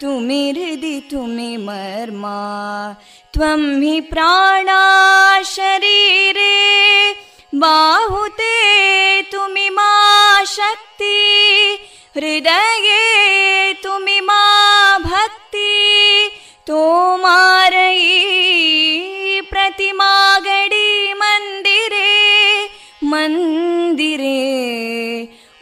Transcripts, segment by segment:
तुमि हृदि तुमि मर्मा त्वं हि प्राणा शरीरे बाहुते तुमि मा शक्ति हृदये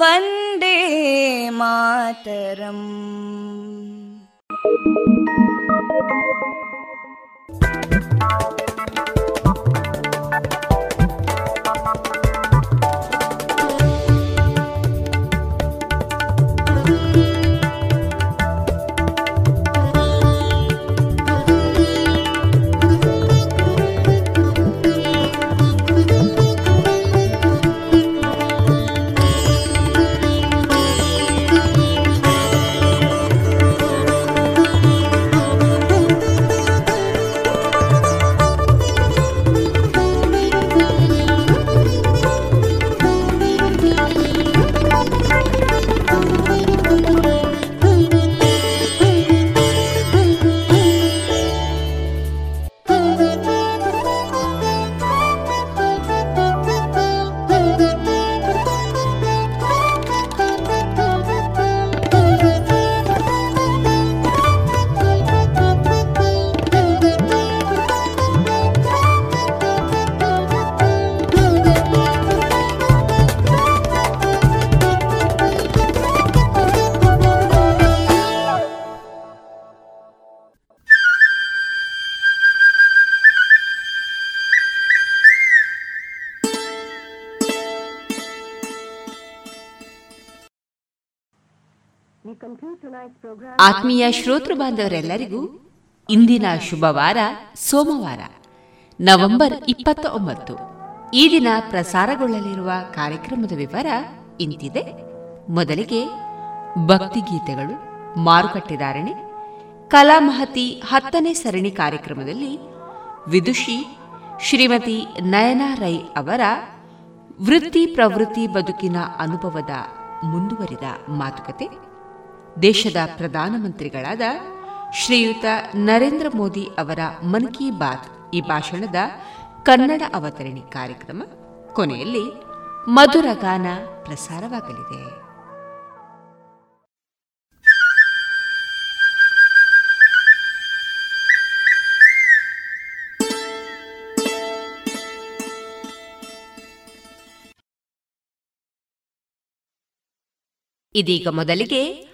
ವಂದೇ ಮಾತರಂ. ಆತ್ಮೀಯ ಶ್ರೋತೃ ಬಾಂಧವರೆಲ್ಲರಿಗೂ ಇಂದಿನ ಶುಭವಾರ, ಸೋಮವಾರ, ನವೆಂಬರ್ ಇಪ್ಪತ್ತ ಒಂಬತ್ತು ಈ ದಿನ ಪ್ರಸಾರಗೊಳ್ಳಲಿರುವ ಕಾರ್ಯಕ್ರಮದ ವಿವರ ಇಂತಿದೆ. ಮೊದಲಿಗೆ ಭಕ್ತಿಗೀತೆಗಳು ಮಾರುಕಟ್ಟೆದಾರಣೆ ಕಲಾಮಹತಿ ಹತ್ತನೇ ಸರಣಿ ಕಾರ್ಯಕ್ರಮದಲ್ಲಿ ವಿದುಷಿ ಶ್ರೀಮತಿ ನಯನಾ ರೈ ಅವರ ವೃತ್ತಿ ಪ್ರವೃತ್ತಿ ಬದುಕಿನ ಅನುಭವದ ಮುಂದುವರಿದ ಮಾತುಕತೆ. ದೇಶದ ಪ್ರಧಾನಮಂತ್ರಿಗಳಾದ ಶ್ರೀಯುತ ನರೇಂದ್ರ ಮೋದಿ ಅವರ ಮನ್ ಕಿ ಬಾತ್ ಈ ಭಾಷಣದ ಕನ್ನಡ ಅವತರಣಿ ಕಾರ್ಯಕ್ರಮ. ಕೊನೆಯಲ್ಲಿ ಮಧುರ ಗಾನ ಪ್ರಸಾರವಾಗಲಿದೆ. ಇದೀಗ ಮೊದಲಿಗೆ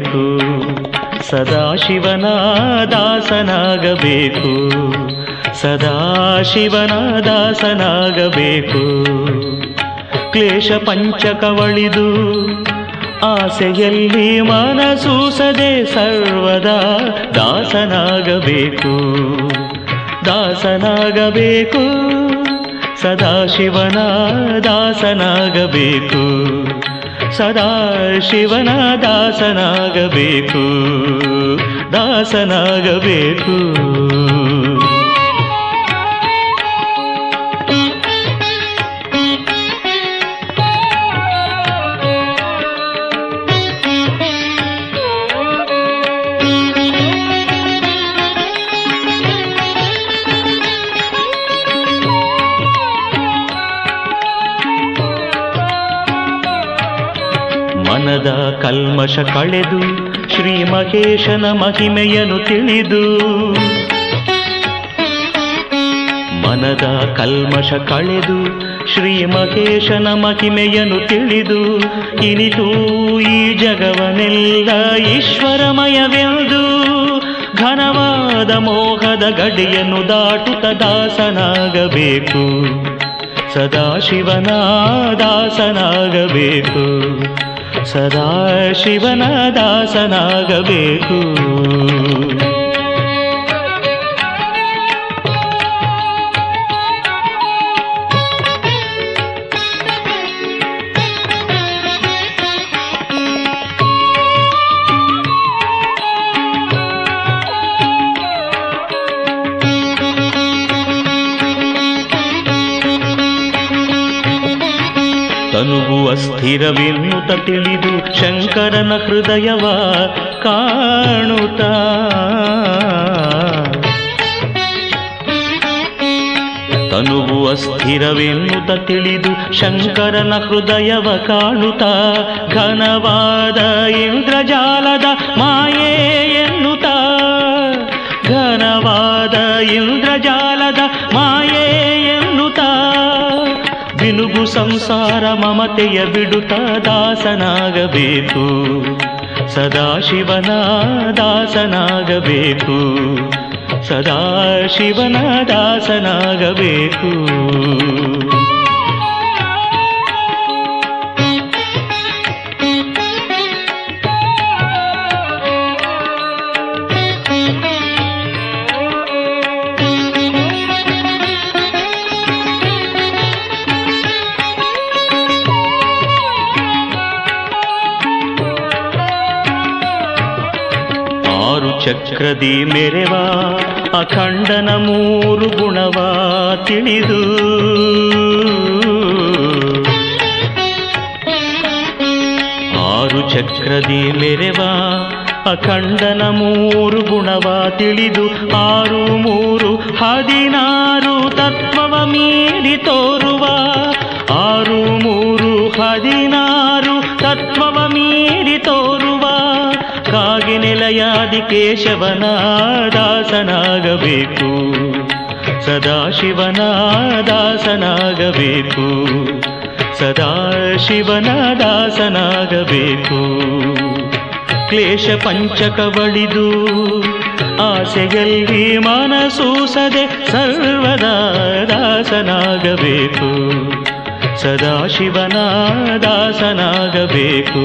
ದಾಸನಾಗಬೇಕು ಸದಾಶಿವನ ದಾಸನಾಗಬೇಕು ಸದಾಶಿವನ ದಾಸನಾಗಬೇಕು ಕ್ಲೇಶ ಪಂಚಕವಳಿದು ಆಸೆಯಲ್ಲಿ ಮನಸೂಸದೆ ಸರ್ವದಾ ದಾಸನಾಗಬೇಕು. ದಾಸನಾಗಬೇಕು. ಸದಾಶಿವನ ದಾಸನಾಗಬೇಕು ಸದಾ ಶಿವನ ದಾಸನಾಗಬೇಕು ದಾಸನಾಗಬೇಕು. ಕಲ್ಮಶ ಕಳೆದು ಶ್ರೀ ಮಹೇಶನ ಮಹಿಮೆಯನ್ನು ತಿಳಿದು ಮನದ ಕಲ್ಮಶ ಕಳೆದು ಶ್ರೀ ಮಹೇಶನ ಮಹಿಮೆಯನ್ನು ತಿಳಿದು ಇನಿತು ಈ ಜಗವನೆಲ್ಲ ಈಶ್ವರಮಯವೆಂದು ಘನವಾದ ಮೋಹದ ಗಡಿಯನ್ನು ದಾಟುತ್ತ ದಾಸನಾಗಬೇಕು. ಸದಾಶಿವನ ದಾಸನಾಗಬೇಕು. ಸದಾ ಶಿವನ ದಾಸನಾಗಬೇಕು. ಅಸ್ಥಿರವೆನ್ನುತ ತಿಳಿದು ಶಂಕರನ ಹೃದಯವ ಕಾಣುತ್ತ. ತನುವು ಅಸ್ಥಿರವೆನ್ನುತ ತಿಳಿದು ಶಂಕರನ ಹೃದಯವ ಕಾಣುತ್ತ. ಘನವಾದ ಇಂದ್ರಜಾಲದ ಮಾಯೆ ಎನ್ನುತ್ತ. ಘನವಾದ ಇಂದ್ರಜಾಲದ ಮಾಯೆ ಸಂಸಾರ ಮಮತೆಯ ಬಿಡುತ್ತ ದಾಸನಾಗಬೇಕು. ಸದಾಶಿವನ ದಾಸನಾಗಬೇಕು. ಸದಾಶಿವನ ದಾಸನಾಗಬೇಕು. ಚಕ್ರದಿ ಮೆರೆವ ಅಖಂಡನ ಮೂರು ಗುಣವ ತಿಳಿದು. ಆರು ಚಕ್ರದಿ ಮೆರೆವ ಅಖಂಡನ ಮೂರು ಗುಣವ ತಿಳಿದು. ಆರು, ಮೂರು, ಹದಿನಾರು ತತ್ವವ ಮೀರಿ ತೋರುವ. ಆರು, ಮೂರು, ಹದಿನಾರು ತತ್ವವ ಮೀರಿ ತೋರುವ. ಕಾಗಿ ನೆಲೆಯಾದಿ ಕೇಶವನ ದಾಸನಾಗಬೇಕು ಸದಾಶಿವನ ದಾಸನಾಗಬೇಕು ಸದಾಶಿವನ ದಾಸನಾಗಬೇಕು ಕ್ಲೇಶ ಪಂಚಕವಳಿದು ಆಸೆಯಲ್ಲಿ ಮನಸೂಸದೆ ಸರ್ವದಾ ದಾಸನಾಗಬೇಕು. ಸದಾಶಿವನ ದಾಸನಾಗಬೇಕು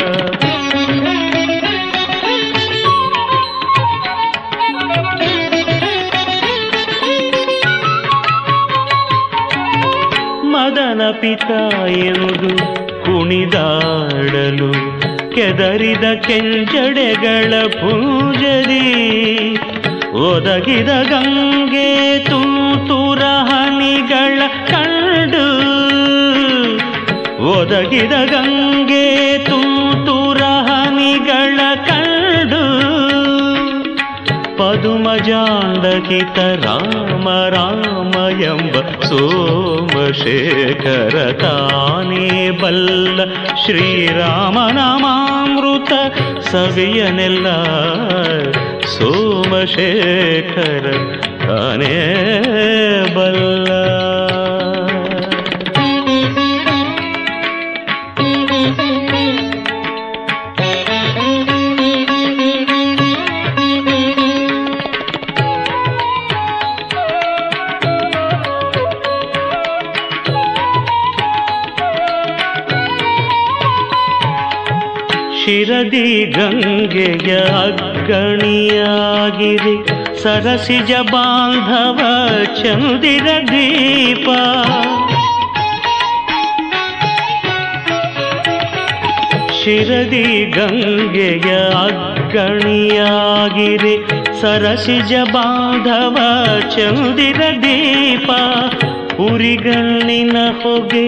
ಮದನ ಪಿತ ಎಂದು ಕುಣಿದಾಡಲು ಕೆದರಿದ ಕೆಂಜಡೆಗಳ ಪೂಜರಿ. ಒದಗಿದ ಗಂಗೆ ತೂತುರ ಹನಿಗಳ ಕಂಡು. ಒದಗಿದ ಗಂಗೆ ತೂತುರ जालकित राम रामयम्ब सोम बल्ल श्रीरामनामामृत सवियनि सोमशेखर सोम तने बल्ल। ಶಿರದಿ ಗಂಗೆಯ ಅಗ್ಗಣಿಯಾಗಿರಿ ಸರಸಿಜ ಬಾಂಧವ ಚಂದಿರ ದೀಪ. ಶಿರದಿ ಗಂಗೆಯ ಅಗ್ಗಣಿಯಾಗಿರಿ ಸರಸಿಜ ಬಾಂಧವ ಚಂದಿರ ದೀಪ. ಉರಿಗಣ್ಣಿನ ಹೊಗೆ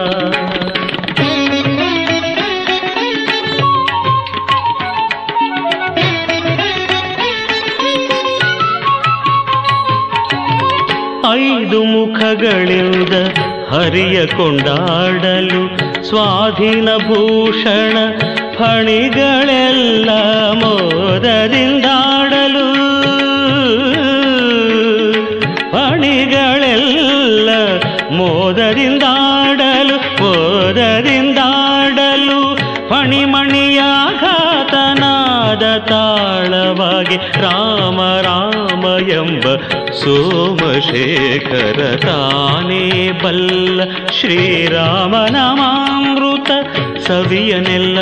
ಮುಖಗಳಿಂದ ಹರಿಯ ಕೊಂಡಾಡಲು ಸ್ವಾಧೀನ ಭೂಷಣ ಫಣಿಗಳೆಲ್ಲ ಮೋದದಿಂದಾಡಲು ಫಣಿಗಳೆಲ್ಲ ಮೋದರಿಂದಾಡಲು ಮೋದರಿಂದಾಡಲು ಫಣಿಮಣಿಯಾಘಾತನಾದ ತಾಳವಾಗಿ ರಾಮ ರಾಮ यम्ब सोमशेखरताने बल्ल श्रीरामनामामृत सवियनेल्ल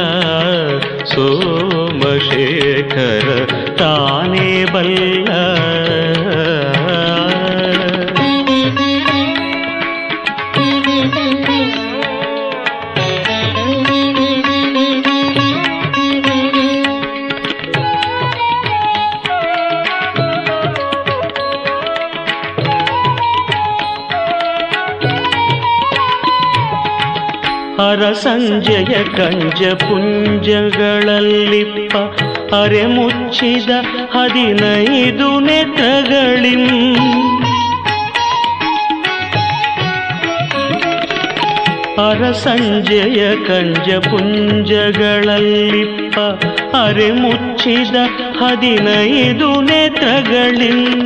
सोमशेखर ताने बल्ल ಹರ ಸಂಜಯ ಕಂಜ ಪುಂಜಗಳಲ್ಲಿಪ್ಪ ಅರೆ ಮುಚ್ಚಿದ ಹದಿನೈದು ನೆತ್ರಗಳಿಂ. ಅರ ಸಂಜಯ ಕಂಜ ಪುಂಜಗಳಲ್ಲಿಪ್ಪ ಅರೆ ಮುಚ್ಚಿದ ಹದಿನೈದು ನೆತ್ರಗಳಿಂ.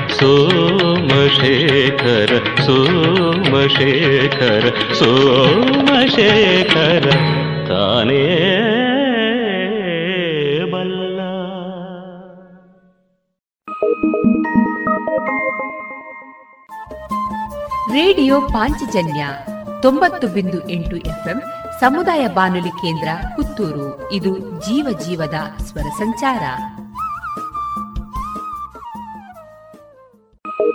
ಸೋಮಶೇಖರ ಸೋಮಶೇಖರ ಸೋಮಶೇಖರ, ತಾನೇ ಬಲ್ಲ. ರೇಡಿಯೋ ಪಾಂಚಜನ್ಯ ತೊಂಬತ್ತು ಬಿಂದು ಎಂಟು ಎಫ್ಎಂ, ಸಮುದಾಯ ಬಾನುಲಿ ಕೇಂದ್ರ ಪುತ್ತೂರು. ಇದು ಜೀವ ಜೀವದ ಸ್ವರ ಸಂಚಾರ.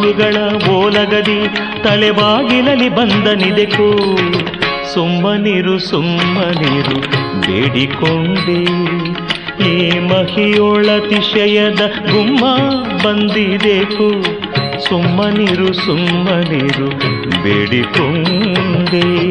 ಮರುಳುಗಳ ಓಲಗದಿ ತಲೆಬಾಗಿಲಲಿ ಬಂದನಿದೆಕು. ಸುಮ್ಮನಿರು ಸುಮ್ಮನಿರು ಬೇಡಿಕೊಂಡೆ. ಈ ಮಹಿಯೊಳತಿಶಯದ ಗುಮ್ಮ ಬಂದಿದೆಕು. ಸುಮ್ಮನಿರು ಸುಮ್ಮನಿರು ಬೇಡಿಕೊಂಡೆ.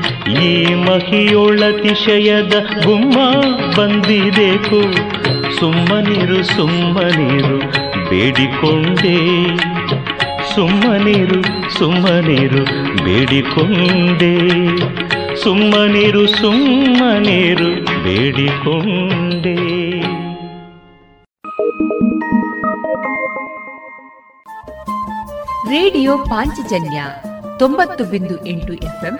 ಈ ಮಹಿಯೊಳತಿಶಯದ ಗುಮ್ಮ ಬಂದಿದೆಕು. ಸುಮ್ಮನಿರು ಸುಮ್ಮನಿರು, ಬೇಡಿಕೊಂಡೆ. ಸುಮ್ಮನಿರು ಸುಮ್ಮನಿರು, ಬೇಡಿಕೊಂಡೆ. ಸುಮ್ಮನಿರು ಸುಮ್ಮನಿರು, ಬೇಡಿಕೊಂಡೆ. ರೇಡಿಯೋ ಪಾಂಚಜನ್ಯ ತೊಂಬತ್ತು ಬಿಂದು ಎಂಟು ಎಫ್ಎಂ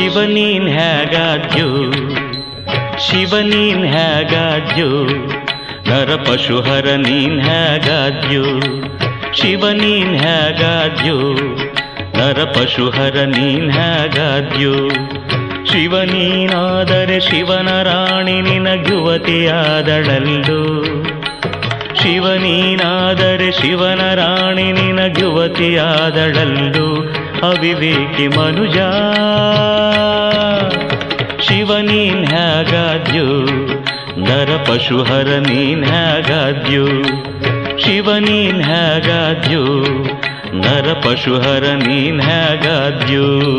ಶಿವನೀನ್ ಹೇಗಾದ್ಯೋ ಶಿವನೀನ್ ಹೇಗಾದ್ಯೋ ನರ ಪಶುಹರ ನೀನ್ ಹೇಗಾದ್ಯೋ ಶಿವನೀನ್ ಹೇಗಾದ್ಯೋ ನರ ಪಶುಹರ ನೀನ್ ಹೇಗಾದ್ಯೋ ಶಿವನೀನಾದರೆ ಶಿವನ ರಾಣಿ ನಿನಗುವತಿಯಾದಳಲ್ಲೋ ಶಿವನೀನಾದರೆ ಶಿವನ ರಾಣಿ ನಿನಗುವತಿಯಾದಳಲ್ಲೋ ಅವಿವೇಕಿ ಮನುಜ. ಶಿವನೀನ್ ಹೇಗಾದ್ಯೋ? ನರ ಪಶುಹರ ನೀನ್ ಹೇಗಾದ್ಯೋ? ಶಿವನೀನ್ ಹೇಗಾದ್ಯೋ? ನರ ಪಶುಹರ ನೀನ್ ಹೇಗಾದ್ಯೋ?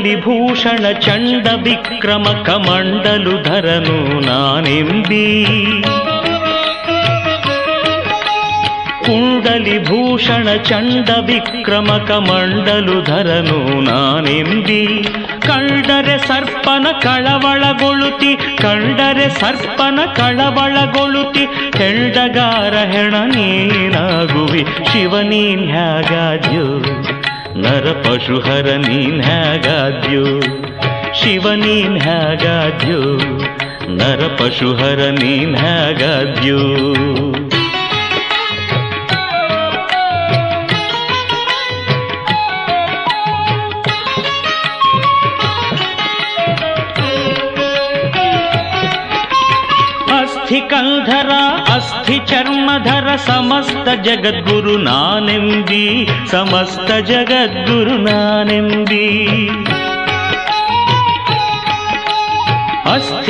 ಕುಂಡಲಿ ಭೂಷಣ ಚಂಡ ವಿಕ್ರಮ ಕಮಂಡಲು ಧರನು ನಾನೆಂಬಿ. ಕುಂಡಲಿ ಭೂಷಣ ಚಂಡ ವಿಕ್ರಮ ಕಮಂಡಲು ಧರನು ನಾನೆಂಬಿ. ಕಂಡರೆ ಸರ್ಪನ ಕಳವಳಗೊಳುತಿ ಕಂಡರೆ ಸರ್ಪನ ಕಳವಳಗೊಳುತಿ ಹೆಂಡಗಾರ ಹೆಣ ನೀನಾಗುವಿ, ಶಿವನೀನ್ ಹ್ಯಾಗಾದ್ಯೋ ನರ ಪಶುಹರ ನೀನ್ ಹೇಗಾದ್ಯೋ? ಶಿವ ನೀನ್ ಹೇಗಾದ್ಯೋ? ನರ ಪಶುಹರ ನೀನ್ ಹೇಗಾದ್ಯೋ? अस्थि अस्थिचर्मधर समस्त जगद्गुरुना समस्त निथि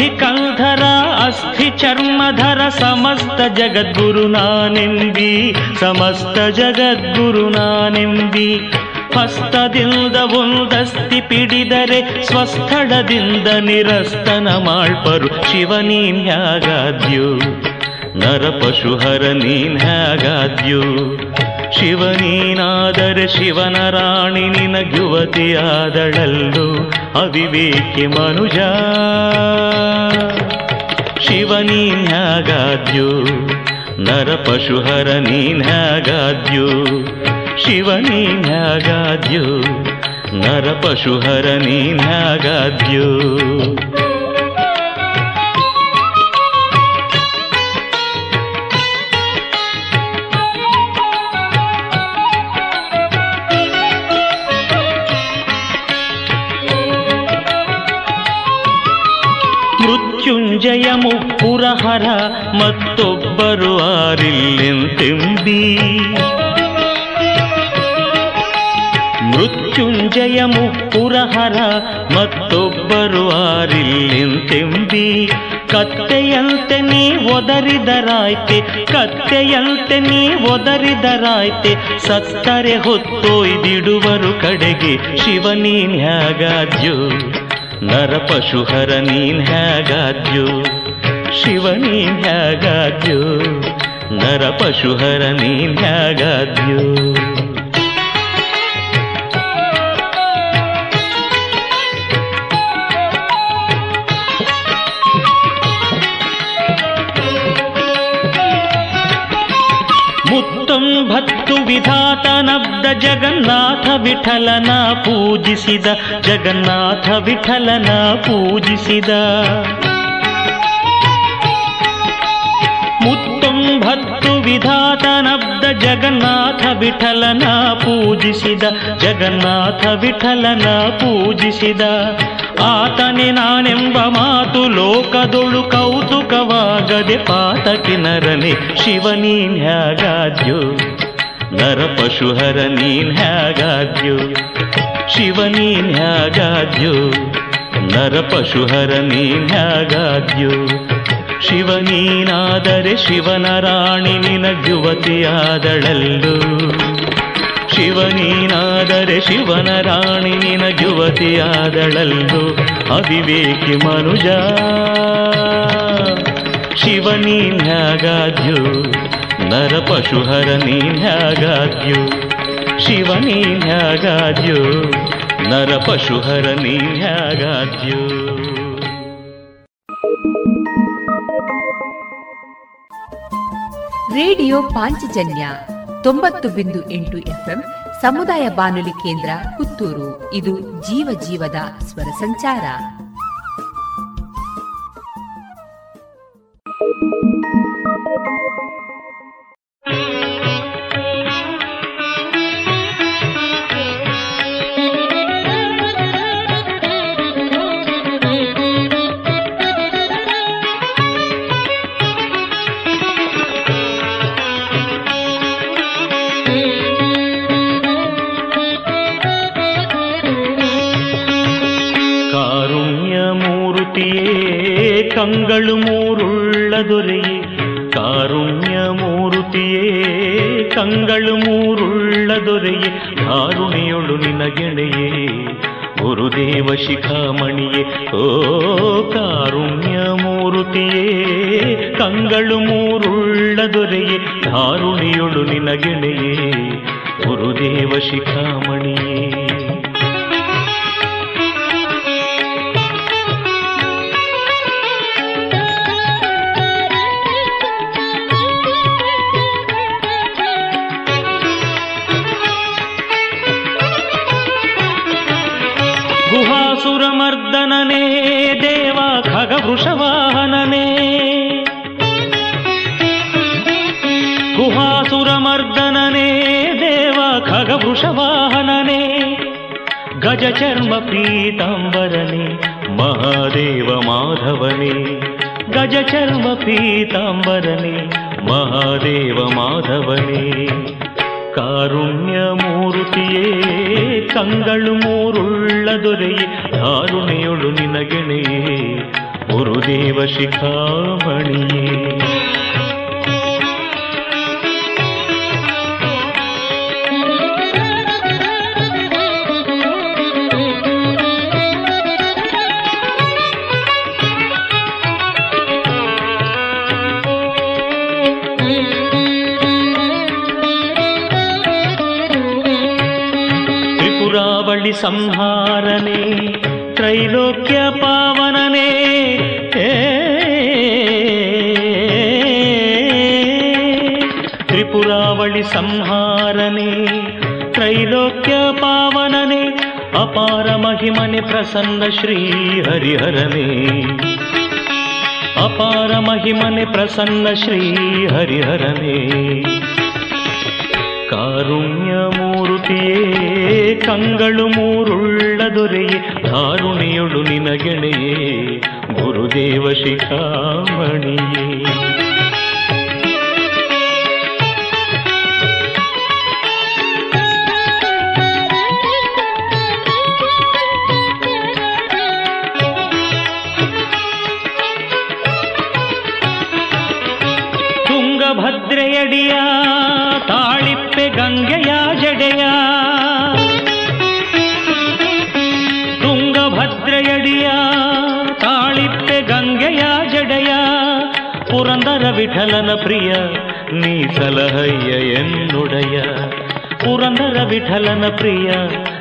कन्धरा अस्थिचर्मधर समस्त जगद्गुरुना समस्त जगद्गुरुना ಹಸ್ತದಿಂದ ಒಂದಸ್ತಿ ಪಿಡಿದರೆ ಸ್ವಸ್ಥಳದಿಂದ ನಿರಸ್ತನ ಮಾಡ್ಪರು ಶಿವ ನೀನ್ ಹ್ಯಾಗಾದ್ಯೋ. ನರ ನೀನ್ ಶಿವನ ರಾಣಿ ನಿನಗುವತಿಯಾದಳಲ್ಲು ಅವಿವೇಕಿ ಮನುಜ. ಶಿವನೀನ್ ಹ್ಯಾಗಾದ್ಯೋ. ನರ ಪಶುಹರ ನೀನ್ ಶಿವನೀನ್ ಹ್ಯಾಗಾದ್ಯೋ ನರ ಪಶುಹರ ನೀನ್ ಹ್ಯಾಗಾದ್ಯೋ ಮೃತ್ಯುಂಜಯ ಮುಪ್ಪುರಹರ ಮತ್ತೊಬ್ಬರು ಆರಿಲ್ಲೆಂತೆಂಬಿ. ಮೃತ್ಯುಂಜಯ ಮುಪ್ಪುರಹರ ಮತ್ತೊಬ್ಬರು ಆರಿಲ್ಲೆಂತೆಂಬಿ ಕತ್ತೆಯಂತೆ ನೀ ಒದರಿದರಾಯ್ತೆ, ಕತ್ತೆಯಂತೆ ನೀ ಒದರಿದರಾಯ್ತೆ. ಸತ್ತರೆ ಹೊತ್ತೊಯ್ದಿಡುವರು ಕಡೆಗೆ ಶಿವನೀನ್ ಹ್ಯಾಗಾದ್ಯೋ ನರ ಪಶುಹರ ನೀನ್ ಹ್ಯಾಗಾದ್ಯೋ ಶಿವನೀನ್ ಹ್ಯಾಗಾದ್ಯೋ ನರ ಪಶುಹರ ನೀನ್ ಹ್ಯಾಗಾದ್ಯೋ ವಿಧಾತನಬ್ದ ಜಗನ್ನಾಥ ವಿಠಲನ ಪೂಜಿಸಿದ, ಜಗನ್ನಾಥ ವಿಠಲನ ಪೂಜಿಸಿದ. ಮುತ್ತೊಂಬತ್ತು ವಿಧಾತನಬ್ದ ಜಗನ್ನಾಥ ವಿಠಲನ ಪೂಜಿಸಿದ, ಜಗನ್ನಾಥ ವಿಠಲನ ಪೂಜಿಸಿದ. ಆತನೆ ನಾನೆಂಬ ಮಾತು ಲೋಕದೊಳು ಕೌತುಕವಾಗದೆ ಪಾತಕಿ ನರನೆ ಶಿವನೀನ್ ಹ್ಯಾಗಾದ್ಯೋ ನರ ಪಶುಹರ ನೀನ್ ಹ್ಯಾಗಾದ್ಯೋ ಶಿವನೀನ್ ಹ್ಯಾಗಾದ್ಯೋ ನರ ಪಶುಹರ ನೀನ್ ಹ್ಯಾಗಾದ್ಯೋ ಶಿವನೀನಾದರೆ ಶಿವನ ರಾಣಿ ನಿನಗುವತಿಯಾದಳಲ್ಲು ಶಿವನೀನಾದರೆ ಶಿವನ ರಾಣಿ ನಿನಗುವತಿಯಾದಳಲ್ಲು ಅವಿವೇಕಿ ಮನುಜ ಶಿವನೀನ್ ಹ್ಯಾಗಾದ್ಯೋ ನರ ಪಶುಹರ ನೀನ್ ಶಿವ ಶಿವನೀನ್ ಹ್ಯಾಗಾದ್ಯೋ ನರ ಪಶುಹರ ನೀನ್ಯಾಗಾದ್ಯೋ? ರೇಡಿಯೋ ಪಾಂಚಜನ್ಯ ತೊಂಬತ್ತು ಬಿಂದು ಎಂಟು ಎಫ್ಎಂ ಸಮುದಾಯ ಬಾನುಲಿ ಕೇಂದ್ರ ಪುತ್ತೂರು. ಇದು ಜೀವ ಜೀವದ ಸ್ವರ ಸಂಚಾರ. ಕಂಗಳು ಕಂಗಳು ಮೂರುಳ್ಳ ದೊರೆಯೇ ಧಾರುಣಿಯೊಳು ನಿನಗೆಳೆಯೇ. ಗುರುದೇವ ಶಿಖಾಮಣಿಯೇ, ಓ ಕಾರುಣ್ಯ ಮೂರುತಿಯೇ. ಕಂಗಳು ಮೂರುಳ್ಳ ದೊರೆಯೇ ಧಾರುಣಿಯೊಳು ನಿನಗೆಳೆಯೇ. ಗುರುದೇವ ಶಿಖಾಮಣಿಯೇ. ಖಗವೃಷವಾಹನನೇ ಗಜಚರ್ಮ ಪೀತಾಂಬರನೇ, ಮಹಾದೇವ ಮಾಧವನೇ. ಗಜಚರ್ಮ ಪೀತಾಂಬರನೇ, ಮಹಾದೇವ ಮಾಧವನೇ. ಕಾರುಣ್ಯ ಮೂರುತಿಯೇ, ಕಂಗಳು ಮೂರುಳ್ಳ ದೊರೆಯೇ ಧಾರುಣೆಯೊಳು ನಿನಗೆಣೆಯೇ ಗುರುದೇವ ಶಿಖಾಮಣಿಯೇ. సంహారనే త్రైలోక్య పావననే. త్రిపురావళి సంహారనే త్రైలోక్య పావననే అపార మహిమని ప్రసన్న శ్రీ హరిహరనే అపార మహిమని ప్రసన్న శ్రీ హరిహరనే కారుణ్యమూర్తియే ಕಂಗಳು ಮೂರುಳ್ಳ ದೊರೆಯೇ ಧಾರುಣಿಯೊಳು ನಿನಗೆಣೆಯೇ ಗುರುದೇವ ಶಿಖಾಮಣಿಯೇ. ಪುರಂದರ ವಿಠಲನ ಪ್ರಿಯ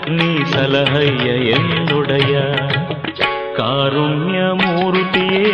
ನೀ ಸಲಹಯ್ಯ ಎನ್ನುಡಯ ಕಾರುಣ್ಯ ಮೂರುತಿಯೇ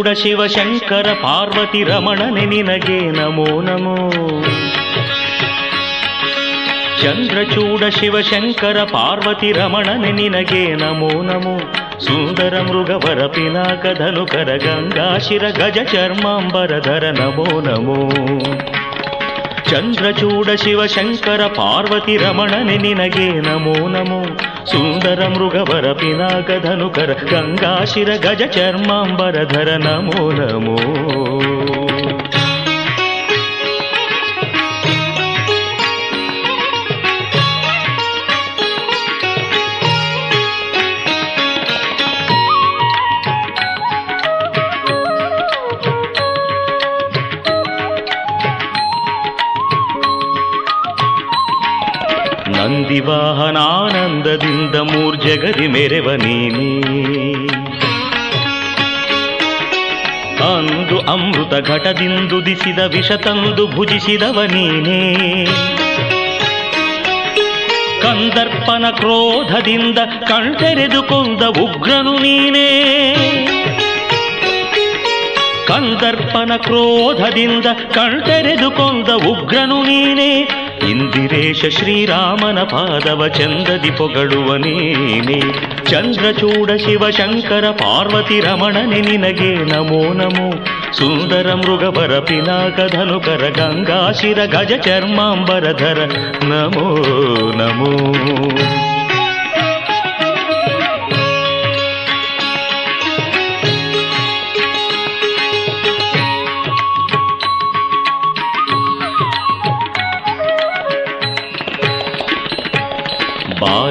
ಚಂದ್ರಚೂಡ ಶಿವಶಂಕರ ಪಾರ್ವತಿ ರಮಣನೆ ನಿನಗೆ ನಮೋ ನಮೋ ಚಂದ್ರಚೂಡ ಶಿವಶಂಕರ ಪಾರ್ವತಿ ರಮಣನೆ ನಿನಗೆ ನಮೋ ನಮೋ ಸುಂದರ ಮೃಗವರ ಪಿನಾಕ ಧನುಕರ ಗಂಗಾಶಿರ ಗಜ ಚರ್ಮಾಂಬರಧರ ನಮೋ ನಮೋ ಚಂದ್ರಚೂಡ ಶಿವಶಂಕರ ಪಾರ್ವತಿ ರಮಣನೆ ನಿನಗೆ ನಮೋ ನಮೋ सुन्दर मृगवर पिनाकधनुकर गङ्गाशिर गज चर्माम्बरधर नमो नमो ಮೂರ್ಜಗರಿ ಮೆರೆವ ನೀನಿ. ಅಂದು ಅಮೃತ ಘಟದಿಂದುದಿಸಿದ ವಿಷ ತಂದು ಭುಜಿಸಿದವ ನೀನೇ. ಕಂದರ್ಪನ ಕ್ರೋಧದಿಂದ ಕಣ್ತೆರೆದುಕೊಂಡ ಉಗ್ರನು ನೀನೇ. ಕಂದರ್ಪನ ಕ್ರೋಧದಿಂದ ಕಣ್ತೆರೆದುಕೊಂಡ ಉಗ್ರನು ನೀನೇ. ಇಂದಿರೇಶ ಶ್ರೀರಾಮನ ಪಾದವ ಚಂದದಿ ಪೊಗಳುವ ನೀನೆ ಚಂದ್ರಚೂಡ ಶಿವಶಂಕರ ಪಾರ್ವತಿ ರಮಣನೆ ನಿನಗೆ ನಮೋ ನಮೋ ಸುಂದರ ಮೃಗವರ ಪಿನಾಕ ಧನುಕರ ಗಂಗಾಶಿರ ಗಜ ಚರ್ಮಾಂಬರಧರ ನಮೋ ನಮೋ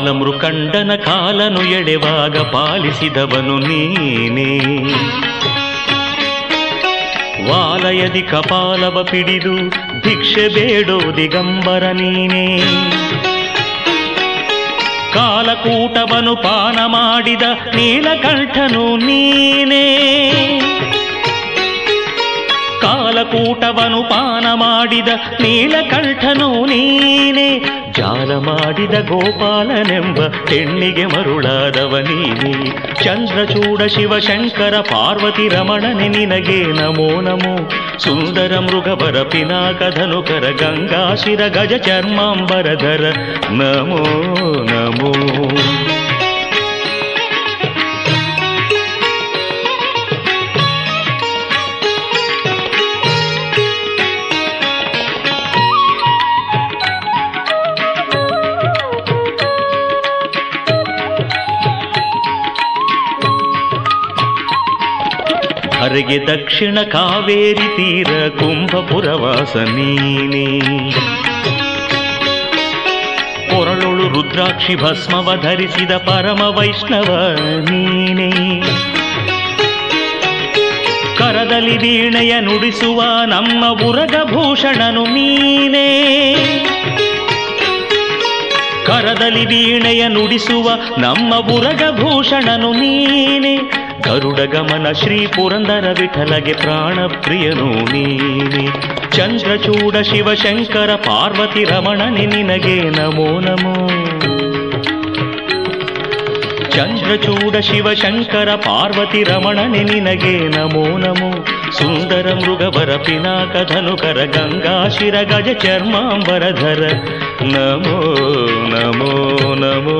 ಬಾಲಮೃಕಂಡನ ಕಾಲನು ಎಡೆವಾಗ ಪಾಲಿಸಿದವನು ನೀನೇ. ವಾಲಯದಿ ಕಪಾಲವ ಪಿಡಿದು ಭಿಕ್ಷೆ ಬೇಡೋ ದಿಗಂಬರ ನೀನೇ. ಕಾಲಕೂಟವನು ಪಾನ ಮಾಡಿದ ನೀಲಕಂಠನು ನೀನೇ. ಕಾಲಕೂಟವನು ಪಾನ ಮಾಡಿದ ನೀಲಕಂಠನು ನೀನೇ. ಜಾಲ ಮಾಡಿದ ಗೋಪಾಲನೆಂಬ ಹೆಣ್ಣಿಗೆ ಮರುಳಾದವ ನೀನೇ ಚಂದ್ರಚೂಡ ಶಿವಶಂಕರ ಪಾರ್ವತಿ ರಮಣನೆ ನಿನಗೆ ನಮೋ ನಮೋ ಸುಂದರ ಮೃಗವರ ಪಿನಾಕ ಧನುಕರ ಗಂಗಾಶಿರ ಗಜ ಚರ್ಮಾಂಬರಧರ ನಮೋ ನಮೋ ಹರಿಗೆ ದಕ್ಷಿಣ ಕಾವೇರಿ ತೀರ ಕುಂಭಪುರವಾಸ ನೀನೇ ಕೊರಳೊಳು ರುದ್ರಾಕ್ಷಿ ಭಸ್ಮವ ಧರಿಸಿದ ಪರಮ ವೈಷ್ಣವ ನೀನೇ. ಕರದಲ್ಲಿ ವೀಣೆಯ ನುಡಿಸುವ ನಮ್ಮ ಉರಗಭೂಷಣನು ನೀನೇ. ಕರದಲ್ಲಿ ವೀಣೆಯ ನುಡಿಸುವ ನಮ್ಮ ಉರಗಭೂಷಣನು ನೀನೆ. ಗರುಡ ಗಮನ ಶ್ರೀ ಪುರಂದರ ವಿಠಲಗೆ ಪ್ರಾಣ ಪ್ರಿಯನು ನೀನೆ ಚಂದ್ರಚೂಡ ಶಿವಶಂಕರ ಪಾರ್ವತಿ ರಮಣನೆ ನಿನಗೆ ನಮೋ ನಮೋ ಚಂದ್ರಚೂಡ ಶಿವಶಂಕರ ಪಾರ್ವತಿ ರಮಣನೆ ನಿನಗೆ ನಮೋ ನಮೋ ಸುಂದರ ಮೃಗವರ ಪಿನಾಕ ಧನುಕರ ಗಂಗಾಶಿರ ಗಜ ಚರ್ಮಾಂಬರಧರ ನಮೋ ನಮೋ ನಮೋ ನಮೋ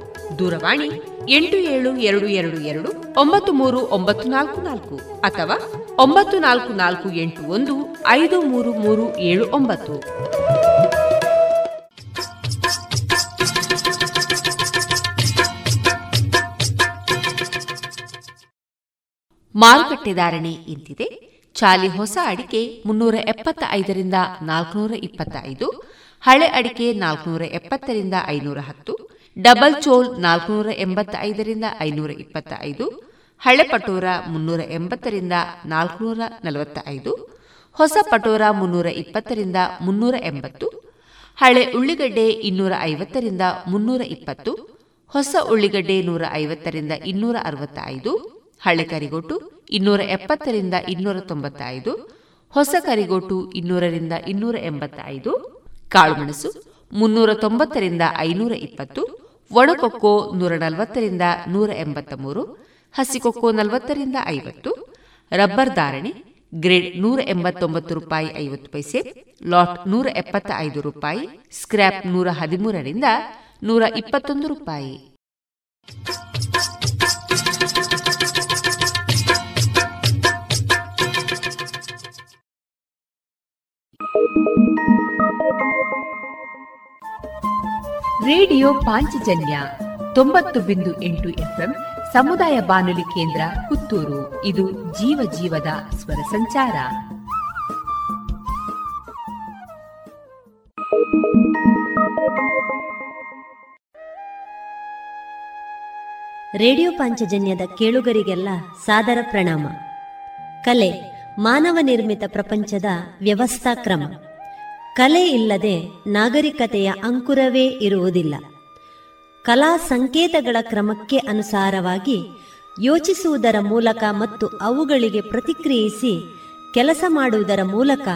ದೂರವಾಣಿ ಎಂಟು ಏಳು ಎರಡು ಎರಡು ಎರಡು ಒಂಬತ್ತು ಮೂರು ಒಂಬತ್ತು ನಾಲ್ಕು ನಾಲ್ಕು ಅಥವಾ ಒಂಬತ್ತು ನಾಲ್ಕು ನಾಲ್ಕು ಎಂಟು ಒಂದು ಐದು ಮೂರು ಮೂರು ಏಳು ಒಂಬತ್ತು. ಮಾರುಕಟ್ಟೆ ಧಾರಣೆ ಇಂತಿದೆ. ಚಾಲಿ ಹೊಸ ಅಡಿಕೆ ಮುನ್ನೂರ ಎಪ್ಪತ್ತ ಐದರಿಂದ ನಾಲ್ಕುನೂರ ಇಪ್ಪತ್ತೈದು, ಹಳೆ ಅಡಿಕೆ ನಾಲ್ಕುನೂರ ಎಪ್ಪತ್ತರಿಂದ ಐನೂರ ಹತ್ತು ಡಬಲ್ ಚೋಲ್ ನಾಲ್ಕುನೂರ ಎಂಬತ್ತ ಐದರಿಂದ ಐನೂರ ಇಪ್ಪತ್ತ ಐದು ಹಳೆ ಪಟೋರ ಮುನ್ನೂರ ಎಂಬತ್ತರಿಂದ ನಾಲ್ಕುನೂರ ನಲವತ್ತ ಐದು ಹೊಸ ಪಟೋರ ಮುನ್ನೂರ ಇಪ್ಪತ್ತರಿಂದ ಮುನ್ನೂರ ಎಂಬತ್ತು, ಹಳೆ ಉಳ್ಳಿಗಡ್ಡೆ ಇನ್ನೂರ ಐವತ್ತರಿಂದ ಮುನ್ನೂರ ಇಪ್ಪತ್ತು, ಹೊಸ ಉಳ್ಳಿಗಡ್ಡೆ ನೂರ ಐವತ್ತರಿಂದ ಇನ್ನೂರ ಅರವತ್ತ ಐದು ಹಳೆ ಕರಿಗೋಟು ಇನ್ನೂರ ಎಪ್ಪತ್ತರಿಂದ ಇನ್ನೂರ ತೊಂಬತ್ತ ಐದು ಹೊಸ ಕರಿಗೋಟು ಇನ್ನೂರರಿಂದ ಇನ್ನೂರ ಎಂಬತ್ತ ಐದು ಕಾಳುಮೆಣಸು ಮುನ್ನೂರ ತೊಂಬತ್ತರಿಂದ ಐನೂರ ಇಪ್ಪತ್ತು ಒಣಕೊಕ್ಕೋ ನೂರ ನಲವತ್ತರಿಂದ ನೂರ ಎಂಬತ್ತ ಮೂರು ಹಸಿಕೊಕ್ಕೋ ನಲವತ್ತರಿಂದ ಐವತ್ತು, ರಬ್ಬರ್ ಧಾರಣೆ ಗ್ರೇಡ್ ನೂರ ಎಂಬತ್ತೊಂಬತ್ತು ರೂಪಾಯಿ ಐವತ್ತು ಪೈಸೆ, ಲಾಟ್ ನೂರ ಎಪ್ಪತ್ತ ಐದು ರೂಪಾಯಿ, ಸ್ಕ್ರ್ಯಾಪ್ ನೂರ ಹದಿಮೂರರಿಂದ ನೂರ ಇಪ್ಪತ್ತೊಂದು ರೂಪಾಯಿ. ರೇಡಿಯೋ ಪಾಂಚಜನ್ಯ ತೊಂಬತ್ತು ಬಿಂದು ಎಂಟು ಎಫ್ಎಂ ಸಮುದಾಯ ಬಾನುಲಿ ಕೇಂದ್ರ ಪುತ್ತೂರು. ಇದು ಜೀವ ಜೀವದ ಸ್ವರ ಸಂಚಾರ. ರೇಡಿಯೋ ಪಾಂಚಜನ್ಯದ ಕೇಳುಗರಿಗೆಲ್ಲ ಸಾದರ ಪ್ರಣಾಮ. ಕಲೆ, ಮಾನವ ನಿರ್ಮಿತ ಪ್ರಪಂಚದ ವ್ಯವಸ್ಥಾ ಕ್ರಮ. ಕಲೆ ಇಲ್ಲದೆ ನಾಗರಿಕತೆಯ ಅಂಕುರವೇ ಇರುವುದಿಲ್ಲ. ಕಲಾ ಸಂಕೇತಗಳ ಕ್ರಮಕ್ಕೆ ಅನುಸಾರವಾಗಿ ಯೋಚಿಸುವುದರ ಮೂಲಕ ಮತ್ತು ಅವುಗಳಿಗೆ ಪ್ರತಿಕ್ರಿಯಿಸಿ ಕೆಲಸ ಮಾಡುವುದರ ಮೂಲಕ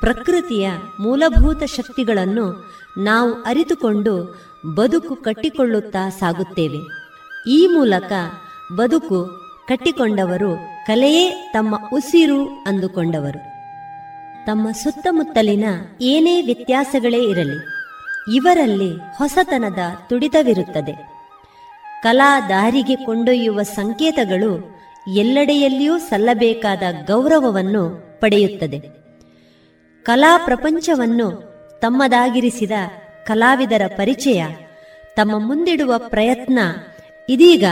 ಪ್ರಕೃತಿಯ ಮೂಲಭೂತ ಶಕ್ತಿಗಳನ್ನು ನಾವು ಅರಿತುಕೊಂಡು ಬದುಕು ಕಟ್ಟಿಕೊಳ್ಳುತ್ತಾ ಸಾಗುತ್ತೇವೆ. ಈ ಮೂಲಕ ಬದುಕು ಕಟ್ಟಿಕೊಂಡವರು ಕಲೆಯೇ ತಮ್ಮ ಉಸಿರು ಅಂದುಕೊಂಡವರು. ತಮ್ಮ ಸುತ್ತಮುತ್ತಲಿನ ಏನೇ ವ್ಯತ್ಯಾಸಗಳೇ ಇರಲಿ, ಇವರಲ್ಲಿ ಹೊಸತನದ ತುಡಿತವಿರುತ್ತದೆ. ಕಲಾ ದಾರಿಗೆ ಕೊಂಡೊಯ್ಯುವ ಸಂಕೇತಗಳು ಎಲ್ಲೆಡೆಯಲ್ಲಿಯೂ ಸಲ್ಲಬೇಕಾದ ಗೌರವವನ್ನು ಪಡೆಯುತ್ತದೆ. ಕಲಾ ಪ್ರಪಂಚವನ್ನು ತಮ್ಮದಾಗಿರಿಸಿದ ಕಲಾವಿದರ ಪರಿಚಯ, ತಮ್ಮ ಮುಂದಿಡುವ ಪ್ರಯತ್ನ ಇದೀಗ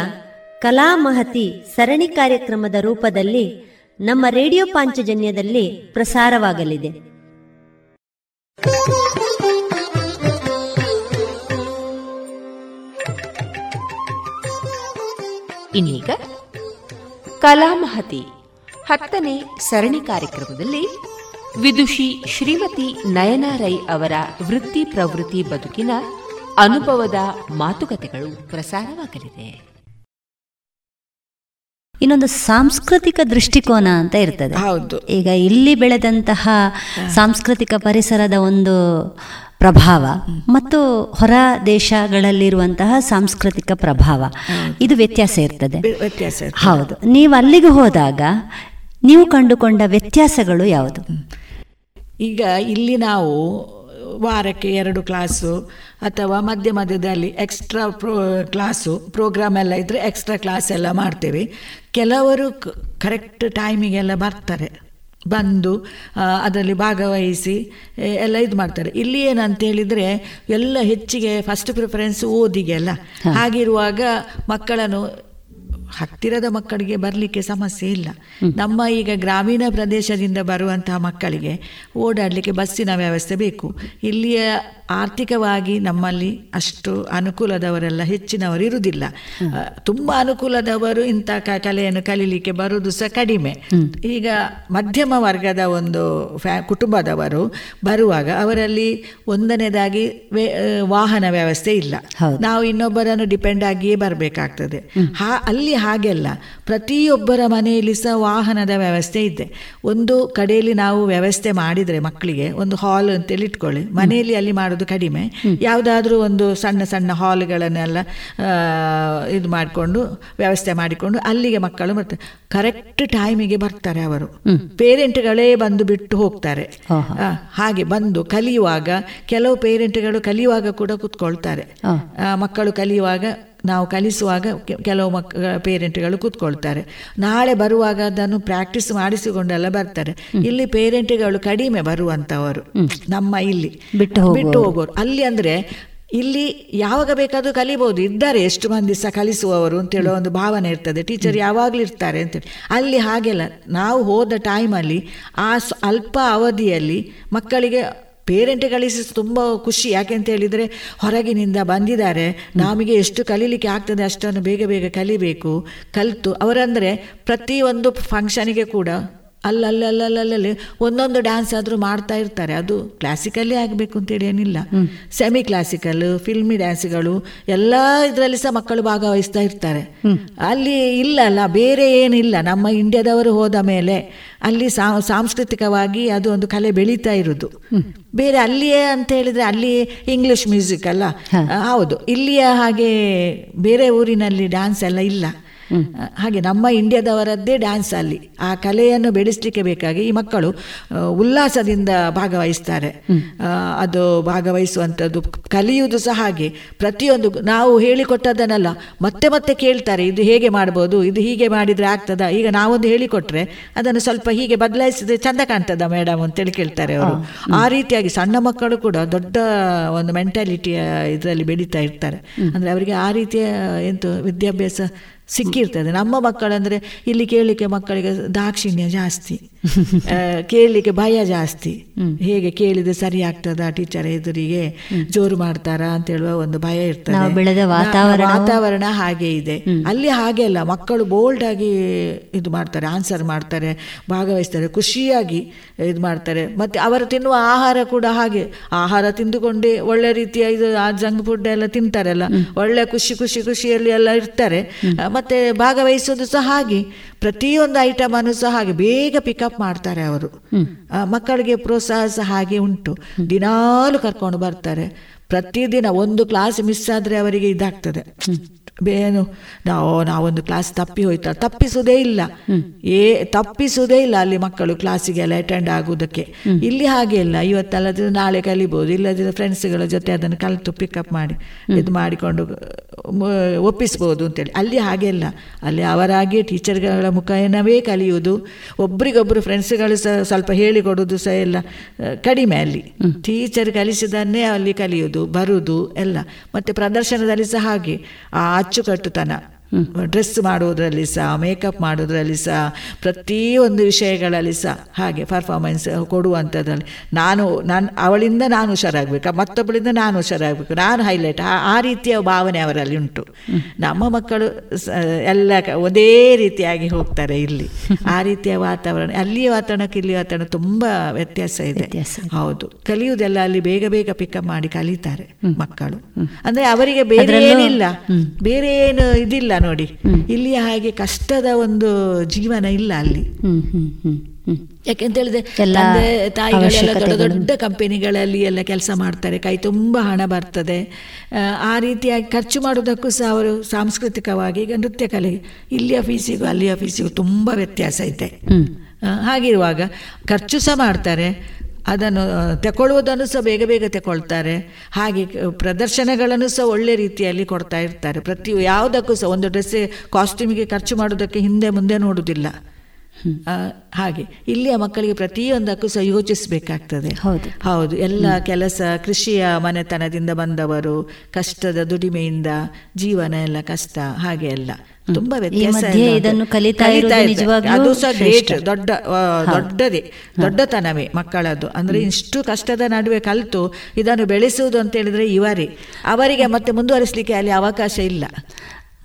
ಕಲಾ ಮಹತಿ ಸರಣಿ ಕಾರ್ಯಕ್ರಮದ ರೂಪದಲ್ಲಿ ನಮ್ಮ ರೇಡಿಯೋ ಪಾಂಚಜನ್ಯದಲ್ಲಿ ಪ್ರಸಾರವಾಗಲಿದೆ. ಇನ್ನೀಗ ಕಲಾಮಹತಿ ಹತ್ತನೇ ಸರಣಿ ಕಾರ್ಯಕ್ರಮದಲ್ಲಿ ವಿದುಷಿ ಶ್ರೀಮತಿ ನಯನಾರೈ ಅವರ ವೃತ್ತಿ ಪ್ರವೃತ್ತಿ ಬದುಕಿನ ಅನುಭವದ ಮಾತುಕತೆಗಳು ಪ್ರಸಾರವಾಗಲಿದೆ. ಇನ್ನೊಂದು ಸಾಂಸ್ಕೃತಿಕ ದೃಷ್ಟಿಕೋನ ಅಂತ ಇರ್ತದೆ. ಹೌದು. ಈಗ ಇಲ್ಲಿ ಬೆಳೆದಂತಹ ಸಾಂಸ್ಕೃತಿಕ ಪರಿಸರದ ಒಂದು ಪ್ರಭಾವ ಮತ್ತು ಹೊರ ದೇಶಗಳಲ್ಲಿರುವಂತಹ ಸಾಂಸ್ಕೃತಿಕ ಪ್ರಭಾವ ಇದು ವ್ಯತ್ಯಾಸ ಇರ್ತದೆ. ವ್ಯತ್ಯಾಸ ಹೌದು. ನೀವು ಅಲ್ಲಿಗೆ ಹೋದಾಗ ನೀವು ಕಂಡುಕೊಂಡ ವ್ಯತ್ಯಾಸಗಳು ಯಾವುದು? ಈಗ ಇಲ್ಲಿ ನಾವು ವಾರಕ್ಕೆ ಎರಡು ಕ್ಲಾಸು ಅಥವಾ ಮಧ್ಯ ಮಧ್ಯದಲ್ಲಿ ಎಕ್ಸ್ಟ್ರಾ ಪ್ರೋ ಕ್ಲಾಸು ಪ್ರೋಗ್ರಾಮ್ ಎಲ್ಲ ಇದ್ದರೆ ಎಕ್ಸ್ಟ್ರಾ ಕ್ಲಾಸ್ ಎಲ್ಲ ಮಾಡ್ತೇವೆ. ಕೆಲವರು ಕರೆಕ್ಟ್ ಟೈಮಿಗೆಲ್ಲ ಬರ್ತಾರೆ. ಬಂದು ಅದರಲ್ಲಿ ಭಾಗವಹಿಸಿ ಎಲ್ಲ ಇದು ಮಾಡ್ತಾರೆ. ಇಲ್ಲಿ ಏನಂತ ಹೇಳಿದರೆ ಎಲ್ಲ ಹೆಚ್ಚಿಗೆ ಫಸ್ಟ್ ಪ್ರಿಫರೆನ್ಸ್ ಓದಿಗೆ ಅಲ್ಲ ಹಾಗಿರುವಾಗ ಮಕ್ಕಳನ್ನು ಹತ್ತಿರದ ಮಕ್ಕಳಿಗೆ ಬರಲಿಕ್ಕೆ ಸಮಸ್ಯೆ ಇಲ್ಲ. ನಮ್ಮ ಈಗ ಗ್ರಾಮೀಣ ಪ್ರದೇಶದಿಂದ ಬರುವಂತಹ ಮಕ್ಕಳಿಗೆ ಓಡಾಡಲಿಕ್ಕೆ ಬಸ್ಸಿನ ವ್ಯವಸ್ಥೆ ಬೇಕು. ಇಲ್ಲಿಯ ಆರ್ಥಿಕವಾಗಿ ನಮ್ಮಲ್ಲಿ ಅಷ್ಟು ಅನುಕೂಲದವರೆಲ್ಲ ಹೆಚ್ಚಿನವರು ಇರುವುದಿಲ್ಲ. ತುಂಬ ಅನುಕೂಲದವರು ಇಂಥ ಕಲೆಯನ್ನು ಕಲೀಲಿಕ್ಕೆ ಬರುವುದು ಸಹ ಕಡಿಮೆ. ಈಗ ಮಧ್ಯಮ ವರ್ಗದ ಒಂದು ಫ್ಯಾ ಕುಟುಂಬದವರು ಬರುವಾಗ ಅವರಲ್ಲಿ ಒಂದನೇದಾಗಿ ವಾಹನ ವ್ಯವಸ್ಥೆ ಇಲ್ಲ. ನಾವು ಇನ್ನೊಬ್ಬರನ್ನು ಡಿಪೆಂಡ್ ಆಗಿಯೇ ಬರಬೇಕಾಗ್ತದೆ. ಹಾ ಅಲ್ಲಿ ಹಾಗೆಲ್ಲ ಪ್ರತಿಯೊಬ್ಬರ ಮನೆಯಲ್ಲಿ ಸಹ ವಾಹನದ ವ್ಯವಸ್ಥೆ ಇದೆ. ಒಂದು ಕಡೆಯಲ್ಲಿ ನಾವು ವ್ಯವಸ್ಥೆ ಮಾಡಿದರೆ ಮಕ್ಕಳಿಗೆ ಒಂದು ಹಾಲ್ ಅಂತೇಳಿ ಇಟ್ಕೊಳ್ಳಿ. ಮನೆಯಲ್ಲಿ ಅಲ್ಲಿ ಮಾಡೋದು ಕಡಿಮೆ. ಯಾವುದಾದ್ರೂ ಒಂದು ಸಣ್ಣ ಸಣ್ಣ ಹಾಲ್ಗಳನ್ನೆಲ್ಲ ಇದು ಮಾಡಿಕೊಂಡು ವ್ಯವಸ್ಥೆ ಮಾಡಿಕೊಂಡು ಅಲ್ಲಿಗೆ ಮಕ್ಕಳು ಬರ್ತಾರೆ ಕರೆಕ್ಟ್ ಟೈಮಿಗೆ ಬರ್ತಾರೆ ಅವರು. ಪೇರೆಂಟ್ಗಳೇ ಬಂದು ಬಿಟ್ಟು ಹೋಗ್ತಾರೆ. ಹಾಗೆ ಬಂದು ಕಲಿಯುವಾಗ ಕೆಲವು ಪೇರೆಂಟ್ಗಳು ಕಲಿಯುವಾಗ ಕೂಡ ಕುತ್ಕೊಳ್ತಾರೆ. ಮಕ್ಕಳು ಕಲಿಯುವಾಗ ನಾವು ಕಲಿಸುವಾಗ ಕೆಲವು ಮಕ್ ಪೇರೆಂಟ್ಗಳು ಕೂತ್ಕೊಳ್ತಾರೆ. ನಾಳೆ ಬರುವಾಗ ಅದನ್ನು ಪ್ರಾಕ್ಟೀಸ್ ಮಾಡಿಸಿಕೊಂಡೆಲ್ಲ ಬರ್ತಾರೆ. ಇಲ್ಲಿ ಪೇರೆಂಟ್ಗಳು ಕಡಿಮೆ ಬರುವಂಥವರು ನಮ್ಮ ಇಲ್ಲಿ. ಬಿಟ್ಟು ಬಿಟ್ಟು ಹೋಗೋರು ಅಲ್ಲಿ ಅಂದರೆ ಇಲ್ಲಿ ಯಾವಾಗ ಬೇಕಾದರೂ ಕಲಿಬೋದು. ಇದ್ದಾರೆ ಎಷ್ಟು ಮಂದಿ ಸಹ ಕಲಿಸುವವರು ಅಂತ ಹೇಳೋ ಒಂದು ಭಾವನೆ ಇರ್ತದೆ. ಟೀಚರ್ ಯಾವಾಗಲೂ ಇರ್ತಾರೆ ಅಂತೇಳಿ ಅಲ್ಲಿ ಹಾಗೆಲ್ಲ ನಾವು ಹೋದ ಟೈಮಲ್ಲಿ ಆ ಅಲ್ಪ ಅವಧಿಯಲ್ಲಿ ಮಕ್ಕಳಿಗೆ ಪೇರೆಂಟ್ಗಳಿಗೆ ತುಂಬ ಖುಷಿ. ಯಾಕೆ ಅಂತ ಹೇಳಿದರೆ, ಹೊರಗಿನಿಂದ ಬಂದಿದ್ದಾರೆ. ನಮಗೆ ಎಷ್ಟು ಕಲೀಲಿಕ್ಕೆ ಆಗ್ತದೆ ಅಷ್ಟನ್ನು ಬೇಗ ಬೇಗ ಕಲಿಬೇಕು. ಕಲಿತು, ಅವರಂದರೆ ಪ್ರತಿಯೊಂದು ಫಂಕ್ಷನಿಗೆ ಕೂಡ ಅಲ್ಲಲ್ಲಲ್ಲಲ್ಲಲ್ಲಿ ಒಂದೊಂದು ಡ್ಯಾನ್ಸ್ ಆದರೂ ಮಾಡ್ತಾ ಇರ್ತಾರೆ. ಅದು ಕ್ಲಾಸಿಕಲ್ಲೇ ಆಗಬೇಕು ಅಂತೇಳಿ ಏನಿಲ್ಲ. ಸೆಮಿ ಕ್ಲಾಸಿಕಲ್ ಫಿಲ್ಮಿ ಡ್ಯಾನ್ಸ್ಗಳು ಎಲ್ಲ ಇದರಲ್ಲಿ ಸಹ ಮಕ್ಕಳು ಭಾಗವಹಿಸ್ತಾ ಇರ್ತಾರೆ. ಅಲ್ಲಿ ಇಲ್ಲ ಅಲ್ಲ ಬೇರೆ ಏನಿಲ್ಲ. ನಮ್ಮ ಇಂಡಿಯಾದವರು ಹೋದ ಮೇಲೆ ಅಲ್ಲಿ ಸಾ- ಸಾಂಸ್ಕೃತಿಕವಾಗಿ ಅದು ಒಂದು ಕಲೆ ಬೆಳೀತಾ ಇರೋದು. ಬೇರೆ ಅಲ್ಲಿಯೇ ಅಂತ ಹೇಳಿದ್ರೆ ಅಲ್ಲಿ ಇಂಗ್ಲಿಷ್ ಮ್ಯೂಸಿಕ್ ಅಲ್ಲ? ಹೌದು. ಇಲ್ಲಿಯ ಹಾಗೆ ಬೇರೆ ಊರಿನಲ್ಲಿ ಡ್ಯಾನ್ಸ್ ಎಲ್ಲ ಇಲ್ಲ. ಹಾಗೆ ನಮ್ಮ ಇಂಡಿಯಾದವರದ್ದೇ ಡ್ಯಾನ್ಸ್ ಅಲ್ಲಿ. ಆ ಕಲೆಯನ್ನು ಬೆಳೆಸಲಿಕ್ಕೆ ಬೇಕಾಗಿ ಈ ಮಕ್ಕಳು ಉಲ್ಲಾಸದಿಂದ ಭಾಗವಹಿಸ್ತಾರೆ. ಅದು ಭಾಗವಹಿಸುವಂಥದ್ದು. ಕಲಿಯುವುದು ಸಹ ಹಾಗೆ. ಪ್ರತಿಯೊಂದು ನಾವು ಹೇಳಿಕೊಟ್ಟದನ್ನೆಲ್ಲ ಮತ್ತೆ ಮತ್ತೆ ಕೇಳ್ತಾರೆ ಇದು ಹೇಗೆ ಮಾಡ್ಬೋದು ಇದು ಹೀಗೆ ಮಾಡಿದರೆ ಆಗ್ತದಾ? ಈಗ ನಾವೊಂದು ಹೇಳಿಕೊಟ್ರೆ ಅದನ್ನು ಸ್ವಲ್ಪ ಹೀಗೆ ಬದಲಾಯಿಸಿದ್ರೆ ಚಂದ ಕಾಣ್ತದ ಮೇಡಮ್ ಅಂತೇಳಿ ಕೇಳ್ತಾರೆ ಅವರು. ಆ ರೀತಿಯಾಗಿ ಸಣ್ಣ ಮಕ್ಕಳು ಕೂಡ ದೊಡ್ಡ ಒಂದು ಮೆಂಟಾಲಿಟಿಯ ಇದರಲ್ಲಿ ಬೆಳೀತಾ ಇರ್ತಾರೆ. ಅಂದರೆ ಅವರಿಗೆ ಆ ರೀತಿಯ ಎಂತು ವಿದ್ಯಾಭ್ಯಾಸ ಸಿಕ್ಕಿರ್ತದೆ. ನಮ್ಮ ಮಕ್ಕಳಂದ್ರೆ ಇಲ್ಲಿ ಕೇಳಲಿಕ್ಕೆ ಮಕ್ಕಳಿಗೆ ದಾಕ್ಷಿಣ್ಯ ಜಾಸ್ತಿ. ಕೇಳಲಿಕ್ಕೆ ಭಯ ಜಾಸ್ತಿ. ಹೇಗೆ ಕೇಳಿದ್ರೆ ಸರಿ ಆಗ್ತದ ಟೀಚರ್ ಎದುರಿಗೆ ಜೋರು ಮಾಡ್ತಾರಾ ಅಂತ ಹೇಳುವ ಒಂದು ಭಯ ಇರ್ತದೆ. ವಾತಾವರಣ. ಹಾಗೆ ಇದೆ. ಅಲ್ಲಿ ಹಾಗೆ ಅಲ್ಲ ಮಕ್ಕಳು ಬೋಲ್ಡ್ ಆಗಿ ಇದು ಮಾಡ್ತಾರೆ ಆನ್ಸರ್ ಮಾಡ್ತಾರೆ ಭಾಗವಹಿಸ್ತಾರೆ ಖುಷಿಯಾಗಿ ಇದು ಮಾಡ್ತಾರೆ. ಮತ್ತೆ ಅವರು ತಿನ್ನುವ ಆಹಾರ ಕೂಡ ಹಾಗೆ. ಆಹಾರ ತಿಂದುಕೊಂಡೇ ಒಳ್ಳೆ ರೀತಿಯ ಇದು ಆ ಜಂಕ್ ಫುಡ್ ಎಲ್ಲ ತಿಂತಾರಲ್ಲ. ಒಳ್ಳೆ ಖುಷಿ ಖುಷಿ ಖುಷಿಯಲ್ಲಿ ಎಲ್ಲ ಇರ್ತಾರೆ. ಮತ್ತೆ ಭಾಗವಹಿಸೋದು ಸಹ ಹಾಗೆ. ಪ್ರತಿಯೊಂದು ಐಟಮ್ ಅನ್ನು ಸಹ ಹಾಗೆ ಬೇಗ ಪಿಕಪ್ ಮಾಡ್ತಾರೆ ಅವರು. ಮಕ್ಕಳಿಗೆ ಪ್ರೋತ್ಸಾಹ ಸಹ ಹಾಗೆ ಉಂಟು. ದಿನಾಲು ಕರ್ಕೊಂಡು ಬರ್ತಾರೆ. ಪ್ರತಿದಿನ ಒಂದು ಕ್ಲಾಸ್ ಮಿಸ್ ಆದರೆ ಅವರಿಗೆ ಇದಾಗ್ತದೆ. ಬೇನು ನಾವು ನಾವೊಂದು ಕ್ಲಾಸ್ ತಪ್ಪಿ ಹೋಯ್ತಾ ತಪ್ಪಿಸುವುದೇ ಇಲ್ಲ. ಏ ತಪ್ಪಿಸುವುದೇ ಇಲ್ಲ ಅಲ್ಲಿ ಮಕ್ಕಳು ಕ್ಲಾಸಿಗೆಲ್ಲ ಅಟೆಂಡ್ ಆಗುವುದಕ್ಕೆ ಇಲ್ಲಿ ಹಾಗೆ ಇಲ್ಲ. ಇವತ್ತಲ್ಲದಿದ್ರೆ ನಾಳೆ ಕಲಿಬಹುದು ಇಲ್ಲದಿದ್ರೆ ಫ್ರೆಂಡ್ಸ್ಗಳ ಜೊತೆ ಅದನ್ನು ಕಲಿತು ಪಿಕಪ್ ಮಾಡಿ ಇದು ಮಾಡಿಕೊಂಡು ಒಪ್ಪಿಸ್ಬೋದು ಅಂತೇಳಿ. ಅಲ್ಲಿ ಹಾಗೆ ಇಲ್ಲ. ಅಲ್ಲಿ ಅವರಾಗಿ ಟೀಚರ್ಗಳ ಮುಖೇನವೇ ಕಲಿಯುವುದು. ಒಬ್ರಿಗೊಬ್ರು ಫ್ರೆಂಡ್ಸ್ಗಳು ಸಹ ಸ್ವಲ್ಪ ಹೇಳಿಕೊಡೋದು ಸಹ ಎಲ್ಲ ಕಡಿಮೆ ಅಲ್ಲಿ. ಟೀಚರ್ ಕಲಿಸಿದನ್ನೇ ಅಲ್ಲಿ ಕಲಿಯುವುದು ಬರುವುದು ಎಲ್ಲ. ಮತ್ತು ಪ್ರದರ್ಶನದಲ್ಲಿ ಸಹ ಹಾಗೆ. ಆ ಅಚ್ಚುಕಟ್ಟುತನ ಡ್ರೆಸ್ ಮಾಡುವುದರಲ್ಲಿ ಸಹ ಮೇಕಪ್ ಮಾಡೋದ್ರಲ್ಲಿ ಸಹ ಪ್ರತಿಯೊಂದು ವಿಷಯಗಳಲ್ಲಿ ಸಹ ಹಾಗೆ ಪರ್ಫಾರ್ಮೆನ್ಸ್ ಕೊಡುವಂಥದ್ರಲ್ಲಿ. ನಾನು ನಾನು ಅವಳಿಂದ ನಾನು ಹುಷಾರಾಗಬೇಕು ಮತ್ತೊಬ್ಬಳಿಂದ ನಾನು ಹುಷಾರಾಗಬೇಕು ನಾನು ಹೈಲೈಟ್ ಆ ರೀತಿಯ ಭಾವನೆ ಅವರಲ್ಲಿ ಉಂಟು. ನಮ್ಮ ಮಕ್ಕಳು ಎಲ್ಲ ಒಂದೇ ರೀತಿಯಾಗಿ ಹೋಗ್ತಾರೆ ಇಲ್ಲಿ. ಆ ರೀತಿಯ ವಾತಾವರಣ ಅಲ್ಲಿಯ ವಾತಾವರಣಕ್ಕೆ ಇಲ್ಲಿ ವಾತಾವರಣ ತುಂಬ ವ್ಯತ್ಯಾಸ ಇದೆ. ಹೌದು. ಕಲಿಯುವುದೆಲ್ಲ ಅಲ್ಲಿ ಬೇಗ ಬೇಗ ಪಿಕಪ್ ಮಾಡಿ ಕಲಿತಾರೆ ಮಕ್ಕಳು. ಅಂದ್ರೆ ಅವರಿಗೆ ಬೇರೆ ಏನಿಲ್ಲ. ಬೇರೆ ಏನು ಇದಿಲ್ಲ. ನೋಡಿ. ಇಲ್ಲಿ ಹಾಗೆ ಕಷ್ಟದ ಒಂದು ಜೀವನ ಇಲ್ಲ ಅಲ್ಲಿ. ಹ್ಮ್ ಹ್ಮ್ ಹ್ಮ್ ಹ್ಮ್ ಯಾಕೆಂತ ಹೇಳಿದ್ರೆ ತಂದೆ ತಾಯಿಗಳೆಲ್ಲ ದೊಡ್ಡ. ದೊಡ್ಡ ಕಂಪೆನಿಗಳಲ್ಲಿ ಎಲ್ಲ ಕೆಲಸ ಮಾಡ್ತಾರೆ. ಕೈ ತುಂಬ ಹಣ ಬರ್ತದೆ. ಆ, ರೀತಿಯಾಗಿ ಖರ್ಚು ಮಾಡೋದಕ್ಕೂ ಸಹ ಅವರು ಸಾಂಸ್ಕೃತಿಕವಾಗಿ ಈಗ ನೃತ್ಯ ಕಲೆ ಇಲ್ಲಿಯ ಫೀಸಿಗೂ ಅಲ್ಲಿಯ ಫೀಸಿಗೂ ತುಂಬ ವ್ಯತ್ಯಾಸ ಇದೆ. ಹಾಗಿರುವಾಗ ಖರ್ಚು ಸಹ ಮಾಡ್ತಾರೆ. ಅದನ್ನು ತಗೊಳ್ಳುವುದನ್ನು ಸಹ ಬೇಗ ಬೇಗ ತಗೊಳ್ತಾರೆ ಹಾಗೆ ಪ್ರದರ್ಶನಗಳನ್ನು ಸಹ ಒಳ್ಳೆ ರೀತಿಯಲ್ಲಿ ಕೊಡ್ತಾ ಇರ್ತಾರೆ. ಪ್ರತಿ ಯಾವುದಕ್ಕೂ ಸಹ ಒಂದು ಡ್ರೆಸ್ ಕಾಸ್ಟ್ಯೂಮಿಗೆ ಖರ್ಚು ಮಾಡೋದಕ್ಕೆ ಹಿಂದೆ ಮುಂದೆ ನೋಡುವುದಿಲ್ಲ. ಹಾಗೆ. ಇಲ್ಲಿಯ ಮಕ್ಕಳಿಗೆ ಪ್ರತಿಯೊಂದಕ್ಕೂ ಸಹ ಯೋಚಿಸಬೇಕಾಗ್ತದೆ. ಹೌದು. ಹೌದು. ಎಲ್ಲ ಕೆಲಸ ಕೃಷಿಯ ಮನೆತನದಿಂದ ಬಂದವರು ಕಷ್ಟದ ದುಡಿಮೆಯಿಂದ ಜೀವನ ಎಲ್ಲ ಕಷ್ಟ ಹಾಗೆ ಎಲ್ಲ ತುಂಬಾ ವ್ಯತ್ಯಾಸ ಇದನ್ನು ಕಲಿತಾ. ಅದು ಸಹ ಗ್ರೇಟ್ ದೊಡ್ಡ ದೊಡ್ಡದೇ ದೊಡ್ಡತನವೇ ಮಕ್ಕಳದ್ದು. ಅಂದ್ರೆ ಇಷ್ಟು ಕಷ್ಟದ ನಡುವೆ ಕಲಿತು ಇದನ್ನು ಬೆಳೆಸುವುದು ಅಂತ ಹೇಳಿದ್ರೆ ಇವರೇ. ಅವರಿಗೆ ಮತ್ತೆ ಮುಂದುವರಿಸಲಿಕ್ಕೆ ಅಲ್ಲಿ ಅವಕಾಶ ಇಲ್ಲ.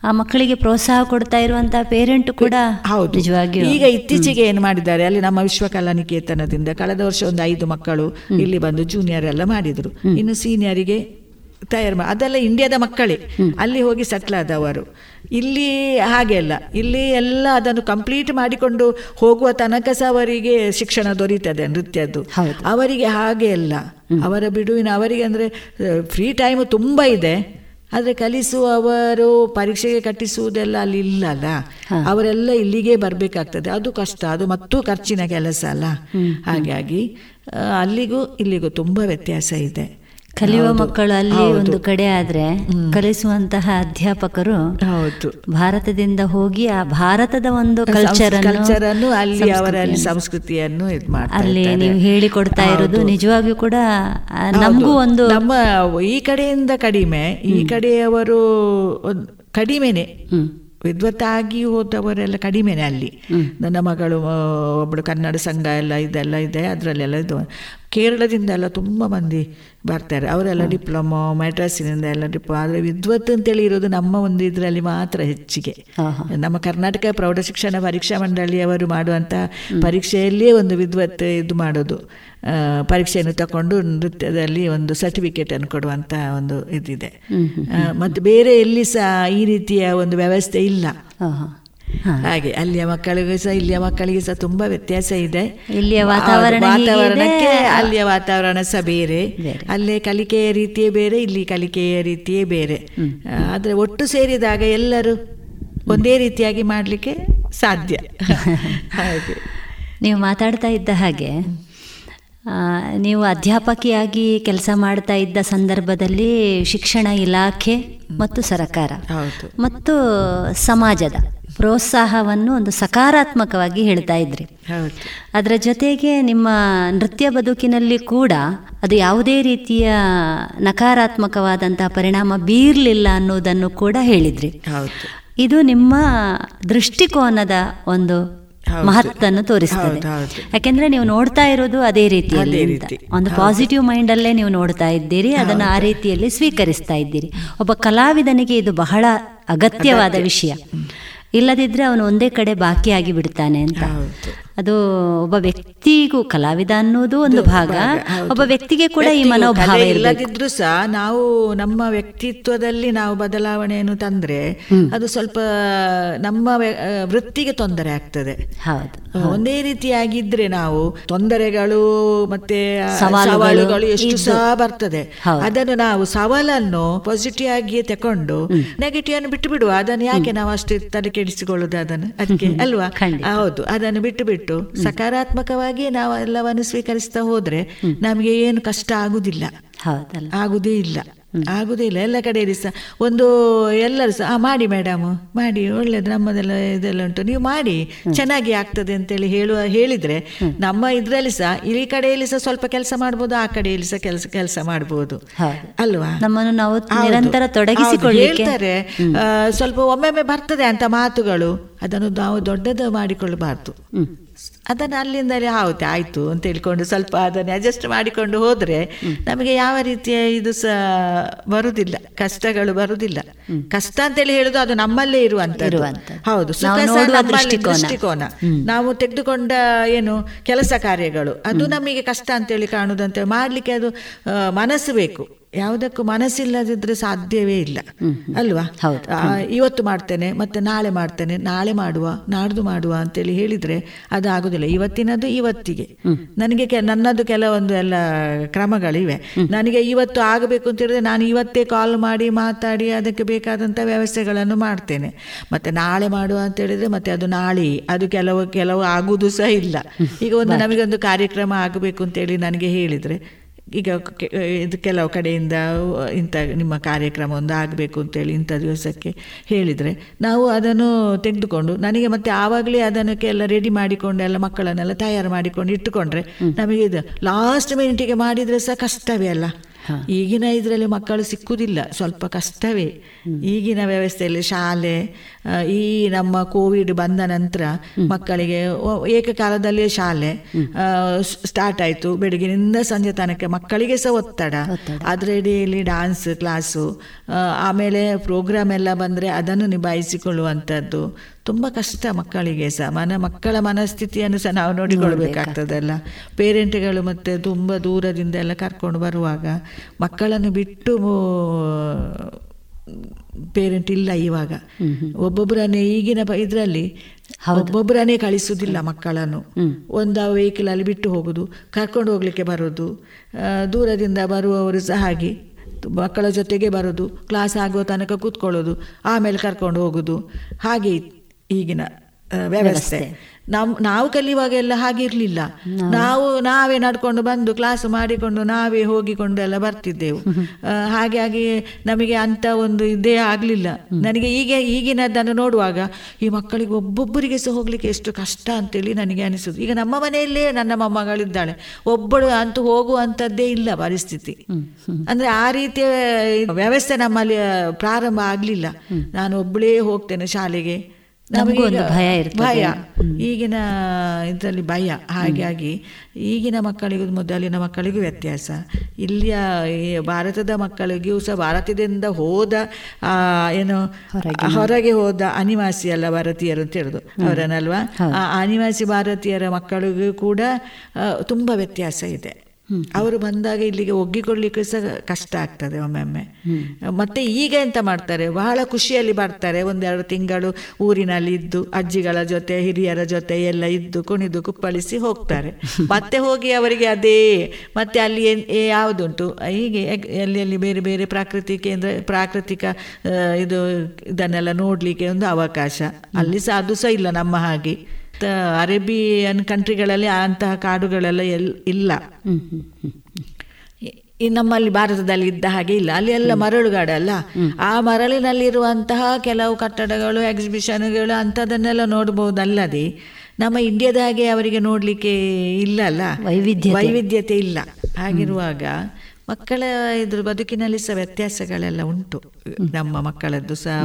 ಆ ಮಕ್ಕಳಿಗೆ ಪ್ರೋತ್ಸಾಹ ಕೊಡ್ತಾ ಇರುವಂತಹ ಪೇರೆಂಟ್ ಕೂಡ ಹೌದು. ನಿಜವಾಗಿಯೂ. ಈಗ ಇತ್ತೀಚೆಗೆ ಏನು ಮಾಡಿದ್ದಾರೆ? ಅಲ್ಲಿ ನಮ್ಮ ವಿಶ್ವಕಲಾ ನಿಕೇತನದಿಂದ ಕಳೆದ ವರ್ಷ ಒಂದು ಐದು ಮಕ್ಕಳು ಇಲ್ಲಿ ಬಂದು ಜೂನಿಯರ್ ಎಲ್ಲ ಮಾಡಿದ್ರು. ಇನ್ನು ಸೀನಿಯರಿಗೆ ತಯಾರು ಮಾಡಿ ಅದೆಲ್ಲ ಇಂಡಿಯಾದ ಮಕ್ಕಳೇ. ಅಲ್ಲಿ ಹೋಗಿ ಸೆಟ್ಲ್ ಆದವರು. ಇಲ್ಲಿ ಹಾಗೆ ಅಲ್ಲ. ಇಲ್ಲಿ ಎಲ್ಲ ಅದನ್ನು ಕಂಪ್ಲೀಟ್ ಮಾಡಿಕೊಂಡು ಹೋಗುವ ತನಕ ಸಹ ಅವರಿಗೆ ಶಿಕ್ಷಣ ದೊರೀತದೆ ನೃತ್ಯದ್ದು. ಅವರಿಗೆ ಹಾಗೆ ಅಲ್ಲ. ಅವರ ಬಿಡುವಿನ ಅವರಿಗೆ ಅಂದರೆ ಫ್ರೀ ಟೈಮ್ ತುಂಬ ಇದೆ. ಆದರೆ ಕಲಿಸುವವರು ಪರೀಕ್ಷೆಗೆ ಕಟ್ಟಿಸುವುದೆಲ್ಲ ಅಲ್ಲಿ ಇಲ್ಲ ಅಲ್ಲ? ಅವರೆಲ್ಲ ಇಲ್ಲಿಗೆ ಬರಬೇಕಾಗ್ತದೆ. ಅದು ಕಷ್ಟ. ಅದು ಮತ್ತು ಖರ್ಚಿನ ಕೆಲಸ ಅಲ್ಲ? ಹಾಗಾಗಿ ಅಲ್ಲಿಗೂ ಇಲ್ಲಿಗೂ ತುಂಬ ವ್ಯತ್ಯಾಸ ಇದೆ. ಕಲಿಯುವ ಮಕ್ಕಳು ಅಲ್ಲಿ ಒಂದು ಕಡೆ ಆದ್ರೆ ಕಲಿಸುವಂತಹ ಅಧ್ಯಾಪಕರು ಹೌದು. ಭಾರತದಿಂದ ಹೋಗಿ ಆ ಭಾರತದ ಒಂದು ಕಲ್ಚರ್ ಕಲ್ಚರ್ ಅನ್ನು ಅಲ್ಲಿ ಅವರಲ್ಲಿ ಸಂಸ್ಕೃತಿಯನ್ನು. ಅಲ್ಲಿ ನೀವು ಹೇಳಿಕೊಡ್ತಾ ಇರೋದು ನಿಜವಾಗಿಯೂ ಕೂಡ ನಮಗೂ ಒಂದು ನಮ್ಮ ಈ ಕಡೆಯಿಂದ ಕಡಿಮೆ ಈ ಕಡೆಯವರು ಕಡಿಮೆನೆ. ವಿದ್ವತ್ತಾಗಿ ಹೋದವರೆಲ್ಲ ಕಡಿಮೆನೆ ಅಲ್ಲಿ. ನನ್ನ ಮಗಳು ಒಬ್ಬಳು ಕನ್ನಡ ಸಂಘ ಎಲ್ಲ ಇದೆಲ್ಲ ಇದೆ ಅದರಲ್ಲೆಲ್ಲ ಇದು. ಕೇರಳದಿಂದ ಎಲ್ಲ ತುಂಬ ಮಂದಿ ಬರ್ತಾರೆ. ಅವರೆಲ್ಲ ಡಿಪ್ಲೊಮೊ ಮೆಡ್ರಾಸಿನಿಂದ ಎಲ್ಲ ಡಿಪ್ಲೊ ಆದರೆ ವಿದ್ವತ್ ಅಂತೇಳಿ ಇರೋದು ನಮ್ಮ ಒಂದು ಇದರಲ್ಲಿ ಮಾತ್ರ ಹೆಚ್ಚಿಗೆ. ನಮ್ಮ ಕರ್ನಾಟಕ ಪ್ರೌಢಶಿಕ್ಷಣ ಪರೀಕ್ಷಾ ಮಂಡಳಿಯವರು ಮಾಡುವಂಥ ಪರೀಕ್ಷೆಯಲ್ಲಿಯೇ ಒಂದು ವಿದ್ವತ್ ಇದು ಮಾಡೋದು. ಪರೀಕ್ಷೆಯನ್ನು ತಗೊಂಡು ನೃತ್ಯದಲ್ಲಿ ಒಂದು ಸರ್ಟಿಫಿಕೇಟನ್ನು ಕೊಡುವಂಥ ಒಂದು ಇದಿದೆ. ಮತ್ತು ಬೇರೆ ಎಲ್ಲಿ ಸಹ ಈ ರೀತಿಯ ಒಂದು ವ್ಯವಸ್ಥೆ ಇಲ್ಲ. ಹಾಗೆ ಅಲ್ಲಿಯ ಮಕ್ಕಳಿಗೂ ಸಹ ಇಲ್ಲಿಯ ಮಕ್ಕಳಿಗೆ ಸಹ ತುಂಬಾ ವ್ಯತ್ಯಾಸ ಇದೆ. ಇಲ್ಲಿಯ ವಾತಾವರಣ ವಾತಾವರಣಕ್ಕೆ. ಅಲ್ಲಿಯ ವಾತಾವರಣ ಸಹ ಬೇರೆ. ಅಲ್ಲೇ ಕಲಿಕೆಯ ರೀತಿಯೇ ಬೇರೆ ಇಲ್ಲಿ ಕಲಿಕೆಯ ರೀತಿಯೇ ಬೇರೆ. ಆದ್ರೆ ಒಟ್ಟು ಸೇರಿದಾಗ ಎಲ್ಲರೂ ಒಂದೇ ರೀತಿಯಾಗಿ ಮಾಡಲಿಕ್ಕೆ ಸಾಧ್ಯ. ಹಾಗೆ. ನೀವು ಮಾತಾಡ್ತಾ ಇದ್ದ ಹಾಗೆ ನೀವು ಅಧ್ಯಾಪಕಿಯಾಗಿ ಕೆಲಸ ಮಾಡ್ತಾ ಇದ್ದ ಸಂದರ್ಭದಲ್ಲಿ ಶಿಕ್ಷಣ ಇಲಾಖೆ ಮತ್ತು ಸರಕಾರ. ಮತ್ತು ಸಮಾಜದ ಪ್ರೋತ್ಸಾಹವನ್ನು ಒಂದು ಸಕಾರಾತ್ಮಕವಾಗಿ ಹೇಳ್ತಾ ಇದ್ರಿ. ಅದರ ಜೊತೆಗೆ ನಿಮ್ಮ ನೃತ್ಯ ಬದುಕಿನಲ್ಲಿ ಕೂಡ ಅದು ಯಾವುದೇ ರೀತಿಯ ನಕಾರಾತ್ಮಕವಾದಂತಹ ಪರಿಣಾಮ ಬೀರಲಿಲ್ಲ ಅನ್ನೋದನ್ನು ಕೂಡ ಹೇಳಿದ್ರಿ. ಇದು ನಿಮ್ಮ ದೃಷ್ಟಿಕೋನದ ಒಂದು. ಮಹತ್ತನ್ನು ತೋರಿಸ್ತದೆ. ಯಾಕೆಂದ್ರೆ ನೀವು ನೋಡ್ತಾ ಇರೋದು ಅದೇ ರೀತಿಯಲ್ಲಿ. ಒಂದು ಪಾಸಿಟಿವ್ ಮೈಂಡ್ ಅಲ್ಲೇ ನೀವು ನೋಡ್ತಾ ಇದ್ದೀರಿ ಅದನ್ನು ಆ ರೀತಿಯಲ್ಲಿ ಸ್ವೀಕರಿಸ್ತಾ ಇದ್ದೀರಿ. ಒಬ್ಬ ಕಲಾವಿದನಿಗೆ ಇದು ಬಹಳ ಅಗತ್ಯವಾದ ವಿಷಯ. ಇಲ್ಲದಿದ್ರೆ ಅವನು ಒಂದೇ ಕಡೆ ಬಾಕಿಯಾಗಿ ಬಿಡ್ತಾನೆ ಅಂತ. ಅದು ಒಬ್ಬ ವ್ಯಕ್ತಿಗೂ ಕಲಾವಿದ ಅನ್ನೋದು ಒಂದು ಭಾಗ. ಒಬ್ಬ ವ್ಯಕ್ತಿಗೆ ಕೂಡ ಈ ಮನೋಭಾವ ಇಲ್ಲದಿದ್ರು ಸಹ ನಾವು ನಮ್ಮ ವ್ಯಕ್ತಿತ್ವದಲ್ಲಿ ನಾವು ಬದಲಾವಣೆಯನ್ನು ತಂದ್ರೆ ಅದು ಸ್ವಲ್ಪ ನಮ್ಮ ವೃತ್ತಿಗೆ ತೊಂದರೆ ಆಗ್ತದೆ. ಹೌದು ಒಂದೇ ರೀತಿಯಾಗಿದ್ರೆ ನಾವು ತೊಂದರೆಗಳು ಮತ್ತೆ ಸವಾಲುಗಳು ಎಷ್ಟು. ಸಹ ಬರ್ತದೆ. ಅದನ್ನು ನಾವು ಸವಾಲನ್ನು ಪಾಸಿಟಿವ್ ಆಗಿ ತಕೊಂಡು ನೆಗೆಟಿವ್ ಅನ್ನು ಬಿಟ್ಟು ಬಿಡುವ. ಅದನ್ನು ಯಾಕೆ ನಾವು ಅಷ್ಟು ತಲೆ ಕೆಡಿಸಿಕೊಳ್ಳುದು ಅದನ್ನು? ಅದಕ್ಕೆ ಅಲ್ವಾ? ಹೌದು. ಅದನ್ನು ಬಿಟ್ಟು ಬಿಟ್ಟು. ಸಕಾರಾತ್ಮಕವಾಗಿ ನಾವು ಎಲ್ಲವನ್ನು ಸ್ವೀಕರಿಸ್ತಾ ಹೋದ್ರೆ ನಮಗೆ ಏನು ಕಷ್ಟ ಆಗುದಿಲ್ಲ. ಆಗುದೇ ಇಲ್ಲ. ಆಗುದೇ ಇಲ್ಲ. ಎಲ್ಲ ಕಡೆಯಲ್ಲಿ ಸಹ ಒಂದು ಎಲ್ಲರೂ ಸಹ ಮಾಡಿ ಮೇಡಮ್ ಮಾಡಿ ಒಳ್ಳೇದು ನಮ್ಮದೆಲ್ಲ ಇದೆಲ್ಲ ಉಂಟು. ನೀವು ಮಾಡಿ ಚೆನ್ನಾಗಿ ಆಗ್ತದೆ ಅಂತೇಳಿ ಹೇಳುವ ಹೇಳಿದ್ರೆ ನಮ್ಮ ಇದರಲ್ಲಿ ಸಹ ಈ ಕಡೆಯಲ್ಲಿ ಸಹ ಸ್ವಲ್ಪ ಕೆಲಸ ಮಾಡ್ಬೋದು ಆ ಕಡೆಯಲ್ಲಿ ಸಹ ಕೆಲಸ ಕೆಲಸ ಮಾಡ್ಬೋದು. ಅಲ್ವಾ? ನಮ್ಮನ್ನು ನಾವು ನಿರಂತರ ತೊಡಗಿಸಿಕೊಂಡು ಹೇಳ್ತಾರೆ ಸ್ವಲ್ಪ ಒಮ್ಮೊಮ್ಮೆ ಬರ್ತದೆ ಅಂತ ಮಾತುಗಳು ಅದನ್ನು ನಾವು ದೊಡ್ಡದು ಮಾಡಿಕೊಳ್ಳಬಾರ್ದು. ಅದನ್ನು ಅಲ್ಲಿಂದಲೇ ಹೌದು ಆಯ್ತು ಅಂತ ಹೇಳ್ಕೊಂಡು ಸ್ವಲ್ಪ ಅದನ್ನು ಅಡ್ಜಸ್ಟ್ ಮಾಡಿಕೊಂಡು ಹೋದರೆ ನಮಗೆ ಯಾವ ರೀತಿಯ ಇದು ಸಹ ಬರುವುದಿಲ್ಲ ಕಷ್ಟಗಳು ಬರುವುದಿಲ್ಲ ಕಷ್ಟ ಅಂತೇಳಿ ಹೇಳುದು ಅದು ನಮ್ಮಲ್ಲೇ ಇರುವಂತದ್ದು. ಹೌದು ದೃಷ್ಟಿಕೋನ. ನಾವು ತೆಗೆದುಕೊಂಡ ಏನು ಕೆಲಸ ಕಾರ್ಯಗಳು ಅದು ನಮಗೆ ಕಷ್ಟ ಅಂತೇಳಿ ಕಾಣುದಂತೆ ಮಾಡ್ಲಿಕ್ಕೆ ಅದು ಮನಸ್ಸು ಬೇಕು. ಯಾವುದಕ್ಕೂ ಮನಸ್ಸಿಲ್ಲದಿದ್ರೆ ಸಾಧ್ಯವೇ ಇಲ್ಲ. ಅಲ್ವಾ. ಇವತ್ತು ಮಾಡ್ತೇನೆ ಮತ್ತೆ ನಾಳೆ ಮಾಡ್ತೇನೆ ನಾಳೆ ಮಾಡುವ ನಾಡ್ದು ಮಾಡುವ ಅಂತೇಳಿ ಹೇಳಿದ್ರೆ ಅದು ಆಗುದಿಲ್ಲ ಇವತ್ತಿನದು ಇವತ್ತಿಗೆ. ನನಗೆ ಕೆ ನನ್ನದು ಕೆಲವೊಂದು ಎಲ್ಲ ಕ್ರಮಗಳಿವೆ. ನನಗೆ ಇವತ್ತು ಆಗಬೇಕು ಅಂತ ಹೇಳಿದ್ರೆ ನಾನು ಇವತ್ತೇ ಕಾಲ್ ಮಾಡಿ ಮಾತಾಡಿ ಅದಕ್ಕೆ ಬೇಕಾದಂತ ವ್ಯವಸ್ಥೆಗಳನ್ನು ಮಾಡ್ತೇನೆ. ಮತ್ತೆ ನಾಳೆ ಮಾಡುವ ಅಂತ ಹೇಳಿದ್ರೆ ಮತ್ತೆ ಅದು ನಾಳೆ ಅದು ಕೆಲವು ಕೆಲವು ಆಗುವುದು ಸಹ ಇಲ್ಲ. ಈಗ ಒಂದು ನಮಗೊಂದು ಕಾರ್ಯಕ್ರಮ ಆಗಬೇಕು ಅಂತೇಳಿ ನನಗೆ ಹೇಳಿದ್ರೆ ಈಗ ಇದು ಕೆಲವು ಕಡೆಯಿಂದ ಇಂಥ ನಿಮ್ಮ ಕಾರ್ಯಕ್ರಮ ಒಂದು ಆಗಬೇಕು ಅಂತೇಳಿ ಇಂಥ ದಿವಸಕ್ಕೆ ಹೇಳಿದರೆ ನಾವು ಅದನ್ನು ತೆಗೆದುಕೊಂಡು ನನಗೆ ಮತ್ತೆ ಆವಾಗಲೇ ಅದನ್ನಕ್ಕೆಲ್ಲ ಎಲ್ಲ ರೆಡಿ ಮಾಡಿಕೊಂಡು ಎಲ್ಲ ಮಕ್ಕಳನ್ನೆಲ್ಲ ತಯಾರು ಮಾಡಿಕೊಂಡು ಇಟ್ಟುಕೊಂಡ್ರೆ ನಮಗೆ ಇದು ಲಾಸ್ಟ್ ಮಿನಿಟಿಗೆ ಮಾಡಿದರೆ ಸಹ ಕಷ್ಟವೇ ಅಲ್ಲ. ಈಗಿನ ಇದರಲ್ಲಿ ಮಕ್ಕಳು ಸಿಕ್ಕುವುದಿಲ್ಲ ಸ್ವಲ್ಪ ಕಷ್ಟವೇ. ಈಗಿನ ವ್ಯವಸ್ಥೆಯಲ್ಲಿ ಶಾಲೆ ಈ ನಮ್ಮ ಕೋವಿಡ್ ಬಂದ ನಂತರ ಮಕ್ಕಳಿಗೆ ಏಕಕಾಲದಲ್ಲಿ ಶಾಲೆ ಸ್ಟಾರ್ಟ್ ಆಯಿತು. ಬೆಳಗಿನಿಂದ ಸಂಜೆ ತನಕ ಮಕ್ಕಳಿಗೆ ಸಹ ಒತ್ತಡ. ಅದರಡಿಯಲ್ಲಿ ಡಾನ್ಸ್ ಕ್ಲಾಸು ಆಮೇಲೆ ಪ್ರೋಗ್ರಾಮ್ ಎಲ್ಲ ಬಂದರೆ ಅದನ್ನು ನಿಭಾಯಿಸಿಕೊಳ್ಳುವಂಥದ್ದು. ತುಂಬ ಕಷ್ಟ ಮಕ್ಕಳಿಗೆ ಸಹ. ಮನ ಮಕ್ಕಳ ಮನಸ್ಥಿತಿಯನ್ನು ಸಹ ನಾವು ನೋಡಿಕೊಳ್ಬೇಕಾಗ್ತದಲ್ಲ. ಪೇರೆಂಟ್ಗಳು ಮತ್ತೆ ತುಂಬ ದೂರದಿಂದ ಎಲ್ಲ ಕರ್ಕೊಂಡು ಬರುವಾಗ ಮಕ್ಕಳನ್ನು ಬಿಟ್ಟು ಪೇರೆಂಟ್ ಇಲ್ಲ ಇವಾಗ. ಒಬ್ಬೊಬ್ಬರನ್ನೇ ಈಗಿನ ಇದರಲ್ಲಿ ಒಬ್ಬೊಬ್ಬರನ್ನೇ ಕಳಿಸುವುದಿಲ್ಲ ಮಕ್ಕಳನ್ನು. ಒಂದು ವೆಹಿಕಲ್ ಅಲ್ಲಿ ಬಿಟ್ಟು ಹೋಗುದು ಕರ್ಕೊಂಡು ಹೋಗ್ಲಿಕ್ಕೆ ಬರೋದು ದೂರದಿಂದ ಬರುವವರು ಸಹ ಹಾಗೆ ಮಕ್ಕಳ ಜೊತೆಗೆ ಬರೋದು ಕ್ಲಾಸ್ ಆಗುವ ತನಕ ಕೂತ್ಕೊಳ್ಳೋದು ಆಮೇಲೆ ಕರ್ಕೊಂಡು ಹೋಗುದು ಹಾಗೆ ಇತ್- ಈಗಿನ ವ್ಯವಸ್ಥೆ. ನಮ್ ನಾವು ಕಲಿಯುವಾಗ ಎಲ್ಲ ಹಾಗೆ ಇರಲಿಲ್ಲ ನಾವು ನಾವೇ ನಡ್ಕೊಂಡು ಬಂದು ಕ್ಲಾಸ್ ಮಾಡಿಕೊಂಡು ನಾವೇ ಹೋಗಿಕೊಂಡು ಎಲ್ಲ ಬರ್ತಿದ್ದೆವು. ಹಾಗಾಗಿ ನಮಗೆ ಅಂತ ಒಂದು ಇದೇ ಆಗಲಿಲ್ಲ. ನನಗೆ ಈಗ ಈಗಿನದನ್ನು ನೋಡುವಾಗ ಈ ಮಕ್ಕಳಿಗೆ ಒಬ್ಬೊಬ್ಬರಿಗೆ ಸಹ ಹೋಗ್ಲಿಕ್ಕೆ ಎಷ್ಟು ಕಷ್ಟ ಅಂತೇಳಿ ನನಗೆ ಅನಿಸುದು. ಈಗ ನಮ್ಮ ಮನೆಯಲ್ಲೇ ನನ್ನ ಮೊಮ್ಮಗಳಿದ್ದಾಳೆ. ಒಬ್ಬಳು ಅಂತೂ ಹೋಗುವಂಥದ್ದೇ ಇಲ್ಲ ಪರಿಸ್ಥಿತಿ. ಅಂದ್ರೆ ಆ ರೀತಿಯ ವ್ಯವಸ್ಥೆ ನಮ್ಮಲ್ಲಿ ಪ್ರಾರಂಭ ಆಗಲಿಲ್ಲ. ನಾನು ಒಬ್ಬಳೇ ಹೋಗ್ತೇನೆ ಶಾಲೆಗೆ. ಭಯ. ಭಯ. ಈಗಿನ ಇದರಲ್ಲಿ ಭಯ. ಹಾಗಾಗಿ ಈಗಿನ ಮಕ್ಕಳಿಗೂ ಮೊದಲಿನ ಮಕ್ಕಳಿಗೂ ವ್ಯತ್ಯಾಸ. ಇಲ್ಲಿಯ ಭಾರತದ ಮಕ್ಕಳಿಗೂ ಸಹ ಭಾರತದಿಂದ ಹೋದ ಆ, ಏನು ಹೊರಗೆ. ಹೋದ ಅನಿವಾಸಿ ಅಲ್ಲ ಭಾರತೀಯರು ಅಂತ ಹೇಳುದು. ಅವರನ್ನಲ್ವಾ ಆ ಅನಿವಾಸಿ ಭಾರತೀಯರ ಮಕ್ಕಳಿಗೂ ಕೂಡ ತುಂಬಾ ವ್ಯತ್ಯಾಸ ಇದೆ. ಅವರು ಬಂದಾಗ ಇಲ್ಲಿಗೆ ಒಗ್ಗಿಕೊಳ್ಳಿಕ್ಕೆ ಸಹ ಕಷ್ಟ ಆಗ್ತದೆ ಒಮ್ಮೊಮ್ಮೆ. ಮತ್ತೆ ಈಗ ಎಂತ ಮಾಡ್ತಾರೆ? ಬಹಳ ಖುಷಿಯಲ್ಲಿ ಬರ್ತಾರೆ. ಒಂದೆರಡು ತಿಂಗಳು ಊರಿನಲ್ಲಿ ಇದ್ದು, ಅಜ್ಜಿಗಳ ಜೊತೆ, ಹಿರಿಯರ ಜೊತೆ ಎಲ್ಲ ಇದ್ದು, ಕುಣಿದು, ಕುಪ್ಪಳಿಸಿ ಹೋಗ್ತಾರೆ. ಮತ್ತೆ ಹೋಗಿ ಅವರಿಗೆ ಅದೇ, ಮತ್ತೆ ಅಲ್ಲಿ ಯಾವುದುಂಟು ಹೀಗೆ ಅಲ್ಲಿ ಎಲ್ಲಿ ಬೇರೆ ಬೇರೆ ಪ್ರಾಕೃತಿಕ ಕೇಂದ್ರ, ಪ್ರಾಕೃತಿಕ ಇದು ಇದನ್ನೆಲ್ಲ ನೋಡ್ಲಿಕ್ಕೆ ಒಂದು ಅವಕಾಶ. ಅಲ್ಲಿ ಸಹ ಅದು ಸಹ ಇಲ್ಲ ನಮ್ಮ ಹಾಗೆ. ಅರೇಬಿಯನ್ ಕಂಟ್ರಿಗಳಲ್ಲಿ ಅಂತಹ ಕಾಡುಗಳೆಲ್ಲ ಎಲ್ ಇಲ್ಲ. ಈ- ನಮ್ಮಲ್ಲಿ ಭಾರತದಲ್ಲಿ ಇದ್ದ ಹಾಗೆ ಇಲ್ಲ. ಅಲ್ಲಿ ಎಲ್ಲ ಮರಳುಗಾಡಲ್ಲ ಆ ಮರಳಿನಲ್ಲಿರುವಂತಹ ಕೆಲವು ಕಟ್ಟಡಗಳು ಎಕ್ಸಿಬಿಷನ್ಗಳು ಅಂಥದನ್ನೆಲ್ಲ ನೋಡ್ಬೋದಲ್ಲದೆ ನಮ್ಮ ಇಂಡಿಯಾದ ಹಾಗೆ ಅವರಿಗೆ ನೋಡಲಿಕ್ಕೆ ಇಲ್ಲ ಅಲ್ಲ ವೈವಿಧ್ಯತೆ. ವೈವಿಧ್ಯತೆ ಇಲ್ಲ. ಹಾಗಿರುವಾಗ ಮಕ್ಕಳ ಇದ್ರ ಬದುಕಿನಲ್ಲಿ ಸಹ ವ್ಯತ್ಯಾಸಗಳೆಲ್ಲ ಉಂಟು. ನಮ್ಮ ಮಕ್ಕಳದ್ದು ಸಹ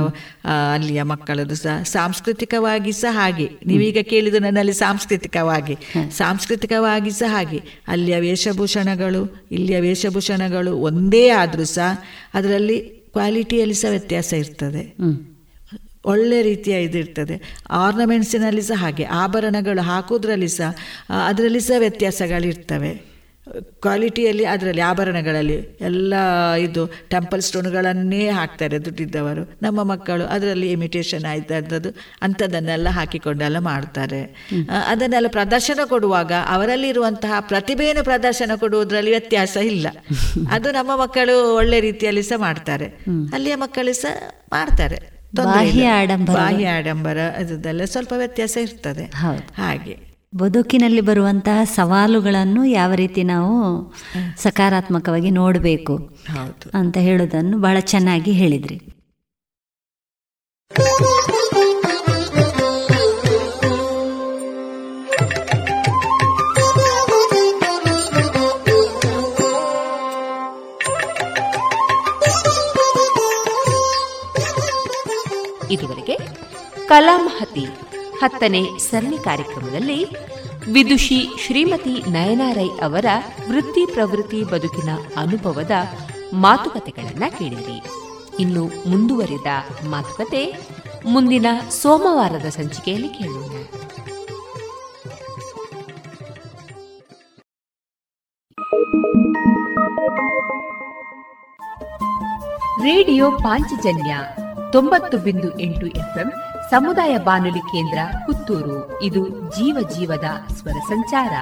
ಅಲ್ಲಿಯ ಮಕ್ಕಳದ್ದು ಸಹ ಸಾಂಸ್ಕೃತಿಕವಾಗಿ ಸಹ ಹಾಗೆ. ನೀವೀಗ ಕೇಳಿದ ನನ್ನಲ್ಲಿ ಸಾಂಸ್ಕೃತಿಕವಾಗಿ. ಸಾಂಸ್ಕೃತಿಕವಾಗಿ ಸಹ ಹಾಗೆ. ಅಲ್ಲಿಯ ವೇಷಭೂಷಣಗಳು ಇಲ್ಲಿಯ ವೇಷಭೂಷಣಗಳು ಒಂದೇ ಆದರೂ ಸಹ ಅದರಲ್ಲಿ ಕ್ವಾಲಿಟಿಯಲ್ಲಿ ಸಹ ವ್ಯತ್ಯಾಸ ಇರ್ತದೆ. ಒಳ್ಳೆ ರೀತಿಯ ಇದಿರ್ತದೆ ಆರ್ನಮೆಂಟ್ಸಿನಲ್ಲಿ ಸಹ ಹಾಗೆ. ಆಭರಣಗಳು ಹಾಕೋದ್ರಲ್ಲಿ ಸಹ ಅದರಲ್ಲಿ ಸಹ ವ್ಯತ್ಯಾಸಗಳಿರ್ತವೆ. ಕ್ವಾಲಿಟಿಯಲ್ಲಿ ಅದರಲ್ಲಿ ಆಭರಣಗಳಲ್ಲಿ ಎಲ್ಲ ಇದು ಟೆಂಪಲ್ ಸ್ಟೋನ್ಗಳನ್ನೇ ಹಾಕ್ತಾರೆ ದುಡ್ಡಿದ್ದವರು. ನಮ್ಮ ಮಕ್ಕಳು ಅದರಲ್ಲಿ ಇಮಿಟೇಷನ್ ಆಯ್ತದ್ದು ಅಂಥದ್ದನ್ನೆಲ್ಲ ಹಾಕಿಕೊಂಡೆಲ್ಲ ಮಾಡ್ತಾರೆ. ಅದನ್ನೆಲ್ಲ ಪ್ರದರ್ಶನ ಕೊಡುವಾಗ ಅವರಲ್ಲಿ ಇರುವಂತಹ ಪ್ರತಿಭೆಯನ್ನು ಪ್ರದರ್ಶನ ಕೊಡುವುದರಲ್ಲಿ ವ್ಯತ್ಯಾಸ ಇಲ್ಲ. ಅದು ನಮ್ಮ ಮಕ್ಕಳು ಒಳ್ಳೆ ರೀತಿಯಲ್ಲಿ ಸಹ ಮಾಡ್ತಾರೆ. ಅಲ್ಲಿಯ ಮಕ್ಕಳು ಸಹ ಮಾಡ್ತಾರೆ. ಬಾಹ್ಯ ಆಡಂಬರ. ಬಾಹ್ಯ ಆಡಂಬರ ಅದೆಲ್ಲ ಸ್ವಲ್ಪ ವ್ಯತ್ಯಾಸ ಇರ್ತದೆ. ಹಾಗೆ. ಬದುಕಿನಲ್ಲಿ ಬರುವಂತಹ ಸವಾಲುಗಳನ್ನು ಯಾವ ರೀತಿ ನಾವು ಸಕಾರಾತ್ಮಕವಾಗಿ ನೋಡಬೇಕು ಹೌದು. ಅಂತ ಹೇಳೋದನ್ನು ಬಹಳ ಚೆನ್ನಾಗಿ ಹೇಳಿದ್ರಿ. ಇದುವರೆಗೆ ಕಲಾಮಹತಿ ಹತ್ತನೇ ಸರಣಿ ಕಾರ್ಯಕ್ರಮದಲ್ಲಿ ವಿದುಷಿ ಶ್ರೀಮತಿ ನಯನಾರೈ ಅವರ ವೃತ್ತಿ ಪ್ರವೃತ್ತಿ ಬದುಕಿನ ಅನುಭವದ ಮಾತುಕತೆಗಳನ್ನ ಕೇಳಿರಿ. ಇನ್ನು ಮುಂದುವರಿದ ಮಾತುಕತೆ ಮುಂದಿನ ಸೋಮವಾರದ ಸಂಚಿಕೆಯಲ್ಲಿ ಕೇಳೋಣ. ರೇಡಿಯೋ ಪಾಂಚಜನ್ಯ ತೊಂಬತ್ತು ಬಿಂದು ಎಂಟು ಎಫ್ಎಂ ಸಮುದಾಯ ಬಾನುಲಿ ಕೇಂದ್ರ ಪುತ್ತೂರು. ಇದು ಜೀವ ಜೀವದ ಸ್ವರ ಸಂಚಾರ.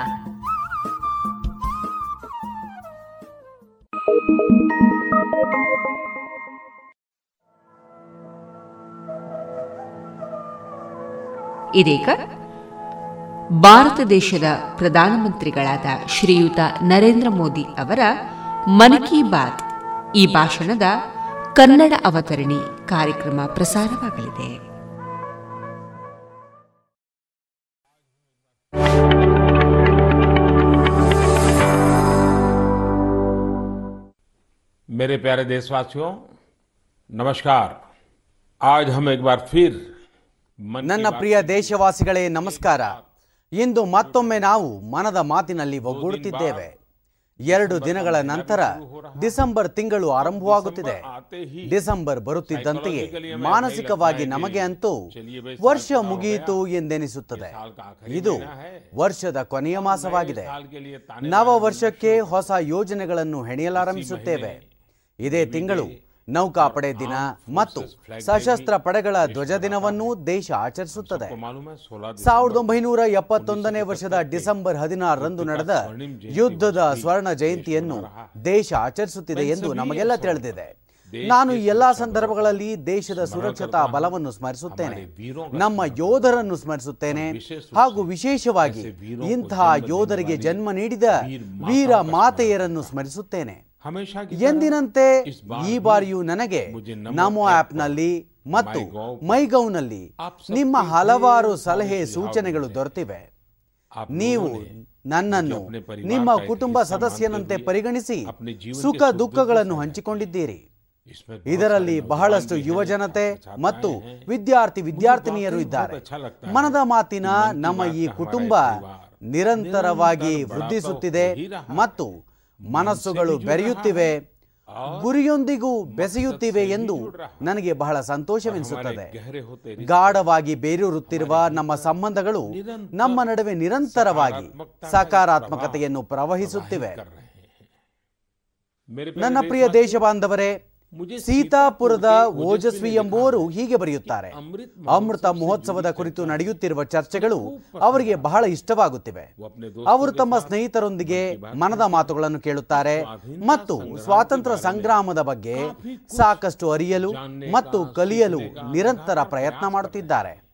ಇದೀಗ ಭಾರತ ದೇಶದ ಪ್ರಧಾನಮಂತ್ರಿಗಳಾದ ಶ್ರೀಯುತ ನರೇಂದ್ರ ಮೋದಿ ಅವರ ಮನ್ ಕಿ ಬಾತ್ ಈ ಭಾಷಣದ ಕನ್ನಡ ಅವತರಣಿ ಕಾರ್ಯಕ್ರಮ ಪ್ರಸಾರವಾಗಲಿದೆ. मेरे प्यारे देशवासियों नमस्कार आज हम एक बार फिर मन की ನನ್ನ बात ಪ್ರಿಯ ದೇಶವಾಸಿಗಳೇ ನಮಸ್ಕಾರ ಇಂದು ಮತ್ತೊಮ್ಮೆ ನಾವು ಮನದ ಮಾತಿನಲ್ಲಿ ಒಗ್ಗೂಡುತ್ತಿದ್ದೇವೆ ಎರಡು ದಿನಗಳ ನಂತರ ಡಿಸೆಂಬರ್ ತಿಂಗಳು ಆರಂಭವಾಗುತ್ತಿದೆ. ಡಿಸೆಂಬರ್ ಬರುತ್ತಿದ್ದಂತೆಯೇ ಮಾನಸಿಕವಾಗಿ ನಮಗೆ ಅಂತೂ ವರ್ಷ ಮುಗಿಯಿತು ಎಂದೆನಿಸುತ್ತದೆ. ಇದು ವರ್ಷದ ಕೊನೆಯ ಮಾಸವಾಗಿದೆ. ನವ ವರ್ಷಕ್ಕೆ ಹೊಸ ಯೋಜನೆಗಳನ್ನು ಹೆಣೆಯಲಾರಂಭಿಸುತ್ತೇವೆ. ಇದೇ ತಿಂಗಳು ನೌಕಾಪಡೆ ದಿನ ಮತ್ತು ಸಶಸ್ತ್ರ ಪಡೆಗಳ ಧ್ವಜ ದಿನವನ್ನು ದೇಶ ಆಚರಿಸುತ್ತದೆ. ಸಾವಿರದ ಒಂಬೈನೂರ ಎಪ್ಪತ್ತೊಂದನೇ ವರ್ಷದ ಡಿಸೆಂಬರ್ ಹದಿನಾರರಂದು ನಡೆದ ಯುದ್ಧದ ಸ್ವರ್ಣ ಜಯಂತಿಯನ್ನು ದೇಶ ಆಚರಿಸುತ್ತಿದೆ ಎಂದು ನಮಗೆಲ್ಲ ತಿಳಿದಿದೆ. ನಾನು ಎಲ್ಲಾ ಸಂದರ್ಭಗಳಲ್ಲಿ ದೇಶದ ಸುರಕ್ಷತಾ ಬಲವನ್ನು ಸ್ಮರಿಸುತ್ತೇನೆ, ನಮ್ಮ ಯೋಧರನ್ನು ಸ್ಮರಿಸುತ್ತೇನೆ ಹಾಗೂ ವಿಶೇಷವಾಗಿ ಇಂತಹ ಯೋಧರಿಗೆ ಜನ್ಮ ನೀಡಿದ ವೀರ ಮಾತೆಯರನ್ನು ಸ್ಮರಿಸುತ್ತೇನೆ. ಎಂದಿನಂತೆ ಈ ಬಾರಿಯೂ ನನಗೆ ನಮೋ ಆಪ್ನಲ್ಲಿ ಮತ್ತು ಮೈಗೌನಲ್ಲಿ ನಿಮ್ಮ ಹಲವಾರು ಸಲಹೆ ಸೂಚನೆಗಳು ದೊರೆತಿವೆ. ನೀವು ನನ್ನನ್ನು ನಿಮ್ಮ ಕುಟುಂಬ ಸದಸ್ಯನಂತೆ ಪರಿಗಣಿಸಿ ಸುಖ ದುಃಖಗಳನ್ನು ಹಂಚಿಕೊಂಡಿದ್ದೀರಿ. ಇದರಲ್ಲಿ ಬಹಳಷ್ಟು ಯುವಜನತೆ ಮತ್ತು ವಿದ್ಯಾರ್ಥಿ ವಿದ್ಯಾರ್ಥಿನಿಯರು ಇದ್ದಾರೆ. ಮನದ ಮಾತಿನ ನಮ್ಮ ಈ ಕುಟುಂಬ ನಿರಂತರವಾಗಿ ವೃದ್ಧಿಸುತ್ತಿದೆ ಮತ್ತು ಮನಸ್ಸುಗಳು ಬೆರೆಯುತ್ತಿವೆ ಗುರಿಯೊಂದಿಗೂ ಬೆಸೆಯುತ್ತಿವೆ ಎಂದು ನನಗೆ ಬಹಳ ಸಂತೋಷವೆನಿಸುತ್ತದೆ. ಗಾಢವಾಗಿ ಬೇರೂರುತ್ತಿರುವ ನಮ್ಮ ಸಂಬಂಧಗಳು ನಮ್ಮ ನಡುವೆ ನಿರಂತರವಾಗಿ ಸಕಾರಾತ್ಮಕತೆಯನ್ನು ಪ್ರವಹಿಸುತ್ತಿವೆ. ನನ್ನ ಪ್ರಿಯ ದೇಶ ಬಾಂಧವರೇ ಸೀತಾಪುರದ ಓಜಸ್ವಿ ಎಂಬುವರು ಹೀಗೆ ಬರೆಯುತ್ತಾರೆ. ಅಮೃತ ಮಹೋತ್ಸವದ ಕುರಿತು ನಡೆಯುತ್ತಿರುವ ಚರ್ಚೆಗಳು ಅವರಿಗೆ ಬಹಳ ಇಷ್ಟವಾಗುತ್ತಿವೆ. ಅವರು ತಮ್ಮ ಸ್ನೇಹಿತರೊಂದಿಗೆ ಮನದ ಮಾತುಗಳನ್ನು ಕೇಳುತ್ತಾರೆ ಮತ್ತು ಸ್ವಾತಂತ್ರ್ಯ ಸಂಗ್ರಾಮದ ಬಗ್ಗೆ ಸಾಕಷ್ಟು ಅರಿಯಲು ಮತ್ತು ಕಲಿಯಲು ನಿರಂತರ ಪ್ರಯತ್ನ ಮಾಡುತ್ತಿದ್ದಾರೆ.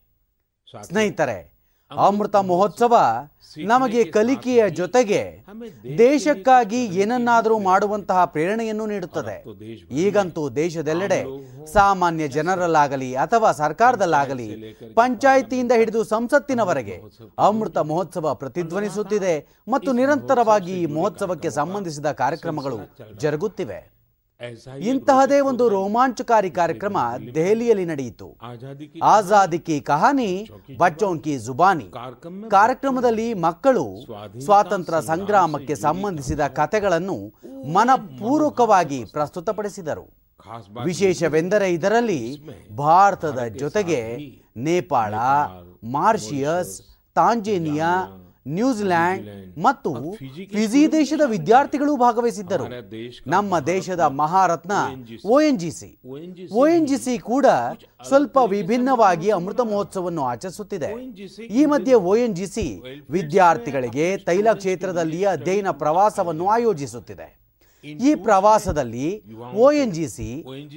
ಸ್ನೇಹಿತರೆ ಅಮೃತ ಮಹೋತ್ಸವ ನಮಗೆ ಕಲಿಕೆಯ ಜೊತೆಗೆ ದೇಶಕ್ಕಾಗಿ ಏನನ್ನಾದರೂ ಮಾಡುವಂತಹ ಪ್ರೇರಣೆಯನ್ನು ನೀಡುತ್ತದೆ. ಈಗಂತೂ ದೇಶದೆಲ್ಲೆಡೆ ಸಾಮಾನ್ಯ ಜನರಲ್ಲಾಗಲಿ ಅಥವಾ ಸರ್ಕಾರದಲ್ಲಾಗಲಿ ಪಂಚಾಯಿತಿಯಿಂದ ಹಿಡಿದು ಸಂಸತ್ತಿನವರೆಗೆ ಅಮೃತ ಮಹೋತ್ಸವ ಪ್ರತಿಧ್ವನಿಸುತ್ತಿದೆ ಮತ್ತು ನಿರಂತರವಾಗಿ ಈ ಮಹೋತ್ಸವಕ್ಕೆ ಸಂಬಂಧಿಸಿದ ಕಾರ್ಯಕ್ರಮಗಳು ಜರುಗುತ್ತಿವೆ. ಇಂತಹದೇ ಒಂದು ರೋಮಾಂಚಕಾರಿ ಕಾರ್ಯಕ್ರಮ ದೆಹಲಿಯಲ್ಲಿ ನಡೆಯಿತು. ಆಜಾದಿ ಕಿ ಕಹಾನಿ ಬಚ್ಚೋ ಕಿ ಜುಬಾನಿ. ಕಾರ್ಯಕ್ರಮದಲ್ಲಿ ಮಕ್ಕಳು ಸ್ವಾತಂತ್ರ್ಯ ಸಂಗ್ರಾಮಕ್ಕೆ ಸಂಬಂಧಿಸಿದ ಕಥೆಗಳನ್ನು ಮನಪೂರ್ವಕವಾಗಿ ಪ್ರಸ್ತುತಪಡಿಸಿದರು. ವಿಶೇಷವೆಂದರೆ ಇದರಲ್ಲಿ ಭಾರತದ ಜೊತೆಗೆ Nepal Mauritius Tanzania New Zealand ಮತ್ತು ಫಿಜಿ ದೇಶದ ವಿದ್ಯಾರ್ಥಿಗಳು ಭಾಗವಹಿಸಿದ್ದರು. ನಮ್ಮ ದೇಶದ ಮಹಾರತ್ನ ಒಎನ್ಜಿಸಿ ಒಎನ್ಜಿಸಿ ಕೂಡ ಸ್ವಲ್ಪ ವಿಭಿನ್ನವಾಗಿ ಅಮೃತ ಮಹೋತ್ಸವವನ್ನು ಆಚರಿಸುತ್ತಿದೆ. ಈ ಮಧ್ಯೆ ಒಎನ್ಜಿಸಿ ವಿದ್ಯಾರ್ಥಿಗಳಿಗೆ ತೈಲ ಕ್ಷೇತ್ರದಲ್ಲಿ ಅಧ್ಯಯನ ಪ್ರವಾಸವನ್ನು ಆಯೋಜಿಸುತ್ತಿದೆ. ಈ ಪ್ರವಾಸದಲ್ಲಿ ಒಎನ್ಜಿಸಿ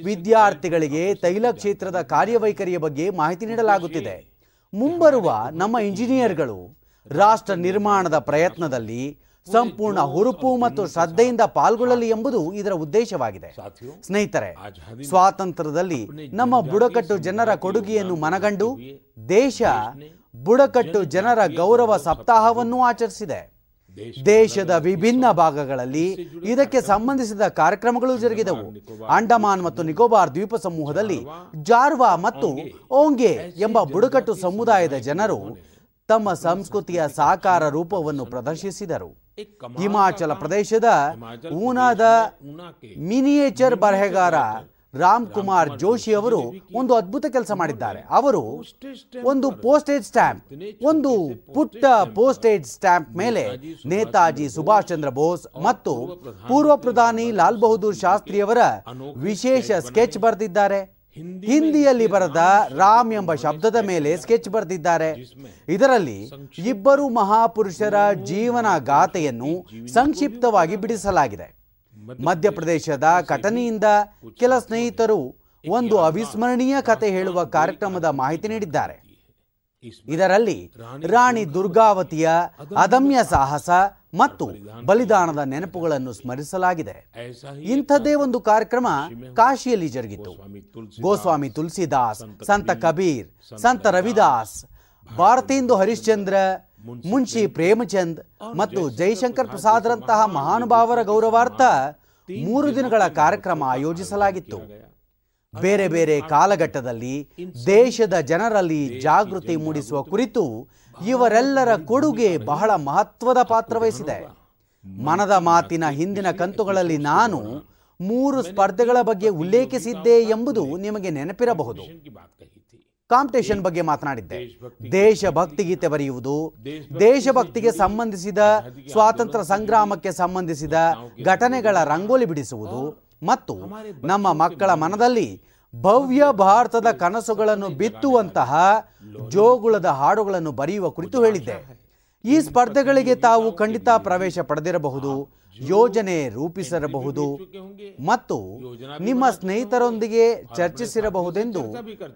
ವಿದ್ಯಾರ್ಥಿಗಳಿಗೆ ತೈಲ ಕ್ಷೇತ್ರದ ಕಾರ್ಯವೈಖರಿಯ ಬಗ್ಗೆ ಮಾಹಿತಿ ನೀಡಲಾಗುತ್ತಿದೆ. ಮುಂಬರುವ ನಮ್ಮ ಇಂಜಿನಿಯರ್ಗಳು ರಾಷ್ಟ್ರ ನಿರ್ಮಾಣದ ಪ್ರಯತ್ನದಲ್ಲಿ ಸಂಪೂರ್ಣ ಹುರುಪು ಮತ್ತು ಶ್ರದ್ಧೆಯಿಂದ ಪಾಲ್ಗೊಳ್ಳಲಿ ಎಂಬುದು ಇದರ ಉದ್ದೇಶವಾಗಿದೆ. ಸ್ನೇಹಿತರೆ ಸ್ವಾತಂತ್ರ್ಯದಲ್ಲಿ ನಮ್ಮ ಬುಡಕಟ್ಟು ಜನರ ಕೊಡುಗೆಯನ್ನು ಮನಗಂಡು ದೇಶ ಬುಡಕಟ್ಟು ಜನರ ಗೌರವ ಸಪ್ತಾಹವನ್ನು ಆಚರಿಸಿದೆ. ದೇಶದ ವಿಭಿನ್ನ ಭಾಗಗಳಲ್ಲಿ ಇದಕ್ಕೆ ಸಂಬಂಧಿಸಿದ ಕಾರ್ಯಕ್ರಮಗಳು ಜರುಗಿದವು. ಅಂಡಮಾನ್ ಮತ್ತು ನಿಕೋಬಾರ್ ದ್ವೀಪ ಸಮೂಹದಲ್ಲಿ ಜಾರ್ವಾ ಮತ್ತು ಓಂಗೆ ಎಂಬ ಬುಡಕಟ್ಟು ಸಮುದಾಯದ ಜನರು ತಮ್ಮ ಸಂಸ್ಕೃತಿಯ ಸಾಕಾರ ರೂಪವನ್ನು ಪ್ರದರ್ಶಿಸಿದರು. ಹಿಮಾಚಲ ಪ್ರದೇಶದ ಊನಾದ ಮಿನಿಯೇಚರ್ ಬರಹಗಾರ ರಾಮ್ ಕುಮಾರ್ ಜೋಶಿ ಅವರು ಒಂದು ಅದ್ಭುತ ಕೆಲಸ ಮಾಡಿದ್ದಾರೆ. ಅವರು ಒಂದು ಪೋಸ್ಟೇಜ್ ಸ್ಟ್ಯಾಂಪ್, ಒಂದು ಪುಟ್ಟ ಪೋಸ್ಟೇಜ್ ಸ್ಟ್ಯಾಂಪ್ ಮೇಲೆ ನೇತಾಜಿ ಸುಭಾಷ್ ಚಂದ್ರ ಬೋಸ್ ಮತ್ತು ಪೂರ್ವ ಪ್ರಧಾನಿ ಲಾಲ್ ಬಹದ್ದೂರ್ ಶಾಸ್ತ್ರಿಯವರ ವಿಶೇಷ ಸ್ಕೆಚ್ ಬರೆದಿದ್ದಾರೆ. ಹಿಂದಿಯಲ್ಲಿ ಬರೆದ ರಾಮ್ ಎಂಬ ಶಬ್ದದ ಮೇಲೆ ಸ್ಕೆಚ್ ಬರೆದಿದ್ದಾರೆ. ಇದರಲ್ಲಿ ಇಬ್ಬರು ಮಹಾಪುರುಷರ ಜೀವನ ಗಾಥೆಯನ್ನು ಸಂಕ್ಷಿಪ್ತವಾಗಿ ಬಿಡಿಸಲಾಗಿದೆ. ಮಧ್ಯಪ್ರದೇಶದ ಕಟನಿಯಿಂದ ಕೆಲ ಸ್ನೇಹಿತರು ಒಂದು ಅವಿಸ್ಮರಣೀಯ ಕತೆ ಹೇಳುವ ಕಾರ್ಯಕ್ರಮದ ಮಾಹಿತಿ ನೀಡಿದ್ದಾರೆ. ಇದರಲ್ಲಿ ರಾಣಿ ದುರ್ಗಾವತಿಯ ಅದಮ್ಯ ಸಾಹಸ ಮತ್ತು ಬಲಿದಾನದ ನೆನಪುಗಳನ್ನು ಸ್ಮರಿಸಲಾಗಿದೆ. ಇಂಥದ್ದೇ ಒಂದು ಕಾರ್ಯಕ್ರಮ ಕಾಶಿಯಲ್ಲಿ ಜರುಗಿತು. ಗೋಸ್ವಾಮಿ ತುಳಸಿದಾಸ್ ಸಂತ ಕಬೀರ್ ಸಂತ ರವಿದಾಸ್ ಭಾರತೀಂದು ಹರಿಶ್ಚಂದ್ರ ಮುನ್ಷಿ ಪ್ರೇಮಚಂದ್ ಮತ್ತು ಜೈಶಂಕರ್ ಪ್ರಸಾದ್ರಂತಹ ಮಹಾನುಭಾವರ ಗೌರವಾರ್ಥ ಮೂರು ದಿನಗಳ ಕಾರ್ಯಕ್ರಮ ಆಯೋಜಿಸಲಾಗಿತ್ತು. ಬೇರೆ ಬೇರೆ ಕಾಲಘಟ್ಟದಲ್ಲಿ ದೇಶದ ಜನರಲ್ಲಿ ಜಾಗೃತಿ ಮೂಡಿಸುವ ಕುರಿತು ಇವರೆಲ್ಲರ ಕೊಡುಗೆ ಬಹಳ ಮಹತ್ವದ ಪಾತ್ರ ವಹಿಸಿದೆ ಮನದ ಮಾತಿನ ಹಿಂದಿನ ಕಂತುಗಳಲ್ಲಿ ನಾನು ಮೂರು ಸ್ಪರ್ಧೆಗಳ ಬಗ್ಗೆ ಉಲ್ಲೇಖಿಸಿದ್ದೆ ಎಂಬುದು ನಿಮಗೆ ನೆನಪಿರಬಹುದು. ಕಾಂಪಿಟೇಷನ್ ಬಗ್ಗೆ ಮಾತನಾಡಿದ್ದೆ. ದೇಶಭಕ್ತಿ ಗೀತೆ ಬರೆಯುವುದು, ದೇಶಭಕ್ತಿಗೆ ಸಂಬಂಧಿಸಿದ, ಸ್ವಾತಂತ್ರ್ಯ ಸಂಗ್ರಾಮಕ್ಕೆ ಸಂಬಂಧಿಸಿದ ಘಟನೆಗಳ ರಂಗೋಲಿ ಬಿಡಿಸುವುದು ಮತ್ತು ನಮ್ಮ ಮಕ್ಕಳ ಮನದಲ್ಲಿ ಭವ್ಯ ಭಾರತದ ಕನಸುಗಳನ್ನು ಬಿತ್ತುವಂತಹ ಜೋಗುಳದ ಹಾಡುಗಳನ್ನು ಬರೆಯುವ ಕುರಿತು ಹೇಳಿದ್ದೆ. ಈ ಸ್ಪರ್ಧೆಗಳಿಗೆ ತಾವು ಖಂಡಿತ ಪ್ರವೇಶ ಪಡೆದಿರಬಹುದು, ಯೋಜನೆ ರೂಪಿಸಿರಬಹುದು ಮತ್ತು ನಿಮ್ಮ ಸ್ನೇಹಿತರೊಂದಿಗೆ ಚರ್ಚಿಸಿರಬಹುದೆಂದು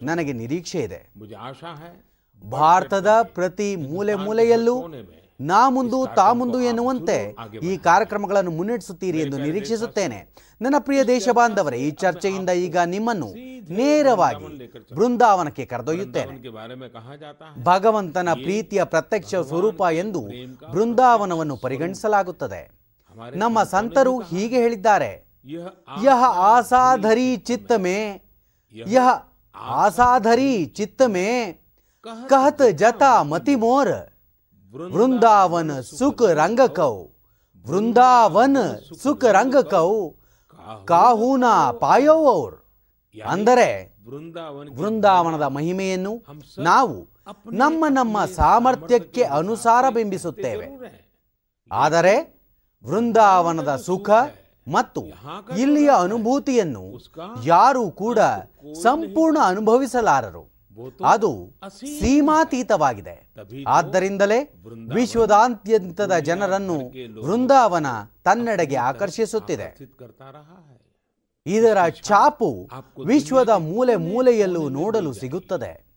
ನನಗೆ ನಿರೀಕ್ಷೆ ಇದೆ. ಭಾರತದ ಪ್ರತಿ ಮೂಲೆ ಮೂಲೆಯಲ್ಲೂ ನಾ ಮುಂದು ತಾ ಮುಂದು ಎನ್ನುವಂತೆ ಈ ಕಾರ್ಯಕ್ರಮಗಳನ್ನು ಮುನ್ನಡೆಸುತ್ತೀರಿ ಎಂದು ನಿರೀಕ್ಷಿಸುತ್ತೇನೆ. ನನ್ನ ಪ್ರಿಯ ದೇಶ ಬಾಂಧವರೇ ಈ ಚರ್ಚೆಯಿಂದ ಈಗ ನಿಮ್ಮನ್ನು ನೇರವಾಗಿ ಬೃಂದಾವನಕ್ಕೆ ಕರೆದೊಯ್ಯುತ್ತೇನೆ. ಭಗವಂತನ ಪ್ರೀತಿಯ ಪ್ರತ್ಯಕ್ಷ ಸ್ವರೂಪ ಎಂದು ಬೃಂದಾವನವನ್ನು ಪರಿಗಣಿಸಲಾಗುತ್ತದೆ. ನಮ್ಮ ಸಂತರು ಹೀಗೆ ಹೇಳಿದ್ದಾರೆ. ಯಹ ಆಸಾಧರಿ ಚಿತ್ತಮೇ ಯಹ ಆಸಾಧರಿ ಚಿತ್ತಮೇ ಕಹತ್ ಜತ ಮತಿಮೋರ್ ವೃಂದಾವನ ಸುಖ ರಂಗ ಕೌ ವೃಂದಾವನ ಸುಖ ರಂಗ ಕೌ ಕಾಹುನ ಪಾಯೋವರ್ ಅಂದರೆ ವೃಂದಾವನದ ಮಹಿಮೆಯನ್ನು ನಾವು ನಮ್ಮ ನಮ್ಮ ಸಾಮರ್ಥ್ಯಕ್ಕೆ ಅನುಸಾರ ಬಿಂಬಿಸುತ್ತೇವೆ. ಆದರೆ ವೃಂದಾವನದ ಸುಖ ಮತ್ತು ಇಲ್ಲಿಯ ಅನುಭೂತಿಯನ್ನು ಯಾರೂ ಕೂಡ ಸಂಪೂರ್ಣ ಅನುಭವಿಸಲಾರರು. ಅದು ಸೀಮಾತೀತವಾಗಿದೆ. ಆದ್ದರಿಂದಲೇ ವಿಶ್ವದಾದ್ಯಂತದ ಜನರನ್ನು ವೃಂದಾವನ ತನ್ನೆಡೆಗೆ ಆಕರ್ಷಿಸುತ್ತಿದೆ. ಇದರ ಛಾಪು ವಿಶ್ವದ ಮೂಲೆ ಮೂಲೆಯಲ್ಲೂ ನೋಡಲು ಸಿಗುತ್ತದೆ.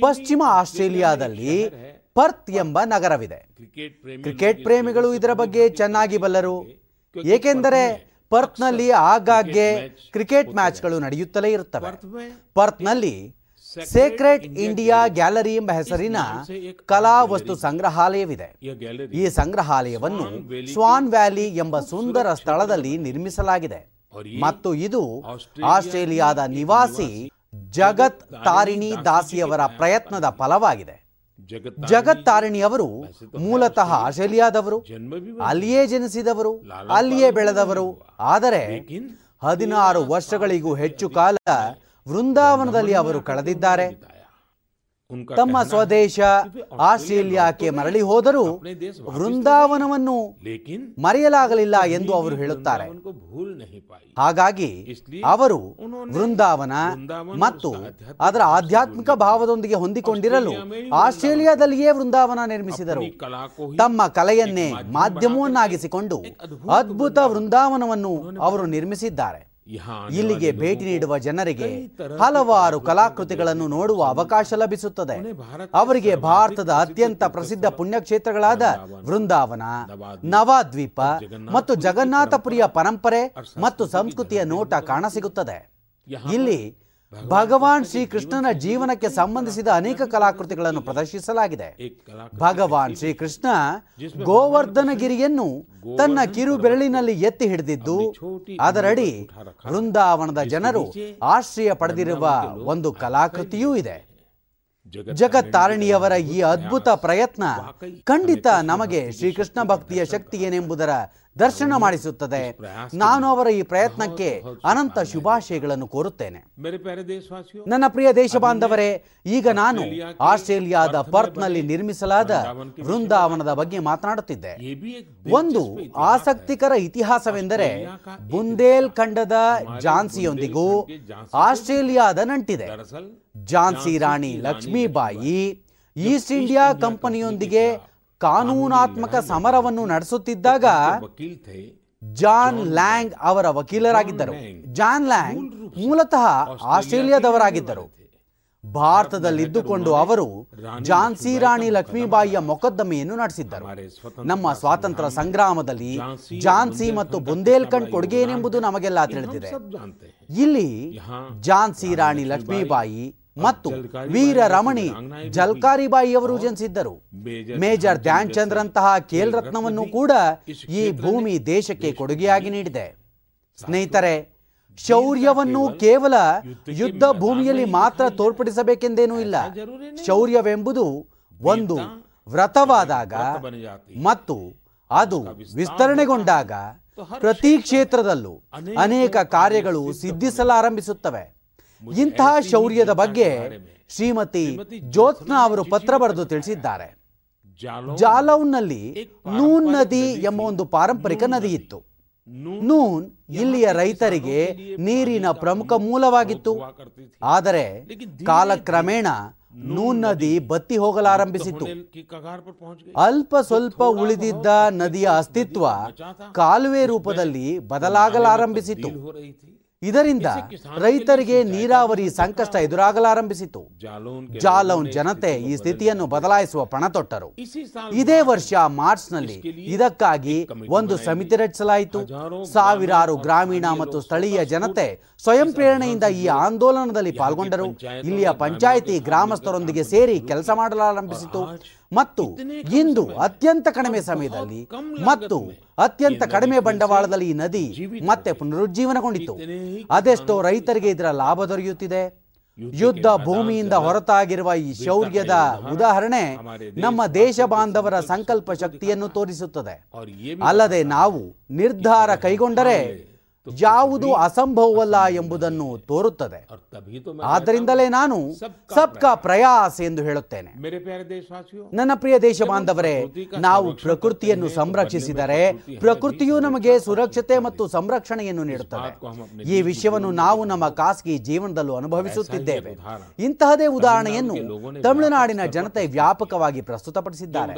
ಪಶ್ಚಿಮ ಆಸ್ಟ್ರೇಲಿಯಾದಲ್ಲಿ ಪರ್ತ್ ಎಂಬ ನಗರವಿದೆ. ಕ್ರಿಕೆಟ್ ಪ್ರೇಮಿಗಳು ಇದರ ಬಗ್ಗೆ ಚೆನ್ನಾಗಿ ಬಲ್ಲರು. ಏಕೆಂದರೆ ಪರ್ತ್ನಲ್ಲಿ ಆಗಾಗ್ಗೆ ಕ್ರಿಕೆಟ್ ಮ್ಯಾಚ್ಗಳು ನಡೆಯುತ್ತಲೇ ಇರುತ್ತವೆ. ಪರ್ತ್ನಲ್ಲಿ ಸೇಕ್ರೆಟ್ ಇಂಡಿಯಾ ಗ್ಯಾಲರಿ ಎಂಬ ಹೆಸರಿನ ಕಲಾ ವಸ್ತು ಸಂಗ್ರಹಾಲಯವಿದೆ. ಈ ಸಂಗ್ರಹಾಲಯವನ್ನು ಸ್ವಾನ್ ವ್ಯಾಲಿ ಎಂಬ ಸುಂದರ ಸ್ಥಳದಲ್ಲಿ ನಿರ್ಮಿಸಲಾಗಿದೆ. ಮತ್ತು ಇದು ಆಸ್ಟ್ರೇಲಿಯಾದ ನಿವಾಸಿ ಜಗತ್ ತಾರಿಣಿ ದಾಸಿಯವರ ಪ್ರಯತ್ನದ ಫಲವಾಗಿದೆ. ಜಗತ್ ತಾರಿಣಿ ಅವರು ಮೂಲತಃ ಆಸ್ಟ್ರೇಲಿಯಾದವರು ಅಲ್ಲಿಯೇ ಜನಿಸಿದವರು ಅಲ್ಲಿಯೇ ಬೆಳೆದವರು. ಆದರೆ ಹದಿನಾರು ವರ್ಷಗಳಿಗೂ ಹೆಚ್ಚು ಕಾಲ ವೃಂದಾವನದಲ್ಲಿ ಅವರು ಕಳೆದಿದ್ದಾರೆ. ತಮ್ಮ ಸ್ವದೇಶ ಆಸ್ಟ್ರೇಲಿಯಾಕ್ಕೆ ಮರಳಿ ಹೋದರೂ ವೃಂದಾವನವನ್ನು ಮರೆಯಲಾಗಲಿಲ್ಲ ಎಂದು ಅವರು ಹೇಳುತ್ತಾರೆ. ಹಾಗಾಗಿ ಅವರು ವೃಂದಾವನ ಮತ್ತು ಅದರ ಆಧ್ಯಾತ್ಮಿಕ ಭಾವದೊಂದಿಗೆ ಹೊಂದಿಕೊಂಡಿರಲು ಆಸ್ಟ್ರೇಲಿಯಾದಲ್ಲಿಯೇ ವೃಂದಾವನ ನಿರ್ಮಿಸಿದರು. ತಮ್ಮ ಕಲೆಯನ್ನೇ ಮಾಧ್ಯಮವನ್ನಾಗಿಸಿಕೊಂಡು ಅದ್ಭುತ ವೃಂದಾವನವನ್ನು ಅವರು ನಿರ್ಮಿಸಿದ್ದಾರೆ. ಇಲ್ಲಿಗೆ ಭೇಟಿ ನೀಡುವ ಜನರಿಗೆ ಹಲವಾರು ಕಲಾಕೃತಿಗಳನ್ನು ನೋಡುವ ಅವಕಾಶ ಲಭಿಸುತ್ತದೆ. ಅವರಿಗೆ ಭಾರತದ ಅತ್ಯಂತ ಪ್ರಸಿದ್ಧ ಪುಣ್ಯಕ್ಷೇತ್ರಗಳಾದ ವೃಂದಾವನ ನವಾದ್ವೀಪ ಮತ್ತು ಜಗನ್ನಾಥಪುರಿಯ ಪರಂಪರೆ ಮತ್ತು ಸಂಸ್ಕೃತಿಯ ನೋಟ ಕಾಣಸಿಗುತ್ತದೆ. ಇಲ್ಲಿ ಭಗವಾನ್ ಶ್ರೀಕೃಷ್ಣನ ಜೀವನಕ್ಕೆ ಸಂಬಂಧಿಸಿದ ಅನೇಕ ಕಲಾಕೃತಿಗಳನ್ನು ಪ್ರದರ್ಶಿಸಲಾಗಿದೆ. ಭಗವಾನ್ ಶ್ರೀಕೃಷ್ಣ ಗೋವರ್ಧನಗಿರಿಯನ್ನು ತನ್ನ ಕಿರು ಬೆರಳಿನಲ್ಲಿ ಎತ್ತಿ ಹಿಡಿದಿದ್ದು ಅದರಡಿ ವೃಂದಾವನದ ಜನರು ಆಶ್ರಯ ಪಡೆದಿರುವ ಒಂದು ಕಲಾಕೃತಿಯೂ ಇದೆ. ಜಗತ್ತಾರಣಿಯವರ ಈ ಅದ್ಭುತ ಪ್ರಯತ್ನ ಖಂಡಿತ ನಮಗೆ ಶ್ರೀಕೃಷ್ಣ ಭಕ್ತಿಯ ಶಕ್ತಿ ಏನೆಂಬುದರ ದರ್ಶನ ಮಾಡಿಸುತ್ತದೆ. ನಾನು ಅವರ ಈ ಪ್ರಯತ್ನಕ್ಕೆ ಅನಂತ ಶುಭಾಶಯಗಳನ್ನು ಕೋರುತ್ತೇನೆ. ನನ್ನ ಪ್ರಿಯ ದೇಶ ಬಾಂಧವರೇ ಈಗ ನಾನು ಆಸ್ಟ್ರೇಲಿಯಾದ ಪರ್ತ್ನಲ್ಲಿ ನಿರ್ಮಿಸಲಾದ ವೃಂದಾವನದ ಬಗ್ಗೆ ಮಾತನಾಡುತ್ತಿದ್ದೆ. ಒಂದು ಆಸಕ್ತಿಕರ ಇತಿಹಾಸವೆಂದರೆ ಬುಂದೇಲ್ ಖಂಡದ ಜಾನ್ಸಿಯೊಂದಿಗೂ ಆಸ್ಟ್ರೇಲಿಯಾದ ನಂಟಿದೆ. ಜಾನ್ಸಿ ರಾಣಿ ಲಕ್ಷ್ಮೀಬಾಯಿ ಈಸ್ಟ್ ಇಂಡಿಯಾ ಕಂಪನಿಯೊಂದಿಗೆ ಕಾನೂನಾತ್ಮಕ ಸಮರವನ್ನು ನಡೆಸುತ್ತಿದ್ದಾಗ ಜಾನ್ ಲ್ಯಾಂಗ್ ಅವರ ವಕೀಲರಾಗಿದ್ದರು. ಜಾನ್ ಲ್ಯಾಂಗ್ ಮೂಲತಃ ಆಸ್ಟ್ರೇಲಿಯಾದವರಾಗಿದ್ದರು. ಭಾರತದಲ್ಲಿದ್ದುಕೊಂಡು ಅವರು ಝಾನ್ಸಿ ರಾಣಿ ಲಕ್ಷ್ಮೀಬಾಯಿಯ ಮೊಕದ್ದಮೆಯನ್ನು ನಡೆಸಿದ್ದರು. ನಮ್ಮ ಸ್ವಾತಂತ್ರ್ಯ ಸಂಗ್ರಾಮದಲ್ಲಿ ಝಾನ್ಸಿ ಮತ್ತು ಬುಂದೇಲ್ಖಂಡ್ ಕೊಡುಗೆ ಏನೆಂಬುದು ನಮಗೆಲ್ಲ ತಿಳಿದಿದೆ. ಇಲ್ಲಿ ಝಾನ್ಸಿ ರಾಣಿ ಲಕ್ಷ್ಮೀಬಾಯಿ ಮತ್ತು ವೀರ ರಮಣಿ ಜಲ್ಕಾರಿಬಾಯಿಯವರು ಜನಿಸಿದ್ದರು. ಮೇಜರ್ ಧ್ಯಾನ್ ಚಂದ್ರಂತಹ ಖೇಲ್ ರತ್ನವನ್ನು ಕೂಡ ಈ ಭೂಮಿ ದೇಶಕ್ಕೆ ಕೊಡುಗೆಯಾಗಿ ನೀಡಿದೆ. ಸ್ನೇಹಿತರೆ ಶೌರ್ಯವನ್ನು ಕೇವಲ ಯುದ್ಧ ಭೂಮಿಯಲ್ಲಿ ಮಾತ್ರ ತೋರ್ಪಡಿಸಬೇಕೆಂದೇನೂ ಇಲ್ಲ. ಶೌರ್ಯವೆಂಬುದು ಒಂದು ವ್ರತವಾದಾಗ ಮತ್ತು ಅದು ವಿಸ್ತರಣೆಗೊಂಡಾಗ ಪ್ರತಿ ಕ್ಷೇತ್ರದಲ್ಲೂ ಅನೇಕ ಕಾರ್ಯಗಳು ಸಿದ್ಧಿಸಲಾರಂಭಿಸುತ್ತವೆ. ಇಂತಹ ಶೌರ್ಯದ ಬಗ್ಗೆ ಶ್ರೀಮತಿ ಜ್ಯೋತ್ನಾ ಅವರು ಪತ್ರ ಬರೆದು ತಿಳಿಸಿದ್ದಾರೆ. ಜಾಲೌನ್ನಲ್ಲಿ ನೂನ್ ನದಿ ಎಂಬ ಒಂದು ಪಾರಂಪರಿಕ ನದಿ ಇತ್ತು. ನೂನ್ ಇಲ್ಲಿಯ ರೈತರಿಗೆ ನೀರಿನ ಪ್ರಮುಖ ಮೂಲವಾಗಿತ್ತು. ಆದರೆ ಕಾಲಕ್ರಮೇಣ ನೂನ್ ನದಿ ಬತ್ತಿ ಹೋಗಲಾರಂಭಿಸಿತ್ತು. ಅಲ್ಪ ಸ್ವಲ್ಪ ಉಳಿದಿದ್ದ ನದಿಯ ಅಸ್ತಿತ್ವ ಕಾಲುವೆ ರೂಪದಲ್ಲಿ ಬದಲಾಗಲಾರಂಭಿಸಿತು ಇದರಿಂದ ರೈತರಿಗೆ ನೀರಾವರಿ ಸಂಕಷ್ಟ ಎದುರಾಗಲಾರಂಭಿಸಿತು. ಜಾಲೌನ್ ಜನತೆ ಈ ಸ್ಥಿತಿಯನ್ನು ಬದಲಾಯಿಸುವ ಪಣ ತೊಟ್ಟರು ಇದೇ ವರ್ಷ ಮಾರ್ಚ್ನಲ್ಲಿ ಇದಕ್ಕಾಗಿ ಒಂದು ಸಮಿತಿ ರಚಿಸಲಾಯಿತು. ಸಾವಿರಾರು ಗ್ರಾಮೀಣ ಮತ್ತು ಸ್ಥಳೀಯ ಜನತೆ ಸ್ವಯಂ ಪ್ರೇರಣೆಯಿಂದ ಈ ಆಂದೋಲನದಲ್ಲಿ ಪಾಲ್ಗೊಂಡರು. ಇಲ್ಲಿಯ ಪಂಚಾಯಿತಿ ಗ್ರಾಮಸ್ಥರೊಂದಿಗೆ ಸೇರಿ ಕೆಲಸ ಮಾಡಲಾರಂಭಿಸಿತು. ಮತ್ತು ಇಂದು ಅತ್ಯಂತ ಕಡಿಮೆ ಸಮಯದಲ್ಲಿ ಮತ್ತು ಅತ್ಯಂತ ಕಡಿಮೆ ಬಂಡವಾಳದಲ್ಲಿ ಈ ನದಿ ಮತ್ತೆ ಪುನರುಜ್ಜೀವನಗೊಂಡಿತು. ಅದೆಷ್ಟೋ ರೈತರಿಗೆ ಇದರ ಲಾಭ ದೊರೆಯುತ್ತಿದೆ. ಯುದ್ಧ ಭೂಮಿಯಿಂದ ಹೊರತಾಗಿರುವ ಈ ಶೌರ್ಯದ ಉದಾಹರಣೆ ನಮ್ಮ ದೇಶ ಬಾಂಧವರ ಸಂಕಲ್ಪ ಶಕ್ತಿಯನ್ನು ತೋರಿಸುತ್ತದೆ. ಅಲ್ಲದೆ ನಾವು ನಿರ್ಧಾರ ಕೈಗೊಂಡರೆ ಯಾವುದು ಅಸಂಭವವಲ್ಲ ಎಂಬುದನ್ನು ತೋರುತ್ತದೆ. ಆದ್ದರಿಂದಲೇ ನಾನು ಸಬ್ಕಾ ಪ್ರಯಾಸ ಎಂದು ಹೇಳುತ್ತೇನೆ. ನನ್ನ ಪ್ರಿಯ ದೇಶ ಬಾಂಧವರೇ ನಾವು ಪ್ರಕೃತಿಯನ್ನು ಸಂರಕ್ಷಿಸಿದರೆ ಪ್ರಕೃತಿಯು ನಮಗೆ ಸುರಕ್ಷತೆ ಮತ್ತು ಸಂರಕ್ಷಣೆಯನ್ನು ನೀಡುತ್ತದೆ. ಈ ವಿಷಯವನ್ನು ನಾವು ನಮ್ಮ ಖಾಸಗಿ ಜೀವನದಲ್ಲೂ ಅನುಭವಿಸುತ್ತಿದ್ದೇವೆ. ಇಂತಹದೇ ಉದಾಹರಣೆಯನ್ನು ತಮಿಳುನಾಡಿನ ಜನತೆ ವ್ಯಾಪಕವಾಗಿ ಪ್ರಸ್ತುತಪಡಿಸಿದ್ದಾರೆ.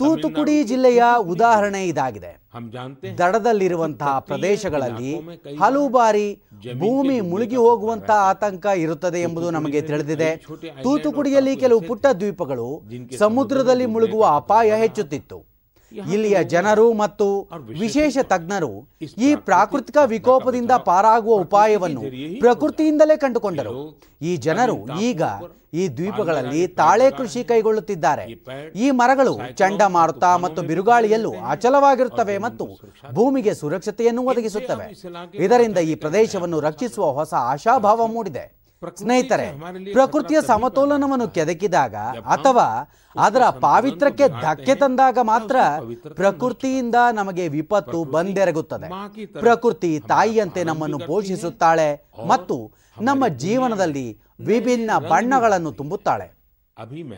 ತೂತುಕುಡಿ ಜಿಲ್ಲೆಯ ಉದಾಹರಣೆ ಇದಾಗಿದೆ. ದಡದಲ್ಲಿರುವಂತಹ ಪ್ರದೇಶಗಳಲ್ಲಿ ಹಲವು ಬಾರಿ ಭೂಮಿ ಮುಳುಗಿ ಹೋಗುವಂತಹ ಆತಂಕ ಇರುತ್ತದೆ ಎಂಬುದು ನಮಗೆ ತಿಳಿದಿದೆ. ತೂತುಕುಡಿಯಲ್ಲಿ ಕೆಲವು ಪುಟ್ಟ ದ್ವೀಪಗಳು ಸಮುದ್ರದಲ್ಲಿ ಮುಳುಗುವ ಅಪಾಯ ಹೆಚ್ಚುತ್ತಿತ್ತು. ಇಲ್ಲಿಯ ಜನರು ಮತ್ತು ವಿಶೇಷ ತಜ್ಞರು ಈ ಪ್ರಾಕೃತಿಕ ವಿಕೋಪದಿಂದ ಪಾರಾಗುವ ಉಪಾಯವನ್ನು ಪ್ರಕೃತಿಯಿಂದಲೇ ಕಂಡುಕೊಂಡರು. ಈ ಜನರು ಈಗ ಈ ದ್ವೀಪಗಳಲ್ಲಿ ತಾಳೆ ಕೃಷಿ ಕೈಗೊಳ್ಳುತ್ತಿದ್ದಾರೆ. ಈ ಮರಗಳು ಚಂಡಮಾರುತ ಮತ್ತು ಬಿರುಗಾಳಿಯಲ್ಲೂ ಅಚಲವಾಗಿರುತ್ತವೆ ಮತ್ತು ಭೂಮಿಗೆ ಸುರಕ್ಷತೆಯನ್ನು ಒದಗಿಸುತ್ತವೆ. ಇದರಿಂದ ಈ ಪ್ರದೇಶವನ್ನು ರಕ್ಷಿಸುವ ಹೊಸ ಆಶಾಭಾವ ಮೂಡಿದೆ. ಸ್ನೇಹಿತರೆ ಪ್ರಕೃತಿಯ ಸಮತೋಲನವನ್ನು ಕೆದಕಿದಾಗ ಅಥವಾ ಅದರ ಪಾವಿತ್ರಕ್ಕೆ ಧಕ್ಕೆ ತಂದಾಗ ಮಾತ್ರ ಪ್ರಕೃತಿಯಿಂದ ನಮಗೆ ವಿಪತ್ತು ಬಂದೆರಗುತ್ತದೆ. ಪ್ರಕೃತಿ ತಾಯಿಯಂತೆ ನಮ್ಮನ್ನು ಪೋಷಿಸುತ್ತಾಳೆ ಮತ್ತು ನಮ್ಮ ಜೀವನದಲ್ಲಿ ವಿಭಿನ್ನ ಬಣ್ಣಗಳನ್ನು ತುಂಬುತ್ತಾಳೆ.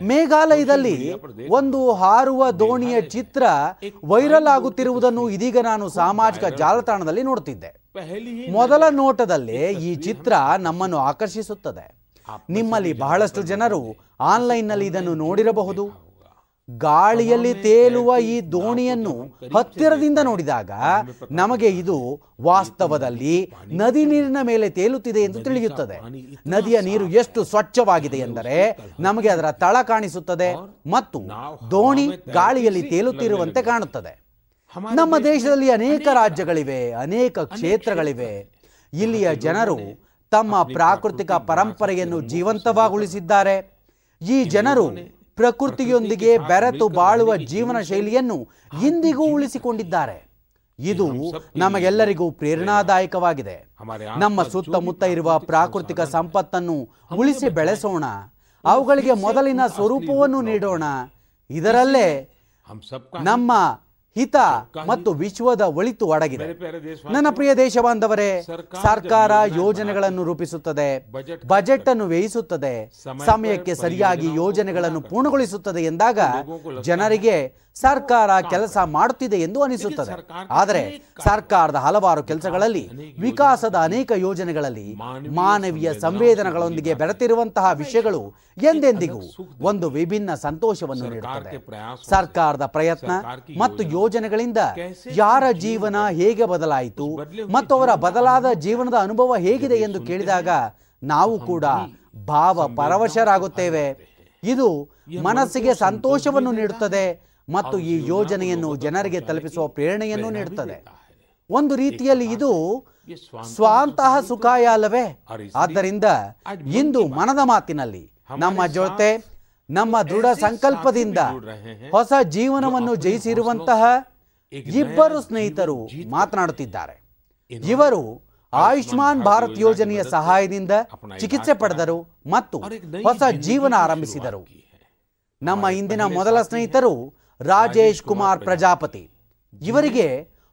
ಮೇಘಾಲಯದಲ್ಲಿ ಒಂದು ಹಾರುವ ದೋಣಿಯ ಚಿತ್ರ ವೈರಲ್ ಆಗುತ್ತಿರುವುದನ್ನು ಇದೀಗ ನಾನು ಸಾಮಾಜಿಕ ಜಾಲತಾಣದಲ್ಲಿ ನೋಡುತ್ತಿದ್ದೆ ಮೊದಲ ನೋಟದಲ್ಲಿ ಈ ಚಿತ್ರ ನಮ್ಮನ್ನು ಆಕರ್ಷಿಸುತ್ತದೆ. ನಿಮ್ಮಲ್ಲಿ ಬಹಳಷ್ಟು ಜನರು ಆನ್ಲೈನ್ನಲ್ಲಿ ಇದನ್ನು ನೋಡಿರಬಹುದು. ಗಾಳಿಯಲ್ಲಿ ತೇಲುವ ಈ ದೋಣಿಯನ್ನು ಹತ್ತಿರದಿಂದ ನೋಡಿದಾಗ ನಮಗೆ ಇದು ವಾಸ್ತವದಲ್ಲಿ ನದಿ ನೀರಿನ ಮೇಲೆ ತೇಲುತ್ತಿದೆ ಎಂದು ತಿಳಿಯುತ್ತದೆ. ನದಿಯ ನೀರು ಎಷ್ಟು ಸ್ವಚ್ಛವಾಗಿದೆ ಎಂದರೆ ನಮಗೆ ಅದರ ತಳ ಕಾಣಿಸುತ್ತದೆ ಮತ್ತು ದೋಣಿ ಗಾಳಿಯಲ್ಲಿ ತೇಲುತ್ತಿರುವಂತೆ ಕಾಣುತ್ತದೆ. ನಮ್ಮ ದೇಶದಲ್ಲಿ ಅನೇಕ ರಾಜ್ಯಗಳಿವೆ ಅನೇಕ ಕ್ಷೇತ್ರಗಳಿವೆ. ಇಲ್ಲಿಯ ಜನರು ತಮ್ಮ ಪ್ರಾಕೃತಿಕ ಪರಂಪರೆಯನ್ನು ಜೀವಂತವಾಗುಳಿಸಿದ್ದಾರೆ. ಈ ಜನರು ಪ್ರಕೃತಿಯೊಂದಿಗೆ ಬೆರೆತು ಬಾಳುವ ಜೀವನ ಶೈಲಿಯನ್ನು ಇಂದಿಗೂ ಉಳಿಸಿಕೊಂಡಿದ್ದಾರೆ. ಇದು ನಮಗೆಲ್ಲರಿಗೂ ಪ್ರೇರಣಾದಾಯಕವಾಗಿದೆ. ನಮ್ಮ ಸುತ್ತಮುತ್ತ ಇರುವ ಪ್ರಾಕೃತಿಕ ಸಂಪತ್ತನ್ನು ಉಳಿಸಿ ಬೆಳೆಸೋಣ. ಅವುಗಳಿಗೆ ಮೊದಲಿನ ಸ್ವರೂಪವನ್ನು ನೀಡೋಣ. ಇದರಲ್ಲೇ ನಮ್ಮ ಹಿತ ಮತ್ತು ವಿಶ್ವದ ಒಳಿತು ಅಡಗಿದೆ. ನನ್ನ ಪ್ರಿಯ ದೇಶ ಬಾಂಧವರೇ ಸರ್ಕಾರ ಯೋಜನೆಗಳನ್ನು ರೂಪಿಸುತ್ತದೆ ಬಜೆಟ್ ಅನ್ನು ವ್ಯಯಿಸುತ್ತದೆ ಸಮಯಕ್ಕೆ ಸರಿಯಾಗಿ ಯೋಜನೆಗಳನ್ನು ಪೂರ್ಣಗೊಳಿಸುತ್ತದೆ ಎಂದಾಗ ಜನರಿಗೆ ಸರ್ಕಾರ ಕೆಲಸ ಮಾಡುತ್ತಿದೆ ಎಂದು ಅನಿಸುತ್ತದೆ. ಆದರೆ ಸರ್ಕಾರದ ಹಲವಾರು ಕೆಲಸಗಳಲ್ಲಿ ವಿಕಾಸದ ಅನೇಕ ಯೋಜನೆಗಳಲ್ಲಿ ಮಾನವೀಯ ಸಂವೇದನೆಗಳೊಂದಿಗೆ ಬೆರೆತಿರುವಂತಹ ವಿಷಯಗಳು ಎಂದೆಂದಿಗೂ ಒಂದು ವಿಭಿನ್ನ ಸಂತೋಷವನ್ನು ನೀಡುತ್ತದೆ. ಸರ್ಕಾರದ ಪ್ರಯತ್ನ ಮತ್ತು ಯೋಜನೆಗಳಿಂದ ಯಾರ ಜೀವನ ಹೇಗೆ ಬದಲಾಯಿತು ಮತ್ತು ಅವರ ಬದಲಾದ ಜೀವನದ ಅನುಭವ ಹೇಗಿದೆ ಎಂದು ಕೇಳಿದಾಗ ನಾವು ಕೂಡ ಭಾವ ಪರವಶರಾಗುತ್ತೇವೆ ಇದು ಮನಸ್ಸಿಗೆ ಸಂತೋಷವನ್ನು ನೀಡುತ್ತದೆ. ಮತ್ತು ಈ ಯೋಜನೆಯನ್ನು ಜನರಿಗೆ ತಲುಪಿಸುವ ಪ್ರೇರಣೆಯನ್ನು ನೀಡುತ್ತದೆ. ಒಂದು ರೀತಿಯಲ್ಲಿ ಇದು ಸ್ವಾಂತಹ ಸುಖಾಯ ಅಲ್ಲವೇ ಆದ್ದರಿಂದ ಇಂದು ಮನದ ಮಾತಿನಲ್ಲಿ ನಮ್ಮ ಜೊತೆ ನಮ್ಮ ದೃಢ ಸಂಕಲ್ಪದಿಂದ ಹೊಸ ಜೀವನವನ್ನು ಜಯಿಸಿರುವಂತಹ ಇಬ್ಬರು ಸ್ನೇಹಿತರು ಮಾತನಾಡುತ್ತಿದ್ದಾರೆ. ಇವರು ಆಯುಷ್ಮಾನ್ ಭಾರತ್ ಯೋಜನೆಯ ಸಹಾಯದಿಂದ ಚಿಕಿತ್ಸೆ ಪಡೆದರು ಮತ್ತು ಹೊಸ ಜೀವನ ಆರಂಭಿಸಿದರು. ನಮ್ಮ ಇಂದಿನ ಮೊದಲ ಸ್ನೇಹಿತರು ರಾಜೇಶ್ ಕುಮಾರ್ ಪ್ರಜಾಪತಿ ಇವರಿಗೆ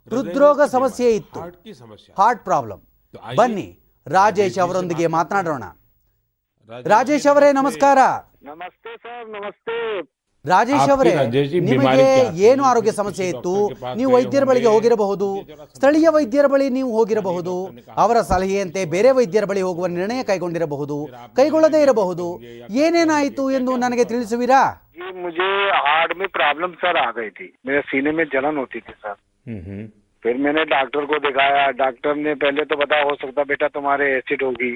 ಹೃದ್ರೋಗ ಸಮಸ್ಯೆ ಇತ್ತು ಹಾರ್ಟ್ ಪ್ರಾಬ್ಲಮ್ ಬನ್ನಿ ರಾಜೇಶ್ ಅವರೊಂದಿಗೆ ಮಾತನಾಡೋಣ ರಾಜೇಶ್ ಅವರೇ ನಮಸ್ಕಾರ ನಮಸ್ತೆ ಸರ್ ನಮಸ್ತೆ ರಾಜೇಶ್ आपकी ಅವರೇ राजेश जी ನಿಮಗೆ बीमारी क्या थी? ಏನು ಆರೋಗ್ಯ किसी ಸಮಸ್ಯೆ डॉक्टर ಇತ್ತು के पास ನೀವು गए ವೈದ್ಯರ ಬಳಿಗೆ होंगे। ಹೋಗಿರಬಹುದು ಸ್ಥಳೀಯ ವೈದ್ಯರ ಬಳಿ ನೀವು ಹೋಗಿರಬಹುದು ಅವರ ಸಲಹೆಯಂತೆ ಬೇರೆ ವೈದ್ಯರ ಬಳಿ ಹೋಗುವ ನಿರ್ಣಯ ಕೈಗೊಂಡಿರಬಹುದು ಕೈಗೊಳ್ಳದೇ ಇರಬಹುದು ಏನೇನಾಯಿತು ಎಂದು ನನಗೆ ತಿಳಿಸುವಿರಾ जी मुझे हार्ट में प्रॉब्लम सर आ गई थी मेरे सीने में जलन होती थी सर हम्म, हम्म, फिर मैंने डॉक्टर को दिखाया डॉक्टर ने पहले तो बताया हो सकता बेटा तुम्हारे एसिड होगी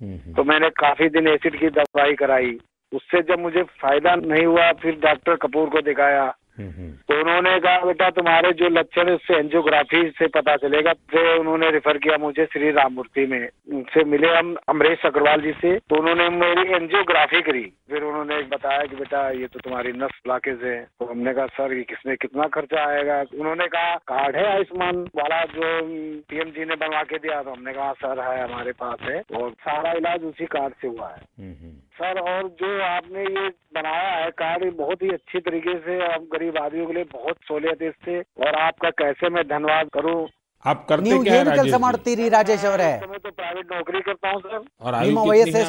हम्म, हम्म। तो मैंने काफी दिन एसिड की दवाई कराई उससे जब मुझे फ़ायदा नहीं हुआ फिर डॉक्टर कपूर को दिखाया। हम्म, हम्म। तो उन्होंने कहा बेटा तुम्हारे जो लक्षण है उससे एंजियोग्राफी से पता चलेगा। फिर उन्होंने रेफर किया मुझे श्री राममूर्ति में। उनसे मिले हम अमरीश अग्रवाल जी से। तो उन्होंने मेरी एंजियोग्राफी करी। फिर उन्होंने बताया कि बेटा ये तो तुम्हारी नस ब्लॉकेज है। तो हमने कहा सर ये किसमें कितना खर्चा आएगा? उन्होंने कहा कार्ड है आयुष्मान वाला जो पीएम जी ने बनवा के दिया। तो हमने कहा सर है हमारे पास है। और सारा इलाज उसी कार्ड से हुआ है। हम्म। सर और जो आपने ये बनाया है कार्ड ये बहुत ही अच्छी तरीके से आप गरीब आदमियों के लिए बहुत सहूलियत है इससे और आपका कैसे मैं धन्यवाद करूं आप करते ನೀವು क्या है ಏನು राजेश ಕೆಲಸ जी? ಮಾಡ್ತೀರಿ ರಾಜೇಶ್ ಅವರೇ इस समय तो प्राइवेट नौकरी करता हूँ सर और आयु ನಿಮ್ಮ कितनी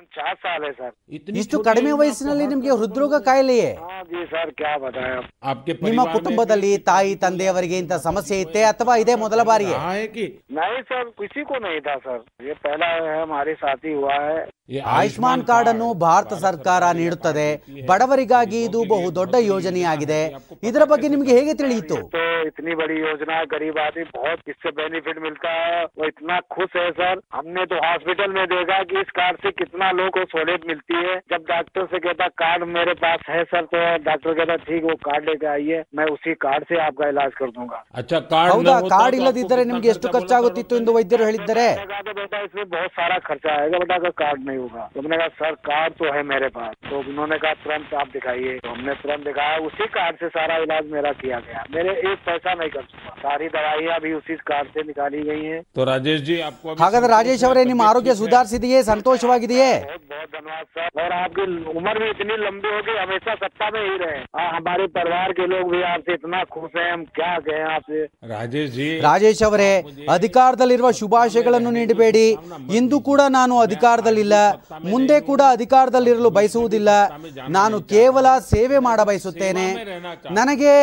ವಯಸ್ಸು है ಎಷ್ಟು मेरी उनचास साल है सर इतनी ಇಷ್ಟು छोटी ಕಡಿಮೆ उम्र में ವಯಸ್ಸಿನಲ್ಲಿ आपको ನಿಮಗೆ heart ಹೃದ್ರೋಗ ಕಾಯಿಲೆಯೇ हाँ जी सर क्या बताएं अब आपके ನಿಮ್ಮ परिवार में ಕುಟುಂಬದಲ್ಲಿ ತಾಯಿ ತಂದೆಯವರಿಗೆ ಇಂಥ ಸಮಸ್ಯೆ ಇತ್ತೆ ಅಥವಾ ಇದೇ ಮೊದಲ ಬಾರಿಯೇ रहा है कि नहीं सर किसी को नहीं था सर ये पहला है हमारे साथ ही हुआ है ये ಆಯುಷ್ಮಾನ್ ಕಾರ್ಡ್ ಅನ್ನು ಭಾರತ ಸರ್ಕಾರ ನೀಡುತ್ತದೆ ಬಡವರಿಗಾಗಿ ಇದು ಬಹು ದೊಡ್ಡ ಯೋಜನೆಯಾಗಿದೆ ಇದರ ಬಗ್ಗೆ ನಿಮಗೆ ಹೇಗೆ ತಿಳಿಯಿತು तो इतनी बड़ी योजना है गरीब आदमी बहुत इससे बेनिफिट मिलता है वो इतना खुश है सर हमने तो हॉस्पिटल में देखा कि इस कार्ड से कितना लोगों को सहूलियत मिलती है जब डॉक्टर से कहता कार्ड मेरे पास है सर तो डॉक्टर कहता ठीक वो कार्ड लेके आइए मैं उसी कार्ड से आपका इलाज कर दूंगा अच्छा कार्ड ಹೌದಾ न होता ಕಾರ್ಡ್ तो ಇಲ್ಲದಿದ್ದರೆ आपको ನಿಮ್ಗೆ कितना ಎಷ್ಟು खर्चा ಖರ್ಚಾಗುತ್ತಿತ್ತು ಎಂದು ವೈದ್ಯರು ಹೇಳಿದ್ದಾರೆ मैंने कहा तो बेटा इसमें बहुत सारा खर्चा आएगा बेटा अगर कार्ड नहीं होगा तो मैंने कहा सर कार्ड तो है मेरे पास तो उन्होंने कहा तुरंत आप दिखाइए तो हमने तुरंत दिखाया उसी कार्ड से सारा इलाज मेरा किया गया मेरे एक पैसा नहीं खर्च हुआ सारी दवाइयाँ भी उसी कार्ड से निकाली गई हैं तो राजेश जी आपको अभी ಹಾಗಾದ್ರೆ संतोष ರಾಜೇಶ್ है, ಅವರೇ ನಿಮ್ಮ तबीयत ಆರೋಗ್ಯ ठीक है? ಸುಧಾರಿಸಿದೆಯೇ ಸಂತೋಷವಾಗಿದೆಯೇ बहुत बहुत धन्यवाद सर और आपकी उम्र भी इतनी लंबी होगी हमेशा सत्ता में ही रहे हाँ, हमारे परिवार के लोग भी आपसे इतना खुश हैं हम क्या कहें आपसे राजेश जी ರಾಜೇಶ್ ಅವರೇ ಅಧಿಕಾರದಲ್ಲಿರುವ ಶುಭಾಶಯಗಳನ್ನು ನೀಡಬೇಡಿ ಇಂದು ಕೂಡ ನಾನು ಅಧಿಕಾರದಲ್ಲಿಲ್ಲ ಮುಂದೆ ಕೂಡ ಅಧಿಕಾರದಲ್ಲಿರಲು ಬಯಸುವುದಿಲ್ಲ ನಾನು ಕೇವಲ ಸೇವೆ ಮಾಡ ಬಯಸುತ್ತೇನೆ ನನಗೆ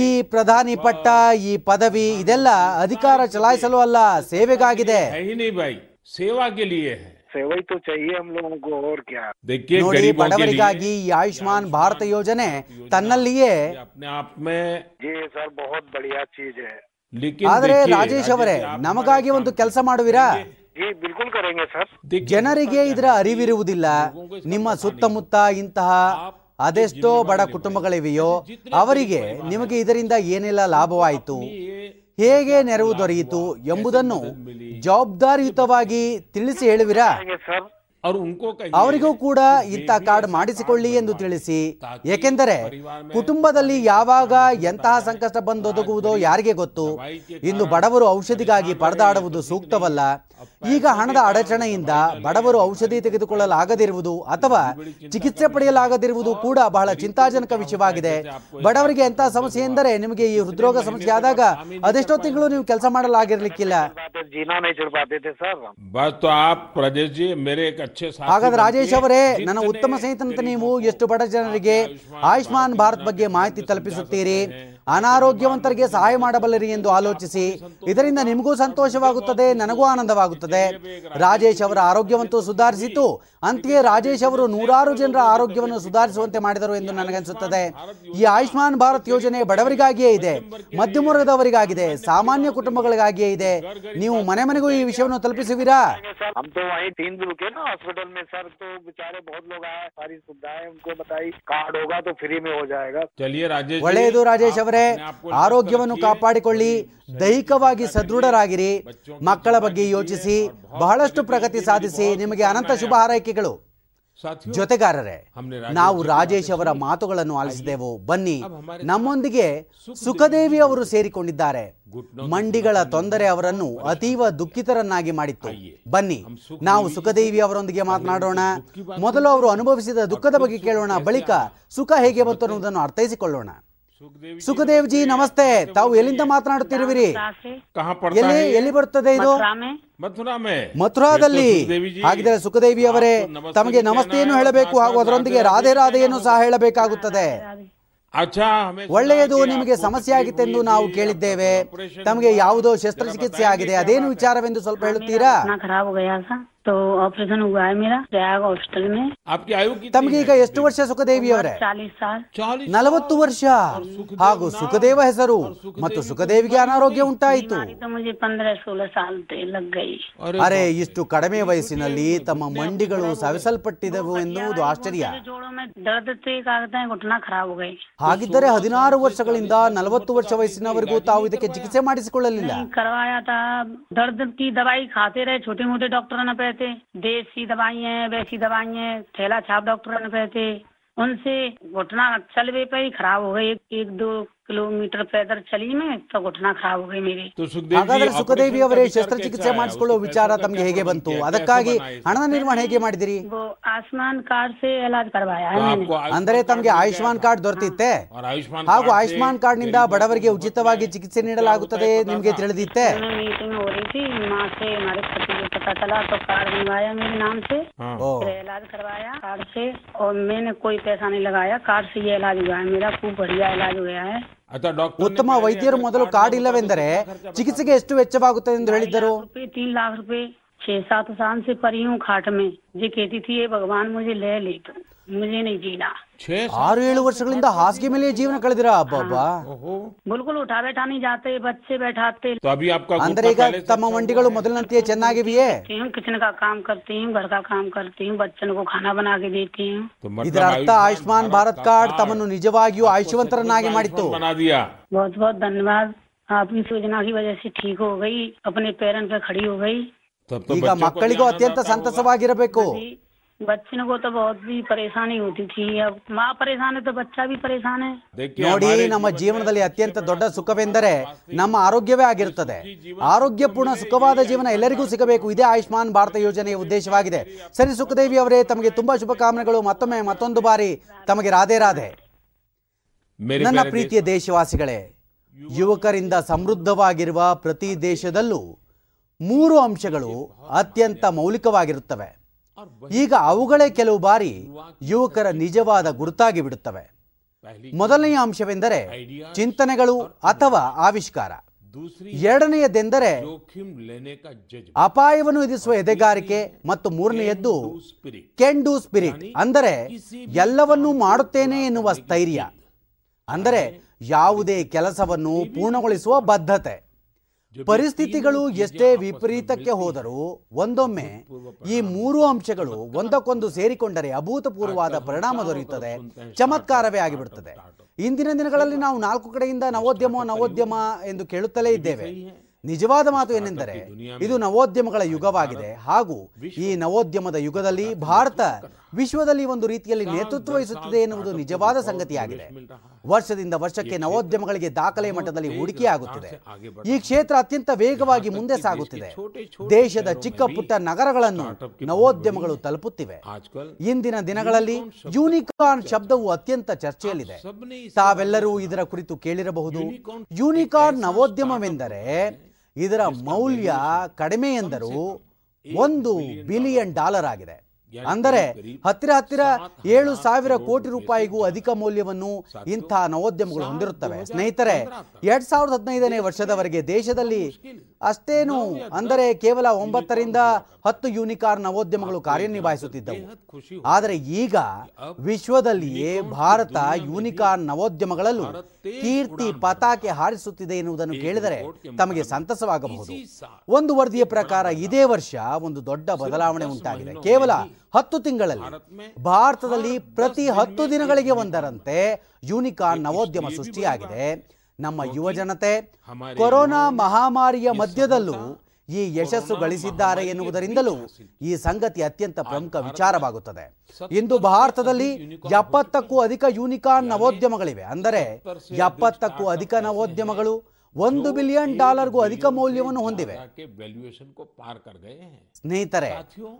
ಈ ಪ್ರಧಾನಿ ಪಟ್ಟ ಈ ಪದವಿ ಇದೆಲ್ಲ ಅಧಿಕಾರ ಚಲಾಯಿಸಲು ಅಲ್ಲ ಸೇವೆಗಾಗಿದೆ है ही नहीं भाई सेवा के लिए है सेवा ही तो चाहिए हम लोगों को और क्या देखिए ನೋಡಿ गरीबों के ಬಡವರಿಗಾಗಿ लिए ಈ ಆಯುಷ್ಮಾನ್ ಭಾರತ ಯೋಜನೆ ತನ್ನಲ್ಲಿಯೇ ये अपने आप में जी सर बहुत बढ़िया चीज है लेकिन ಆದರೆ देखिए, ರಾಜೇಶ್ ಅವರೇ जी, आप ನಮಗಾಗಿ हमारे ಒಂದು काम ಕೆಲಸ ಮಾಡುವಿರಾ जी बिल्कुल करेंगे सर देखिए, ಜನರಿಗೆ ಇದರ ಅರಿವಿರುವುದಿಲ್ಲ ನಿಮ್ಮ ಸುತ್ತಮುತ್ತ ಇಂತಹ ಅದೆಷ್ಟೋ ಬಡ ಕುಟುಂಬಗಳಿವೆಯೋ ಅವರಿಗೆ ನಿಮಗೆ ಇದರಿಂದ ಏನೆಲ್ಲ ಲಾಭವಾಯಿತು ಹೇಗೆ ನೆರವು ದೊರೆಯಿತು ಎಂಬುದನ್ನು ಜವಾಬ್ದಾರಿಯುತವಾಗಿ ತಿಳಿಸಿ ಹೇಳುವಿರಾ? ಸರ್? ಅವರಿಗೂ ಕೂಡ ಇಂಥ ಕಾರ್ಡ್ ಮಾಡಿಸಿಕೊಳ್ಳಿ ಎಂದು ತಿಳಿಸಿ. ಏಕೆಂದರೆ ಕುಟುಂಬದಲ್ಲಿ ಯಾವಾಗ ಎಂತಹ ಸಂಕಷ್ಟ ಬಂದೊದಗುವುದೋ ಯಾರಿಗೆ ಗೊತ್ತು? ಇನ್ನು ಬಡವರು ಔಷಧಿಗಾಗಿ ಪರದಾಡುವುದು ಸೂಕ್ತವಲ್ಲ. ಈಗ ಹಣದ ಅಡಚಣೆಯಿಂದ ಬಡವರು ಔಷಧಿ ತೆಗೆದುಕೊಳ್ಳಲಾಗದಿರುವುದು ಅಥವಾ ಚಿಕಿತ್ಸೆ ಪಡೆಯಲಾಗದಿರುವುದು ಕೂಡ ಬಹಳ ಚಿಂತಾಜನಕ ವಿಷಯವಾಗಿದೆ. ಬಡವರಿಗೆ ಎಂತಹ ಸಮಸ್ಯೆ ಎಂದರೆ ನಿಮಗೆ ಈ ಹೃದ್ರೋಗ ಸಮಸ್ಯೆ ಆದಾಗ ಅದೆಷ್ಟೋ ತಿಂಗಳು ನೀವು ಕೆಲಸ ಮಾಡಲಾಗಿರ್ಲಿಕ್ಕಿಲ್ಲ. ಜೀನಾ ನೈಚರ್ ಬಾಧ್ಯತೆ ಸರ್ ಬಸ್ ಆಪ್ ರಾಜೇಶ್ ಜಿ ಮೇರೆ ಏಕ್ ಅಚ್ಚೆ ಸಾಥಿ ಹಾಗಾದ್ರೆ ರಾಜೇಶ್ ಅವರೇ ನನ್ನ ಉತ್ತಮ ಸ್ನೇಹಿತನಂತ ನೀವು ಎಷ್ಟು ಬಡ ಜನರಿಗೆ ಆಯುಷ್ಮಾನ್ ಭಾರತ್ ಬಗ್ಗೆ ಮಾಹಿತಿ ತಲುಪಿಸುತ್ತೀರಿ ಅನಾರೋಗ್ಯವಂತರಿಗೆ ಸಹಾಯ ಮಾಡಬಲ್ಲರಿ ಎಂದು ಆಲೋಚಿಸಿ ಇದರಿಂದ ನಿಮಗೂ ಸಂತೋಷವಾಗುತ್ತದೆ ನನಗೂ ಆನಂದವಾಗುತ್ತದೆ ರಾಜೇಶ್ ಅವರ ಆರೋಗ್ಯವಂತೂ ಸುಧಾರಿಸಿತು ಅಂತೆಯೇ ರಾಜೇಶ್ ಅವರು ನೂರಾರು ಜನರ ಆರೋಗ್ಯವನ್ನು ಸುಧಾರಿಸುವಂತೆ ಮಾಡಿದರು ಎಂದು ನನಗನ್ಸುತ್ತದೆ ಈ ಆಯುಷ್ಮಾನ್ ಭಾರತ್ ಯೋಜನೆ ಬಡವರಿಗಾಗಿಯೇ ಇದೆ ಮಧ್ಯಮ ವರ್ಗದವರಿಗಾಗಿದೆ ಸಾಮಾನ್ಯ ಕುಟುಂಬಗಳಿಗಾಗಿಯೇ ಇದೆ ನೀವು ಮನೆ ಮನೆಗೂ ಈ ವಿಷಯವನ್ನು ತಲುಪಿಸುವಿರಾ सर हम तो वहीं तीन दिन रुके ना हॉस्पिटल में सर तो बेचारे बहुत लोग आए सारी सुविधाएं उनको बताई कार्ड होगा तो फ्री में हो जाएगा चलिए राजेश जी, ಒಳ್ಳೆಯದು ರಾಜೇಶ್ आप ಅವರೇ ಆರೋಗ್ಯವನ್ನು ಕಾಪಾಡಿಕೊಳ್ಳಿ, ದೈಹಿಕವಾಗಿ ಸದೃಢರಾಗಿರಿ. ಮಕ್ಕಳ ಬಗ್ಗೆ ಯೋಚಿಸಿ, ಬಹಳಷ್ಟು ಪ್ರಗತಿ ಸಾಧಿಸಿ. ನಿಮಗೆ ಅನಂತ ಶುಭ ಹಾರೈಕೆಗಳು. ಜೊತೆಗಾರರೇ, ನಾವು ರಾಜೇಶ್ ಅವರ ಮಾತುಗಳನ್ನು ಆಲಿಸಿದೆವು. ಬನ್ನಿ, ನಮ್ಮೊಂದಿಗೆ ಸುಖದೇವಿ ಅವರು ಸೇರಿಕೊಂಡಿದ್ದಾರೆ. ಮಂಡಿಗಳ ತೊಂದರೆ ಅವರನ್ನು ಅತೀವ ದುಃಖಿತರನ್ನಾಗಿ ಮಾಡಿತ್ತು. ಬನ್ನಿ, ನಾವು ಸುಖದೇವಿ ಅವರೊಂದಿಗೆ ಮಾತನಾಡೋಣ. ಮೊದಲು ಅವರು ಅನುಭವಿಸಿದ ದುಃಖದ ಬಗ್ಗೆ ಕೇಳೋಣ, ಬಳಿಕ ಸುಖ ಹೇಗೆ ಬಂತು ಅನ್ನುವುದನ್ನು ಅರ್ಥೈಸಿಕೊಳ್ಳೋಣ. ಸುಖದೇವ್ ಜಿ ನಮಸ್ತೆ. ತಾವು ಎಲ್ಲಿಂದ ಮಾತನಾಡುತ್ತಿರುವಿರಿ ಎಲ್ಲಿ ಎಲ್ಲಿ ಬರುತ್ತದೆ ಇದು? ಮಥುರಾದಲ್ಲಿ. ಹಾಗಿದ್ರೆ ಸುಖದೇವಿ ಅವರೇ ತಮಗೆ ಏನು ಹೇಳಬೇಕು ಹಾಗೂ ಅದರೊಂದಿಗೆ ರಾಧೆ ರಾಧೆಯನ್ನು ಸಹ ಹೇಳಬೇಕಾಗುತ್ತದೆ. ಒಳ್ಳೆಯದು ನಿಮಗೆ ಸಮಸ್ಯೆ ಆಗಿತ್ತೆಂದು ನಾವು ಕೇಳಿದ್ದೇವೆ. ತಮಗೆ ಯಾವುದೋ ಶಸ್ತ್ರಚಿಕಿತ್ಸೆ ಆಗಿದೆ. ಅದೇನು ವಿಚಾರವೆಂದು ಸ್ವಲ್ಪ ಹೇಳುತ್ತೀರಾ? इतना खराब हो गया था तो ऑपरेशन हुआ है मेरा प्रयाग हॉस्पिटल में आपकी आयु कितनी ತಮಗೆ ಈಗ है? ಎಷ್ಟು ವರ್ಷ ಸುಖದೇವಿ ಅವರೇ चालीस साल चालीस ನಲವತ್ತು ವರ್ಷ ಹಾಗೂ ಸುಖದೇವ ಹೆಸರು ಮತ್ತು ಸುಖದೇವಿಗೆ ಅನಾರೋಗ್ಯ ಉಂಟಾಯಿತು बीमारी तो मुझे पंद्रह सोलह साल से लग गई ಅರೆ ಇಷ್ಟು ಕಡಿಮೆ ವಯಸ್ಸಿನಲ್ಲಿ ತಮ್ಮ ಮಂಡಿಗಳು ಸವಿಸಲ್ಪಟ್ಟಿದವು ಎನ್ನುವುದು ಆಶ್ಚರ್ಯ मेरे जोड़ों में दर्द थे कहते हैं घुटना खराब हो गई ಹಾಗಿದ್ದರೆ ಹದಿನಾರು ವರ್ಷಗಳಿಂದ ನಲವತ್ತು ವರ್ಷ ವಯಸ್ಸಿನವರೆಗೂ ತಾವು ಇದಕ್ಕೆ ಚಿಕಿತ್ಸೆ ಮಾಡಿಸಿಕೊಳ್ಳಲಿಲ್ಲ नहीं करवाया था दर्द की दवाई खाते रहे छोटे मोटे डॉक्टर न पे थे देसी दवाई है, वैसी दवाई है, थैला छाप डॉक्टर ने कहते, उनसे घुटना चल भी पाई खराब हो गई एक, दो किलोमीटर पैदल चली मैं तो घुटना खराब हो गई मेरी तो सुखदेव ಹಾಗಾದ್ರೆ जी ಸುಖದೇವಿ ऑपरेशन ಅವರೇ का विचार ಶಸ್ತ್ರಚಿಕಿತ್ಸೆ कैसे आया? ಮಾಡಿಸಿಕೊಳ್ಳುವ उसको ವಿಚಾರ कैसे ತಮಗೆ ಹೇಗೆ संचालन ಬಂತು किया? ಅದಕ್ಕಾಗಿ कैसे बनाया ಹಣದ ನಿರ್ವಹಣೆ ಹೇಗೆ ಮಾಡಿದಿರಿ वो आयुष्मान कार्ड से इलाज करवाया है तो मैंने आपको आयुष्मान ಅಂದರೆ ತಮಗೆ कार्ड मिल ಆಯುಷ್ಮಾನ್ गया ಕಾರ್ಡ್ ದೊರೆತಿತ್ತೆ था। और आयुष्मान ಹಾಗೂ कार्ड से ಆಯುಷ್ಮಾನ್ ಕಾರ್ಡ್ ನಿಂದ गरीबों ಬಡವರಿಗೆ को ಉಚಿತವಾಗಿ ಚಿಕಿತ್ಸೆ ನೀಡಲಾಗುತ್ತದೆ ನಿಮಗೆ ತಿಳಿದಿತ್ತೆ में मीटिंग हो रही थी माँ से हमारे पति को पता चला तो कार्ड बनवाया मेरे नाम से हाँ। ಓ फिर इलाज करवाया कार्ड से और मैंने कोई पैसा नहीं लगाया कार्ड से ये इलाज हुआ है मेरा खूब बढ़िया इलाज हुआ है अच्छा डॉक्टर ने ಉತ್ತಮ पहले ವೈದ್ಯರು अगर ಮೊದಲು कार्ड ಕಾರ್ಡ್ ना ಇಲ್ಲವೆಂದರೆ होता तो कितना खर्चा ಚಿಕಿತ್ಸೆಗೆ ಎಷ್ಟು ವೆಚ್ಚವಾಗುತ್ತದೆ ಎಂದು ಹೇಳಿದ್ದರು लाख रुपए तीन लाख रुपए छह सात साल से परी हूँ खाट में ये कहती थी ये भगवान मुझे ले ले तो मुझे नहीं जीना छह ಆರು ಏಳು ವರ್ಷಗಳಿಂದ ಹಾಸಿಗೆ ಮೇಲೆ ಜೀವನ ಕಳೆದಿರ ಅಬ್ಬಬ್ಬಾ ओहो बिल्कुल उठा बैठा नहीं जाते बच्चे बैठाते तो अभी आपका ಅಂದರೆ घुटना ಈಗ पहले से ತಮ್ಮ अच्छा ಮಂಡಿಗಳು हुआ है? ಮೊದಲಿನಂತೆಯೇ ಚೆನ್ನಾಗಿವೆಯೇ करती हूँ किचन का काम करती हूँ घर का काम करती हूँ बच्चन को खाना बना के देती हूँ तो मतलब ಇದರ ಅರ್ಥ ಆಯುಷ್ಮಾನ್ ಭಾರತ್ ಕಾರ್ಡ್ ತಮ್ಮನ್ನು ನಿಜವಾಗಿಯೂ ಆಯುಷ್ಯವಂತರನ್ನಾಗಿ ಮಾಡಿತ್ತು बना दिया बहुत बहुत धन्यवाद आपकी योजना की वजह से ठीक हो गई अपने पैरन पे खड़ी हो गई तब तो ಈಗ बच्चों को भी ಮಕ್ಕಳಿಗೂ आनंद ಅತ್ಯಂತ आता होगा। ಸಂತಸವಾಗಿರಬೇಕು अभी बच्चन को तो बहुत भी परेशानी होती थी अब माँ परेशान है तो बच्चा भी परेशान है देखिए ನೋಡಿ हमारे ನಮ್ಮ जीवन ಜೀವನದಲ್ಲಿ में ಅತ್ಯಂತ सबसे ದೊಡ್ಡ बड़ा ಸುಖವೆಂದರೆ ನಮ್ಮ ಆರೋಗ್ಯವೇ ಆಗಿರುತ್ತದೆ ಆರೋಗ್ಯಪೂರ್ಣ ಸುಖವಾದ ಜೀವನ ಎಲ್ಲರಿಗೂ ಸಿಗಬೇಕು ಇದೇ ಆಯುಷ್ಮಾನ್ ಭಾರತ ಯೋಜನೆಯ ಉದ್ದೇಶವಾಗಿದೆ ಸರಿ ಸುಖದೇವಿ ಅವರೇ ತಮಗೆ ತುಂಬಾ ಶುಭಕಾಮನೆಗಳು ಮತ್ತೊಮ್ಮೆ ಮತ್ತೊಂದು ಬಾರಿ ತಮಗೆ ರಾಧೆ ರಾಧೆ मेरे ನನ್ನ प्यारे ಪ್ರೀತಿಯ ದೇಶವಾಸಿಗಳೇ ಯುವಕರಿಂದ ಸಮೃದ್ಧವಾಗಿರುವ ಪ್ರತಿ ದೇಶದಲ್ಲೂ ಮೂರು ಅಂಶಗಳು ಅತ್ಯಂತ ಮೌಲಿಕವಾಗಿರುತ್ತವೆ ಈಗ ಅವುಗಳೇ ಕೆಲವು ಬಾರಿ ಯುವಕರ ನಿಜವಾದ ಗುರುತಾಗಿ ಬಿಡುತ್ತವೆ. ಮೊದಲನೆಯ ಅಂಶವೆಂದರೆ ಚಿಂತನೆಗಳು ಅಥವಾ ಆವಿಷ್ಕಾರ. ಎರಡನೆಯದೆಂದರೆ ಅಪಾಯವನ್ನು ವಿಧಿಸುವ ಎದೆಗಾರಿಕೆ ಮತ್ತು ಮೂರನೆಯದ್ದು ಕೆನ್ ಡೂ ಸ್ಪಿರಿಟ್. ಅಂದರೆ ಎಲ್ಲವನ್ನೂ ಮಾಡುತ್ತೇನೆ ಎನ್ನುವ ಸ್ಥೈರ್ಯ. ಅಂದರೆ ಯಾವುದೇ ಕೆಲಸವನ್ನು ಪೂರ್ಣಗೊಳಿಸುವ ಬದ್ಧತೆ. ಪರಿಸ್ಥಿತಿಗಳು ಎಷ್ಟೇ ವಿಪರೀತಕ್ಕೆ ಹೋದರೂ ಒಂದೊಮ್ಮೆ ಈ ಮೂರು ಅಂಶಗಳು ಒಂದಕ್ಕೊಂದು ಸೇರಿಕೊಂಡರೆ ಅಭೂತಪೂರ್ವವಾದ ಪರಿಣಾಮ ದೊರೆಯುತ್ತದೆ ಚಮತ್ಕಾರವೇ ಆಗಿಬಿಡುತ್ತದೆ ಇಂದಿನ ದಿನಗಳಲ್ಲಿ ನಾವು ನಾಲ್ಕು ಕಡೆಯಿಂದ ನವೋದ್ಯಮ ನವೋದ್ಯಮ ಎಂದು ಕೇಳುತ್ತಲೇ ಇದ್ದೇವೆ. ನಿಜವಾದ ಮಾತು ಏನೆಂದರೆ ಇದು ನವೋದ್ಯಮಗಳ ಯುಗವಾಗಿದೆ ಹಾಗೂ ಈ ನವೋದ್ಯಮದ ಯುಗದಲ್ಲಿ ಭಾರತ ವಿಶ್ವದಲ್ಲಿ ಒಂದು ರೀತಿಯಲ್ಲಿ ನೇತೃತ್ವ ವಹಿಸುತ್ತಿದೆ ಎನ್ನುವುದು ನಿಜವಾದ ಸಂಗತಿಯಾಗಿದೆ. ವರ್ಷದಿಂದ ವರ್ಷಕ್ಕೆ ನವೋದ್ಯಮಗಳಿಗೆ ದಾಖಲೆ ಮಟ್ಟದಲ್ಲಿ ಹೂಡಿಕೆಯಾಗುತ್ತಿದೆ ಈ ಕ್ಷೇತ್ರ ಅತ್ಯಂತ ವೇಗವಾಗಿ ಮುಂದೆ ಸಾಗುತ್ತಿದೆ. ದೇಶದ ಚಿಕ್ಕ ಪುಟ್ಟ ನಗರಗಳನ್ನು ನವೋದ್ಯಮಗಳು ತಲುಪುತ್ತಿವೆ. ಇಂದಿನ ದಿನಗಳಲ್ಲಿ ಯೂನಿಕಾರ್ನ್ ಶಬ್ದವು ಅತ್ಯಂತ ಚರ್ಚೆಯಲ್ಲಿದೆ. ತಾವೆಲ್ಲರೂ ಇದರ ಕುರಿತು ಕೇಳಿರಬಹುದು. ಯೂನಿಕಾರ್ನ್ ನವೋದ್ಯಮವೆಂದರೆ ಇದರ ಮೌಲ್ಯ ಕಡಿಮೆ ಎಂದರೂ ಒಂದು ಬಿಲಿಯನ್ ಡಾಲರ್ ಆಗಿದೆ. ಅಂದರೆ ಹತ್ತಿರ ಹತ್ತಿರ ಏಳು ಸಾವಿರ ಕೋಟಿ ರೂಪಾಯಿಗೂ ಅಧಿಕ ಮೌಲ್ಯವನ್ನು ಇಂಥ ನವೋದ್ಯಮಗಳು ಹೊಂದಿರುತ್ತವೆ. ಸ್ನೇಹಿತರೆ ಎರಡ್ ಸಾವಿರದ ಹದಿನೈದನೇ ವರ್ಷದವರೆಗೆ ದೇಶದಲ್ಲಿ ಅಷ್ಟೇನು ಅಂದರೆ ಕೇವಲ ಒಂಬತ್ತರಿಂದ ಹತ್ತು ಯೂನಿಕಾರ್ ನವೋದ್ಯಮಗಳು ಕಾರ್ಯನಿರ್ವಹಿಸುತ್ತಿದ್ದವು. ಆದರೆ ಈಗ ವಿಶ್ವದಲ್ಲಿಯೇ ಭಾರತ ಯೂನಿಕಾರ್ ನವೋದ್ಯಮಗಳಲ್ಲೂ ಕೀರ್ತಿ ಪತಾಕೆ ಹಾರಿಸುತ್ತಿದೆ ಎನ್ನುವುದನ್ನು ಕೇಳಿದರೆ ತಮಗೆ ಸಂತಸವಾಗಬಹುದು. ಒಂದು ವರದಿಯ ಪ್ರಕಾರ ಇದೇ ವರ್ಷ ಒಂದು ದೊಡ್ಡ ಬದಲಾವಣೆ ಉಂಟಾಗಿದೆ. ಕೇವಲ ಹತ್ತು ತಿಂಗಳಲ್ಲಿ ಭಾರತದಲ್ಲಿ ಪ್ರತಿ ಹತ್ತು ದಿನಗಳಿಗೆ ಒಂದರಂತೆ ಯೂನಿಕಾರ್ನ್ ನವೋದ್ಯಮ ಸೃಷ್ಟಿಯಾಗಿದೆ. ನಮ್ಮ ಯುವಜನತೆ ಕೊರೋನಾ ಮಹಾಮಾರಿಯ ಮಧ್ಯದಲ್ಲೂ ಈ ಯಶಸ್ಸು ಗಳಿಸಿದ್ದಾರೆ ಎನ್ನುವುದರಿಂದಲೂ ಈ ಸಂಗತಿ ಅತ್ಯಂತ ಪ್ರಮುಖ ವಿಚಾರವಾಗುತ್ತದೆ. ಇಂದು ಭಾರತದಲ್ಲಿ ಎಪ್ಪತ್ತಕ್ಕೂ ಅಧಿಕ ಯೂನಿಕಾರ್ನ್ ನವೋದ್ಯಮಗಳಿವೆ. ಅಂದರೆ ಎಪ್ಪತ್ತಕ್ಕೂ ಅಧಿಕ ನವೋದ್ಯಮಗಳು ಒಂದು ಬಿಲಿಯನ್ ಡಾಲರ್ಗೂ ಅಧಿಕ ಮೌಲ್ಯವನ್ನು ಹೊಂದಿವೆ. ಸ್ನೇಹಿತರೆ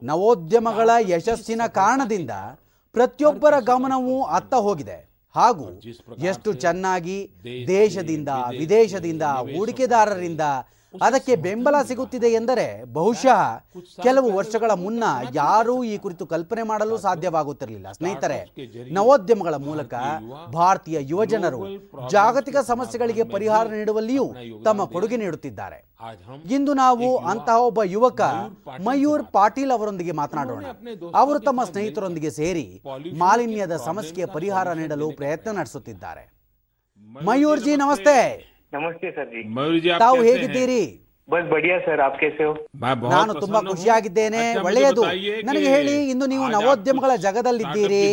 ನವೋದ್ಯಮಗಳ ಯಶಸ್ಸಿನ ಕಾರಣದಿಂದ ಪ್ರತಿಯೊಬ್ಬರ ಗಮನವೂ ಅತ್ತ ಹೋಗಿದೆ. ಹಾಗೂ ಎಷ್ಟು ಚೆನ್ನಾಗಿ ದೇಶದಿಂದ ವಿದೇಶದಿಂದ ಹೂಡಿಕೆದಾರರಿಂದ ಅದಕ್ಕೆ ಬೆಂಬಲ ಸಿಗುತ್ತಿದೆ ಎಂದರೆ ಬಹುಶಃ ಕೆಲವು ವರ್ಷಗಳ ಮುನ್ನ ಯಾರೂ ಈ ಕುರಿತು ಕಲ್ಪನೆ ಮಾಡಲು ಸಾಧ್ಯವಾಗುತ್ತಿರಲಿಲ್ಲ. ಸ್ನೇಹಿತರೆ, ನವೋದ್ಯಮಗಳ ಮೂಲಕ ಭಾರತೀಯ ಯುವಜನರು ಜಾಗತಿಕ ಸಮಸ್ಯೆಗಳಿಗೆ ಪರಿಹಾರ ನೀಡುವಲ್ಲಿಯೂ ತಮ್ಮ ಕೊಡುಗೆ ನೀಡುತ್ತಿದ್ದಾರೆ. ಇಂದು ನಾವು ಅಂತಹ ಒಬ್ಬ ಯುವಕ ಮಯೂರ್ ಪಾಟೀಲ್ ಅವರೊಂದಿಗೆ ಮಾತನಾಡೋಣ. ಅವರು ತಮ್ಮ ಸ್ನೇಹಿತರೊಂದಿಗೆ ಸೇರಿ ಮಾಲಿನ್ಯದ ಸಮಸ್ಯೆಗೆ ಪರಿಹಾರ ನೀಡಲು ಪ್ರಯತ್ನ ನಡೆಸುತ್ತಿದ್ದಾರೆ. ಮಯೂರ್ ಜಿ ನಮಸ್ತೆ ಸರ್ ಜಿ ಮಯೂರ್ ಜಿ ತಾವು ಹೇಗಿದ್ದೀರಿ ಬಸ್ ಬಡಿಯಾ ಸರ್ ಆಪ್ ಕೇಸೆ ನಾನು ತುಂಬಾ ಖುಷಿಯಾಗಿದ್ದೇನೆ ಒಳ್ಳೆಯದು ನನಗೆ ಹೇಳಿ ಇಂದು ನೀವು ನವೋದ್ಯಮಗಳ ಜಗದಲ್ಲಿದ್ದೀರಿ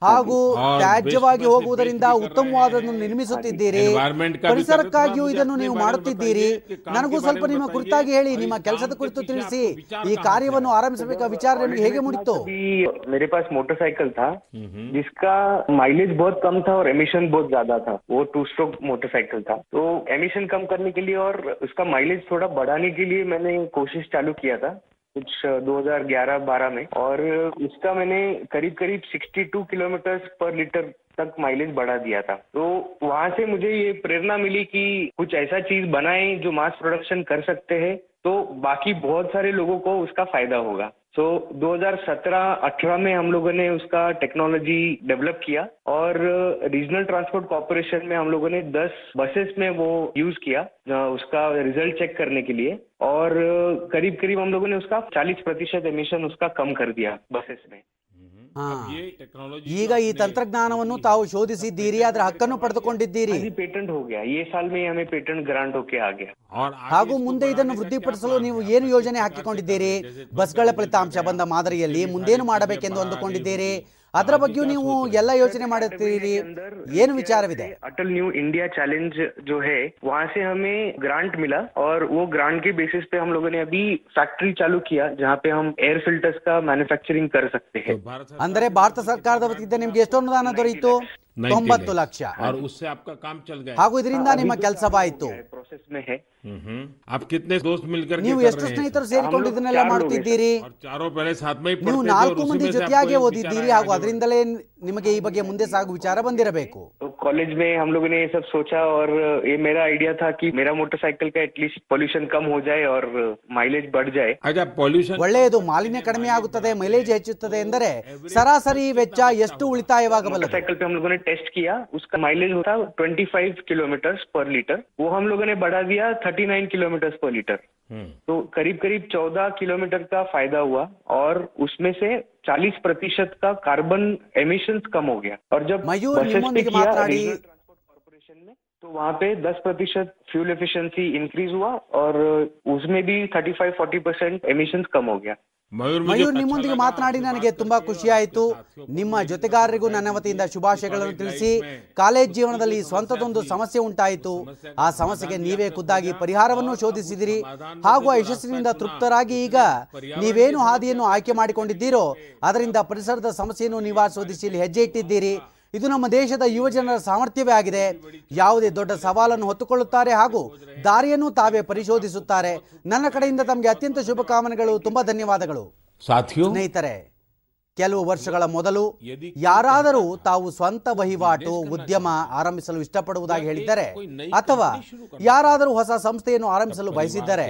startup की दुनिया में हैं ಹಾಗೂ और ತ್ಯಾಜ್ಯವಾಗಿ waste में ಹೋಗುವುದರಿಂದ waste भी कर ಉತ್ತಮವಾದನ್ನು रहे हैं। ನಿರ್ಮಿಸುತ್ತಿದ್ದೀರಿ Environment का भी ಪರಿಸರಕ್ಕಾಗಿಯೂ कर रहे हैं। ಇದನ್ನು मुझे ನೀವು अपने बारे में ಮಾಡುತ್ತಿದ್ದೀರಿ बताइए कि काम ನನಗೂ के ಸ್ವಲ್ಪ बारे में ನಿಮ್ಮ बताइए ಕುರಿತಾಗಿ ಹೇಳಿ और ನಿಮ್ಮ इस ಕೆಲಸದ काम के ಕುರಿತು पीछे ತಿಳಿಸಿ आपको विचार ಈ कहाँ से ಕಾರ್ಯವನ್ನು आया? ಆರಂಭಿಸಬೇಕಾದ ವಿಚಾರ ನಿಮಗೆ ಹೇಗೆ ಮುಡಿತು अभी मेरे पास मोटरसाइकिल था जिसका माइलेज बहुत कम था और एमिशन बहुत ज्यादा था वो टू स्ट्रोक मोटरसाइकिल था तो एमिशन कम करने के लिए और उसका माइलेज थोड़ा बढ़ाने के लिए मैंने कोशिश चालू किया था कुछ 2011-12 में। और उसका मैंने करीब करीब 62 किलोमीटर पर लीटर तक माइलेज बढ़ा दिया था। तो वहाँ से मुझे ये प्रेरणा मिली कि कुछ ऐसा चीज़ बनाएँ जो मास प्रोडक्शन कर सकते हैं तो बाकी बहुत सारे लोगों को उसका फ़ायदा होगा। सो 2017-18 में हम लोगों ने उसका टेक्नोलॉजी डेवलप किया और रीजनल ट्रांसपोर्ट कॉरपोरेशन में हम लोगों ने 10 बसेस में वो यूज़ किया उसका रिज़ल्ट चेक करने के लिए और करीब करीब हम लोगों ने उसका 40 प्रतिशत एमिशन उसका कम कर दिया बसेस में. ಈಗ ಈ ತಂತ್ರಜ್ಞಾನವನ್ನು ತಾವು ಶೋಧಿಸಿದ್ದೀರಿ ಅದರ ಹಕ್ಕನ್ನು ಪಡೆದುಕೊಂಡಿದ್ದೀರಿ. ಪೇಟೆಂಟ್ ಪೇಟೆಂಟ್ ಗ್ರಾಂಟ್ ಹಾಗೂ. ಮುಂದೆ ಇದನ್ನು ವೃದ್ಧಿಪಡಿಸಲು ನೀವು ಏನು ಯೋಜನೆ ಹಾಕಿಕೊಂಡಿದ್ದೀರಿ? ಬಸ್ಗಳ ಫಲಿತಾಂಶ ಬಂದ ಮಾದರಿಯಲ್ಲಿ ಮುಂದೇನು ಮಾಡಬೇಕೆಂದು ಅಂದುಕೊಂಡಿದ್ದೀರಿ? ಅದರ ಬಗ್ಗೆಯೂ ನೀವು ಎಲ್ಲ ಯೋಚನೆ ಮಾಡುತ್ತೀರಿ ಏನು ವಿಚಾರವಿದೆ अटल न्यू इंडिया चैलेंज जो है वहाँ से हमें ग्रांट मिला और वो ग्रांट के बेसिस पे हम लोगों ने अभी फैक्ट्री चालू किया जहाँ पे हम एयर फिल्टर्स का मैन्युफैक्चरिंग कर सकते हैं ಅಂದರೆ ಭಾರತ ಸರ್ಕಾರದ ವತಿಯಿಂದ ನಿಮ್ಗೆ ಎಷ್ಟು ಅನುದಾನ ದೊರೆಯಿತು ತೊಂಬತ್ತು ಲಕ್ಷ. ಹಾಗೂ ಇದರಿಂದ ನಿಮ್ಮ ಕೆಲಸ ನೀವು ಎಷ್ಟು ಸ್ನೇಹಿತರು ಸೇರಿಕೊಂಡು ಇದನ್ನೆಲ್ಲ ಮಾಡ್ತಿದ್ದೀರಿ? ನೀವು ನಾಲ್ಕು ಮಂದಿ ಜೊತೆಯಾಗಿ ಓದಿದ್ದೀರಿ ಹಾಗೂ ಅದರಿಂದಲೇ ನಿಮಗೆ ಈ ಬಗ್ಗೆ ಮುಂದೆ ಸಾಗು ವಿಚಾರ ಬಂದಿರಬೇಕು तो कॉलेज में हम लोगों ने ये सब सोचा और ये मेरा आइडिया था कि मेरा मोटरसाइकिल का एटलीस्ट पोल्यूशन कम हो जाए और माइलेज बढ़ जाए अच्छा पॉल्यूशन ಒಳ್ಳೆಯದು ಮಾಲಿನ್ಯ ಕಡಿಮೆ ಆಗುತ್ತದೆ ಮೈಲೇಜ್ ಹೆಚ್ಚುತ್ತದೆ ಎಂದರೆ ಸರಾಸರಿ ವೆಚ್ಚ ಎಷ್ಟು ಉಳಿತಾಯವಾಗಬಲ್ಲದು मोटरसाइकिल पे हम लोगों ने टेस्ट किया उसका माइलेज होता 25 किलोमीटर पर लीटर वो हम लोगों ने बढ़ा दिया 39 किलोमीटर पर लीटर तो करीब करीब 14 किलोमीटर का फायदा हुआ और उसमें से 40 प्रतिशत का कार्बन एमिशन कम हो गया। और जब बसेस पे किया ट्रांसपोर्ट कॉर्पोरेशन में तो वहाँ पे 10 प्रतिशत फ्यूल एफिशिएंसी इंक्रीज हुआ और उसमें भी 35-40 परसेंट एमिशन कम हो गया। ಮಯೂರ್ ನಿಮ್ಮೊಂದಿಗೆ ಮಾತನಾಡಿ ನನಗೆ ತುಂಬಾ ಖುಷಿಯಾಯಿತು. ನಿಮ್ಮ ಜೊತೆಗಾರರಿಗೂ ನನ್ನ ವತಿಯಿಂದ ಶುಭಾಶಯಗಳನ್ನು ತಿಳಿಸಿ ಕಾಲೇಜ್ ಜೀವನದಲ್ಲಿ ಸ್ವಂತದೊಂದು ಸಮಸ್ಯೆ ಉಂಟಾಯಿತು. ಆ ಸಮಸ್ಯೆಗೆ ನೀವೇ ಖುದ್ದಾಗಿ ಪರಿಹಾರವನ್ನು ಶೋಧಿಸಿದಿರಿ. ಹಾಗೂ ಆ ಯಶಸ್ಸಿನಿಂದ ತೃಪ್ತರಾಗಿ ಈಗ ನೀವೇನು ಹಾದಿಯನ್ನು ಆಯ್ಕೆ ಮಾಡಿಕೊಂಡಿದ್ದೀರೋ ಅದರಿಂದ ಪರಿಸರದ ಸಮಸ್ಯೆಯನ್ನು ನಿವಾರಿಸುವುದಿಸಿ ಇಲ್ಲಿ ಹೆಜ್ಜೆ ಇಟ್ಟಿದ್ದೀರಿ. ಇದು ನಮ್ಮ ದೇಶದ ಯುವಜನರ ಸಾಮರ್ಥ್ಯವೇ ಆಗಿದೆ. ಯಾವುದೇ ದೊಡ್ಡ ಸವಾಲನ್ನು ಹೊತ್ತುಕೊಳ್ಳುತ್ತಾರೆ ಹಾಗೂ ದಾರಿಯನ್ನು ತಾವೇ ಪರಿಶೋಧಿಸುತ್ತಾರೆ. ನನ್ನ ಕಡೆಯಿಂದ ತಮಗೆ ಅತ್ಯಂತ ಶುಭಕಾಮನೆಗಳು ತುಂಬಾ ಧನ್ಯವಾದಗಳು. ಸ್ನೇಹಿತರೆ ಕೆಲವು ವರ್ಷಗಳ ಮೊದಲು ಯಾರಾದರೂ ತಾವು ಸ್ವಂತ ವಹಿವಾಟು ಉದ್ಯಮ ಆರಂಭಿಸಲು ಇಷ್ಟಪಡುವುದಾಗಿ ಹೇಳಿದ್ದರೆ ಅಥವಾ ಯಾರಾದರೂ ಹೊಸ ಸಂಸ್ಥೆಯನ್ನು ಆರಂಭಿಸಲು ಬಯಸಿದ್ದರೆ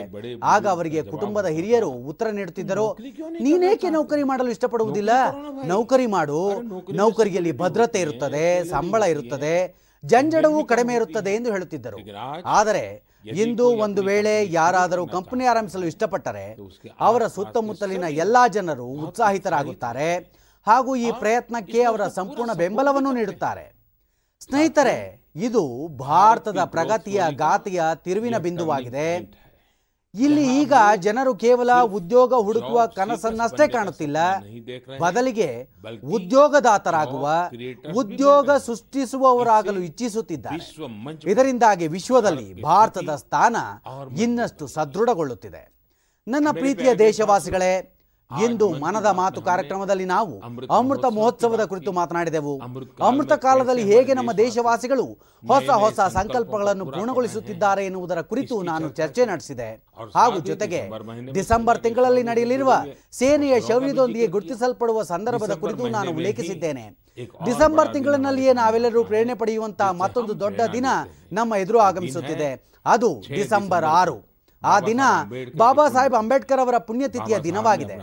ಆಗ ಅವರಿಗೆ ಕುಟುಂಬದ ಹಿರಿಯರು ಉತ್ತರ ನೀಡುತ್ತಿದ್ದರು. ನೀನೇಕೆ ನೌಕರಿ ಮಾಡಲು ಇಷ್ಟಪಡುವುದಿಲ್ಲ? ನೌಕರಿ ಮಾಡು. ನೌಕರಿಯಲ್ಲಿ ಭದ್ರತೆ ಇರುತ್ತದೆ ಸಂಬಳ ಇರುತ್ತದೆ. ಜಂಜಡವೂ ಕಡಿಮೆ ಇರುತ್ತದೆ ಎಂದು ಹೇಳುತ್ತಿದ್ದರು. ಆದರೆ ಇಂದು ಒಂದು ವೇಳೆ ಯಾರಾದರೂ ಕಂಪನಿ ಆರಂಭಿಸಲು ಇಷ್ಟಪಟ್ಟರೆ ಅವರ ಸುತ್ತಮುತ್ತಲಿನ ಎಲ್ಲ ಜನರು ಉತ್ಸಾಹಿತರಾಗುತ್ತಾರೆ ಹಾಗೂ ಈ ಪ್ರಯತ್ನಕ್ಕೆ ಅವರ ಸಂಪೂರ್ಣ ಬೆಂಬಲವನ್ನು ನೀಡುತ್ತಾರೆ. ಸ್ನೇಹಿತರೆ ಇದು ಭಾರತದ ಪ್ರಗತಿಯ ಗಾತಿಯ ತಿರುವಿನ ಬಿಂದುವಾಗಿದೆ. ಇಲ್ಲಿ ಈಗ ಜನರು ಕೇವಲ ಉದ್ಯೋಗ ಹುಡುಕುವ ಕನಸನ್ನಷ್ಟೇ ಕಾಣುತ್ತಿಲ್ಲ ಬದಲಿಗೆ ಉದ್ಯೋಗದಾತರಾಗುವ ಉದ್ಯೋಗ ಸೃಷ್ಟಿಸುವವರಾಗಲು ಇಚ್ಛಿಸುತ್ತಿದ್ದಾರೆ ಇದರಿಂದಾಗಿ ವಿಶ್ವದಲ್ಲಿ ಭಾರತದ ಸ್ಥಾನ ಇನ್ನಷ್ಟು ಸದೃಢಗೊಳ್ಳುತ್ತಿದೆ ನನ್ನ ಪ್ರೀತಿಯ ದೇಶವಾಸಿಗಳೇ ಇಂದು ಮನದ ಮಾತು ಕಾರ್ಯಕ್ರಮದಲ್ಲಿ ನಾವು ಅಮೃತ ಮಹೋತ್ಸವದ ಕುರಿತು ಮಾತನಾಡಿದೆವು. ಅಮೃತ ಕಾಲದಲ್ಲಿ ಹೇಗೆ ನಮ್ಮ ದೇಶವಾಸಿಗಳು ಹೊಸ ಹೊಸ ಸಂಕಲ್ಪಗಳನ್ನು ಪೂರ್ಣಗೊಳಿಸುತ್ತಿದ್ದಾರೆ ಎನ್ನುವುದರ ಕುರಿತು ನಾನು ಚರ್ಚೆ ನಡೆಸಿದೆ. ಹಾಗೂ ಜೊತೆಗೆ ಡಿಸೆಂಬರ್ ತಿಂಗಳಲ್ಲಿ ನಡೆಯಲಿರುವ ಸೇನೆಯ ಶೌರ್ಯದೊಂದಿಗೆ ಗುರುತಿಸಲ್ಪಡುವ ಸಂದರ್ಭದ ಕುರಿತು ನಾನು ಉಲ್ಲೇಖಿಸಿದ್ದೇನೆ. ಡಿಸೆಂಬರ್ ತಿಂಗಳಿನಲ್ಲಿಯೇ ನಾವೆಲ್ಲರೂ ಪ್ರೇರಣೆ ಪಡೆಯುವಂತಹ ಮತ್ತೊಂದು ದೊಡ್ಡ ದಿನ ನಮ್ಮ ಎದುರು ಆಗಮಿಸುತ್ತಿದೆ. ಅದು ಡಿಸೆಂಬರ್ ಆರು. ಆ ದಿನ ಬಾಬಾ ಸಾಹೇಬ್ ಅಂಬೇಡ್ಕರ್ ಅವರ ಪುಣ್ಯತಿಥಿಯ ದಿನವಾಗಿದೆ.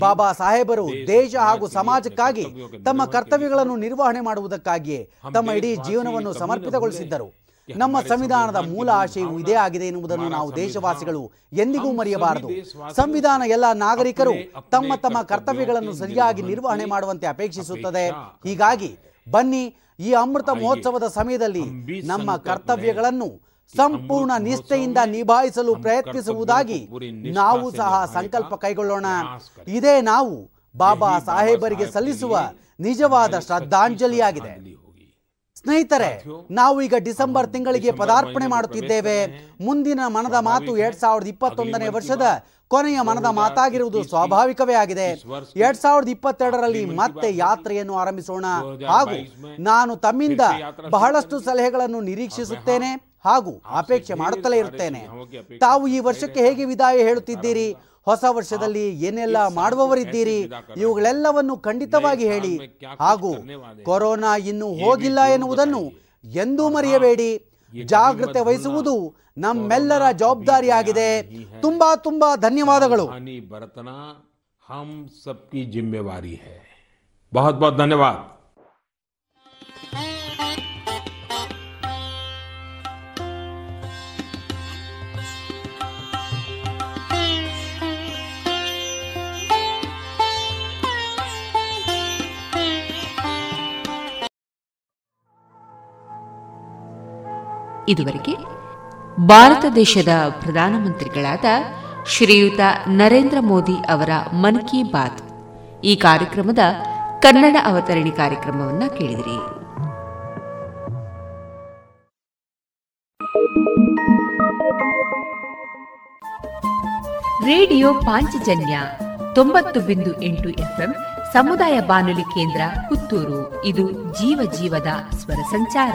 ಬಾಬಾ ಸಾಹೇಬರು ದೇಶ ಹಾಗೂ ಸಮಾಜಕ್ಕಾಗಿ ತಮ್ಮ ಕರ್ತವ್ಯಗಳನ್ನು ನಿರ್ವಹಣೆ ಮಾಡುವುದಕ್ಕಾಗಿಯೇ ತಮ್ಮ ಇಡೀ ಜೀವನವನ್ನು ಸಮರ್ಪಿತಗೊಳಿಸಿದ್ದರು. ನಮ್ಮ ಸಂವಿಧಾನದ ಮೂಲ ಆಶಯವು ಇದೇ ಆಗಿದೆ ಎನ್ನುವುದನ್ನು ನಾವು ದೇಶವಾಸಿಗಳು ಎಂದಿಗೂ ಮರೆಯಬಾರದು. ಸಂವಿಧಾನ ಎಲ್ಲ ನಾಗರಿಕರು ತಮ್ಮ ತಮ್ಮ ಕರ್ತವ್ಯಗಳನ್ನು ಸರಿಯಾಗಿ ನಿರ್ವಹಣೆ ಮಾಡುವಂತೆ ಅಪೇಕ್ಷಿಸುತ್ತದೆ. ಹೀಗಾಗಿ ಬನ್ನಿ ಈ ಅಮೃತ ಮಹೋತ್ಸವದ ಸಮಯದಲ್ಲಿ ನಮ್ಮ ಕರ್ತವ್ಯಗಳನ್ನು ಸಂಪೂರ್ಣ ನಿಷ್ಠೆಯಿಂದ ನಿಭಾಯಿಸಲು ಪ್ರಯತ್ನಿಸುವುದಾಗಿ ನಾವು ಸಹ ಸಂಕಲ್ಪ ಕೈಗೊಳ್ಳೋಣ ಇದೇ ನಾವು ಬಾಬಾ ಸಾಹೇಬರಿಗೆ ಸಲ್ಲಿಸುವ ನಿಜವಾದ ಶ್ರದ್ಧಾಂಜಲಿಯಾಗಿದೆ. ಸ್ನೇಹಿತರೆ ನಾವು ಈಗ ಡಿಸೆಂಬರ್ ತಿಂಗಳಿಗೆ ಪದಾರ್ಪಣೆ ಮಾಡುತ್ತಿದ್ದೇವೆ. ಮುಂದಿನ ಮನದ ಮಾತು ಎರಡ್ ಸಾವಿರದ ಇಪ್ಪತ್ತೊಂದನೇ ವರ್ಷದ ಕೊನೆಯ ಮನದ ಮಾತಾಗಿರುವುದು ಸ್ವಾಭಾವಿಕವೇ ಆಗಿದೆ. ಎರಡ್ ಸಾವಿರದ ಇಪ್ಪತ್ತೆರಡರಲ್ಲಿ ಮತ್ತೆ ಯಾತ್ರೆಯನ್ನು ಆರಂಭಿಸೋಣ. ಹಾಗೂ ನಾನು ತಮ್ಮಿಂದ ಬಹಳಷ್ಟು ಸಲಹೆಗಳನ್ನು ನಿರೀಕ್ಷಿಸುತ್ತೇನೆ. ಹಾಗೂ ಅಪೇಕ್ಷೆ ಮಾಡುತ್ತಲೇ ಇರುತ್ತೇನೆ. ತಾವು ಈ ವರ್ಷಕ್ಕೆ ಹೇಗೆ ವಿದಾಯ ಹೇಳುತ್ತಿದ್ದೀರಿ? ಹೊಸ ವರ್ಷದಲ್ಲಿ ಏನೆಲ್ಲ ಮಾಡುವವರಿದ್ದೀರಿ? ಇವುಗಳೆಲ್ಲವನ್ನು ಖಂಡಿತವಾಗಿ ಹೇಳಿ. ಹಾಗೂ ಕೊರೋನಾ ಇನ್ನೂ ಹೋಗಿಲ್ಲ ಎನ್ನುವುದನ್ನು ಎಂದೂ ಮರೆಯಬೇಡಿ. ಜಾಗ್ರತೆ ವಹಿಸುವುದು ನಮ್ಮೆಲ್ಲರ ಜವಾಬ್ದಾರಿಯಾಗಿದೆ. ತುಂಬಾ ತುಂಬಾ ಧನ್ಯವಾದಗಳು. ಬರತನ ಹಮ್ ಸಬ್ಕಿ ಜಿಮ್ಮೆವಾರಿ ಬಹುತ್ ಬಹುತ್ ಧನ್ಯವಾದ. ಇದುವರೆಗೆ ಭಾರತ ದೇಶದ ಪ್ರಧಾನಮಂತ್ರಿಗಳಾದ ಶ್ರೀಯುತ ನರೇಂದ್ರ ಮೋದಿ ಅವರ ಮನ್ ಕಿ ಬಾತ್ ಈ ಕಾರ್ಯಕ್ರಮದ ಕನ್ನಡ ಅವತರಣಿ ಕಾರ್ಯಕ್ರಮವನ್ನು ಕೇಳಿದಿರಿ. ರೇಡಿಯೋ ಪಾಂಚಜನ್ಯ ತೊಂಬತ್ತು ಬಿಂದು ಎಂಟು ಎಫ್ಎಂ ಸಮುದಾಯ ಬಾನುಲಿ ಕೇಂದ್ರ ಪುತ್ತೂರು. ಇದು ಜೀವ ಜೀವದ ಸ್ವರ ಸಂಚಾರ.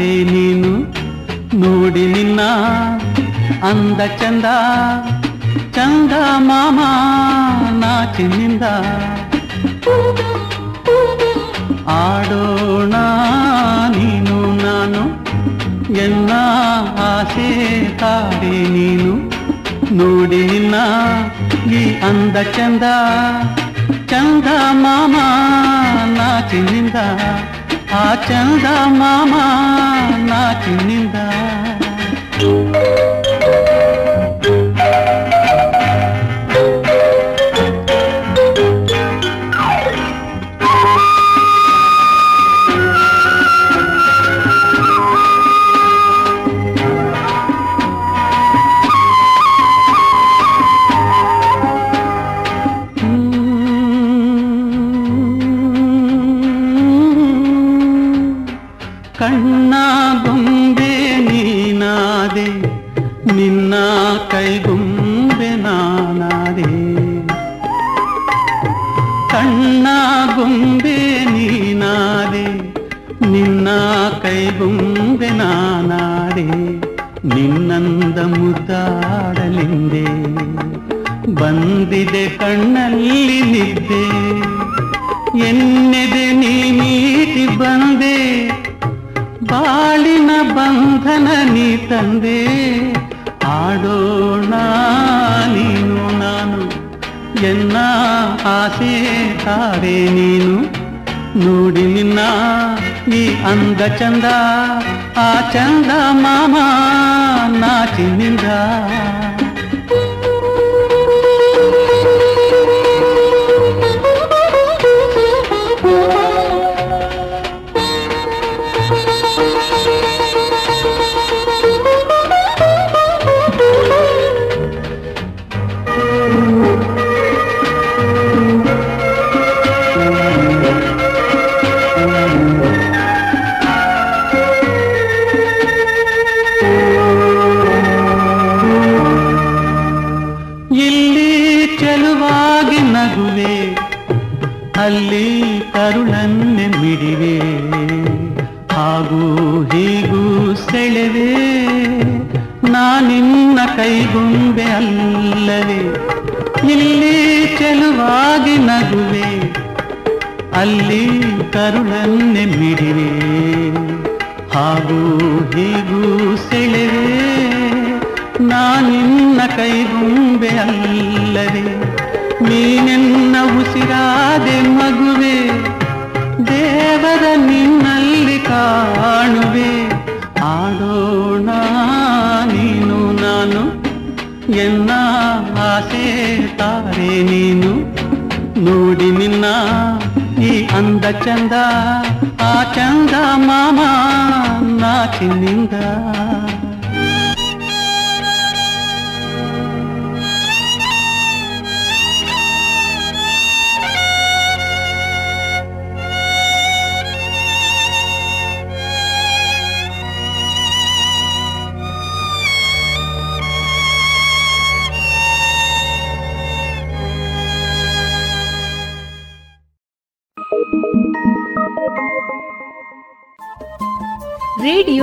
ತಾರೆ ನೀನು ನೋಡಿ ನಿನ್ನ ಅಂದ ಚಂದ ಚಂದ ಮಾಮ ನಾಚಿನಿಂದ ಆಡೋಣ ನೀನು ನಾನು ಎನ್ನ ಆಸೆ ತಾರೆ ನೀನು ನೋಡಿ ನಿನ್ನ ಈ ಅಂದ ಚಂದ ಚಂದ ಮಾಮ ನಾಚಿನಿಂದ ಆ ಚಂದ ಮಾಮ ನಾಚಿನಿಂದ ನಿನ್ನ ಕೈಗೊಂಬೆ ನಾನಾದೆ ಕಣ್ಣ ಗೊಂಬೆ ನೀನಾದೆ ನಿನ್ನ ಕೈಗೊಂಬೆ ನಾನಾದೆ ನಿನ್ನಂದ ಮುದ್ದಾಡಲಿಂದೆ ಬಂದಿದೆ ಕಣ್ಣಲ್ಲಿ ನಿದ್ದೆ ಎನ್ನೆದೆ ನೀ ಮೀಟಿ ಬಂದೆ ಬಾಳಿನ ಬಂಧನ ನೀ ತಂದೆ ಆಡೋಣ ನೀನು ನಾನು ಎನ್ನ ಆಸೆ ತಾರೆ ನೀನು ನೋಡಿ ನಿನ್ನ ಈ ಅಂದ ಚಂದ ಆ ಚಂದ ಮಾಮ ನಾಚಿನಿಂದ ಅಲ್ಲಿ ಕರುಳನ್ನೆ ಮಿಡಿವೆ ಹಾಗೂ ಹೀಗೂ ಸೆಳೆವೆ. ನಾನಿನ್ನ ಕೈಗುಂಬೆ ಅಂದ ಚಂದ ಆ ಚಂದ ಮಾಮ ನಾಚಿನಿಂದ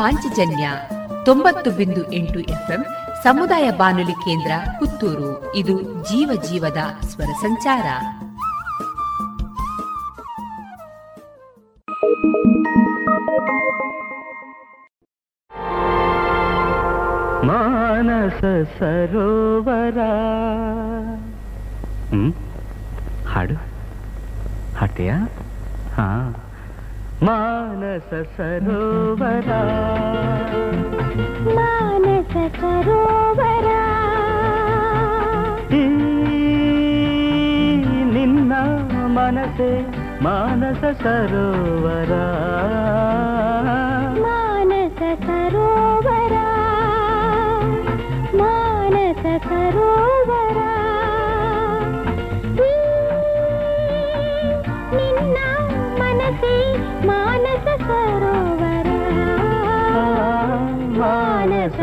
ಪಾಂಚಜನ್ಯ ತೊಂಬತ್ತು ಬಿಂದು ಎಂಟು ಎಫ್ಎಂ ಸಮುದಾಯ ಬಾನುಲಿ ಕೇಂದ್ರ ಪುತ್ತೂರು. ಇದು ಜೀವ ಜೀವದ ಸ್ವರ ಸಂಚಾರ. ಮಾನಸ ಸರೋವರ. ಹ್ಮ್? ಹಾಡು? ಹಾಡ್ತೀಯಾ? ಮಾನಸ ಸರೋವರ ಮಾನಸ ಸರೋವರ ಈ ನಿನ್ನ ಮನಸೆ ಮಾನಸ ಸರೋವರ ಮಾನಸ ಸರೋವರ ಮಾನಸ ಮನಸೆ ಮಾನಸ ಸರೋವರ ಮಾನಸ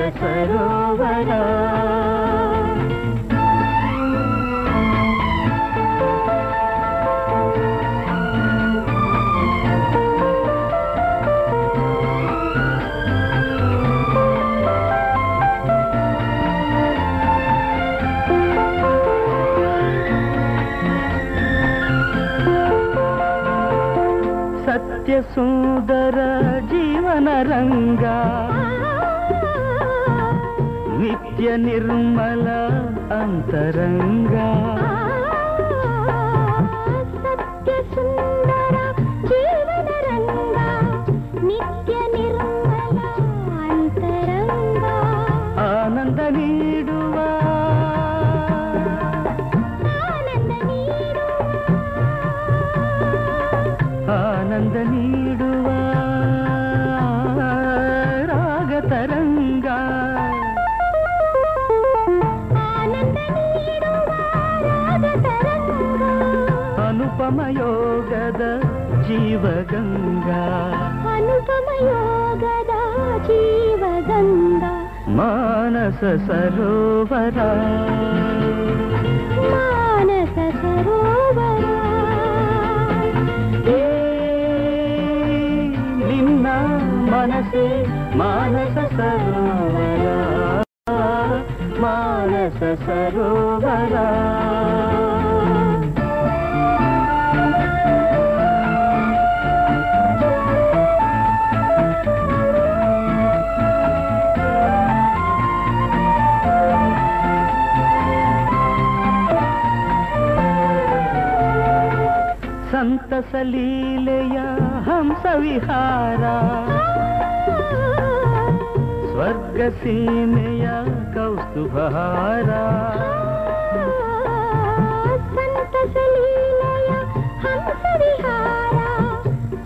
ಸರೋವರ ಸತ್ಯ ಸುಂದರ ಜೀವನ ರಂಗ ನಿತ್ಯ ನಿರ್ಮಲ ಜೀವಗಂಗಾ ಅನುಪಮ ಯೋಗದ ಜೀವಗಂಗ ಮಾನಸ ಸರೋವರ ಮಾನಸ ಸರೋವರ ಏ ನಿನ್ನ ಮನಸೆ ಮಾನಸ ಸರೋವರ ಮಾನಸ ಸರೋವರ ಸಂತಸ ಲೀಲೆಯ ಹಂಸ ವಿಹಾರ ಸ್ವರ್ಗ ಸೀಮೆಯ ಕೌಸ್ತುಭಹಾರ ಸಂತಸ ಲೀಲೆಯ ಹಂಸ ವಿಹಾರ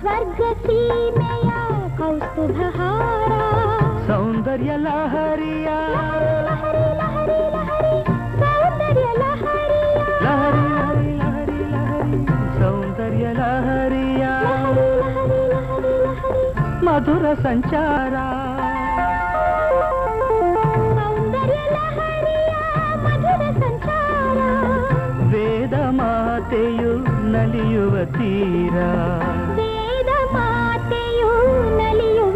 ಸ್ವರ್ಗ ಸೀಮೆಯ ಕೌಸ್ತುಭಹಾರ ಸೌಂದರ್ಯ ಲಹರಿಯ ಲಹರಿ ಮಧುರ ಸಂಚಾರ ಸೌಂದರ್ಯ ಲಹರಿಯ ಮಧುರ ಸಂಚಾರ ವೇದ ಮಾತೆಯು ನಲಿಯುವ